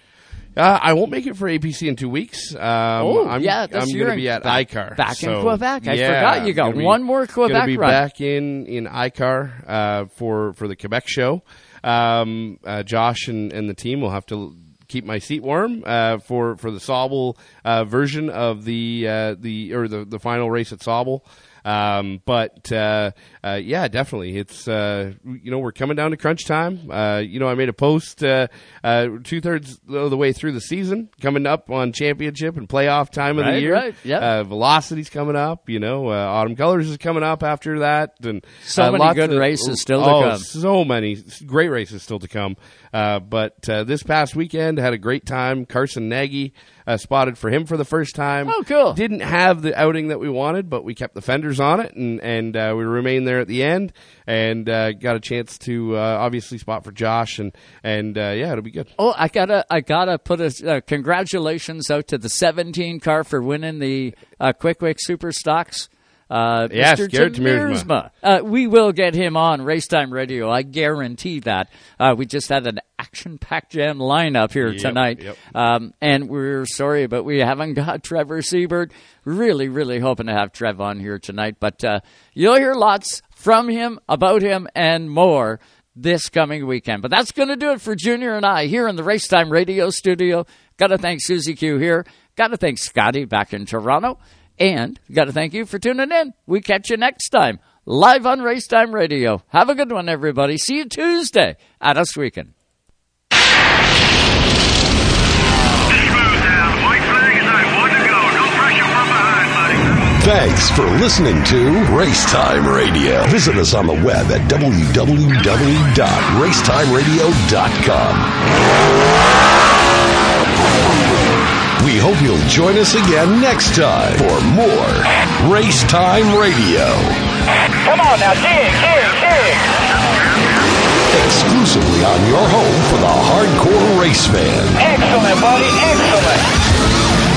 Uh, I won't make it for APC in two weeks. Um, Oh, I'm, yeah, I'm going to be at back- ICAR. back in Quebec. I yeah, forgot you got be- one more Quebec gonna be run. back in in ICAR uh, for for the Quebec show. Um, uh, Josh and, and the team will have to keep my seat warm uh, for for the Sauble uh, version of the uh, the or the the final race at Sauble. Um, but uh, uh, yeah, definitely, it's uh, you know we're coming down to crunch time. Uh, you know, I made a post uh, uh, two thirds of the way through the season, coming up on championship and playoff time of the year. right, yep. Uh, Velocity's coming up. You know, uh, Autumn Colors is coming up after that, and So many good of- races still to oh, come. So many great races still to come. Uh, but uh, this past weekend, had a great time. Carson Nagy uh, spotted for him for the first time. Oh, cool! Didn't have the outing that we wanted, but we kept the fenders on it, and and uh, we remained there at the end, and uh, got a chance to uh, obviously spot for Josh, and and uh, yeah, it'll be good. Oh, I gotta, I gotta put a uh, congratulations out to the 17 car for winning the uh, Quick Wick Super Stocks. Uh, Yes, Mr. Garrett Tamirsma. Uh, we will get him on Racetime Radio. I guarantee that. Uh, we just had an action-packed jam lineup here Yep, tonight, yep. um, and we're sorry, but we haven't got (laughs) Trevor Siebert. Really, really hoping to have Trev on here tonight, but uh, you'll hear lots from him, about him, and more this coming weekend. But that's going to do it for Junior and I here in the Racetime Radio studio. Got to thank Susie Q here. Got to thank Scotty back in Toronto. And got to thank you for tuning in. We catch you next time live on Racetime Radio. Have a good one, everybody. See you Tuesday at Ohsweken. Thanks for listening to Racetime Radio. Visit us on the web at www.racetimeradio.com. We hope you'll join us again next time for more Race Time Radio. Come on now, dig, dig, dig. Exclusively on your home for the hardcore race fan. Excellent, buddy, excellent.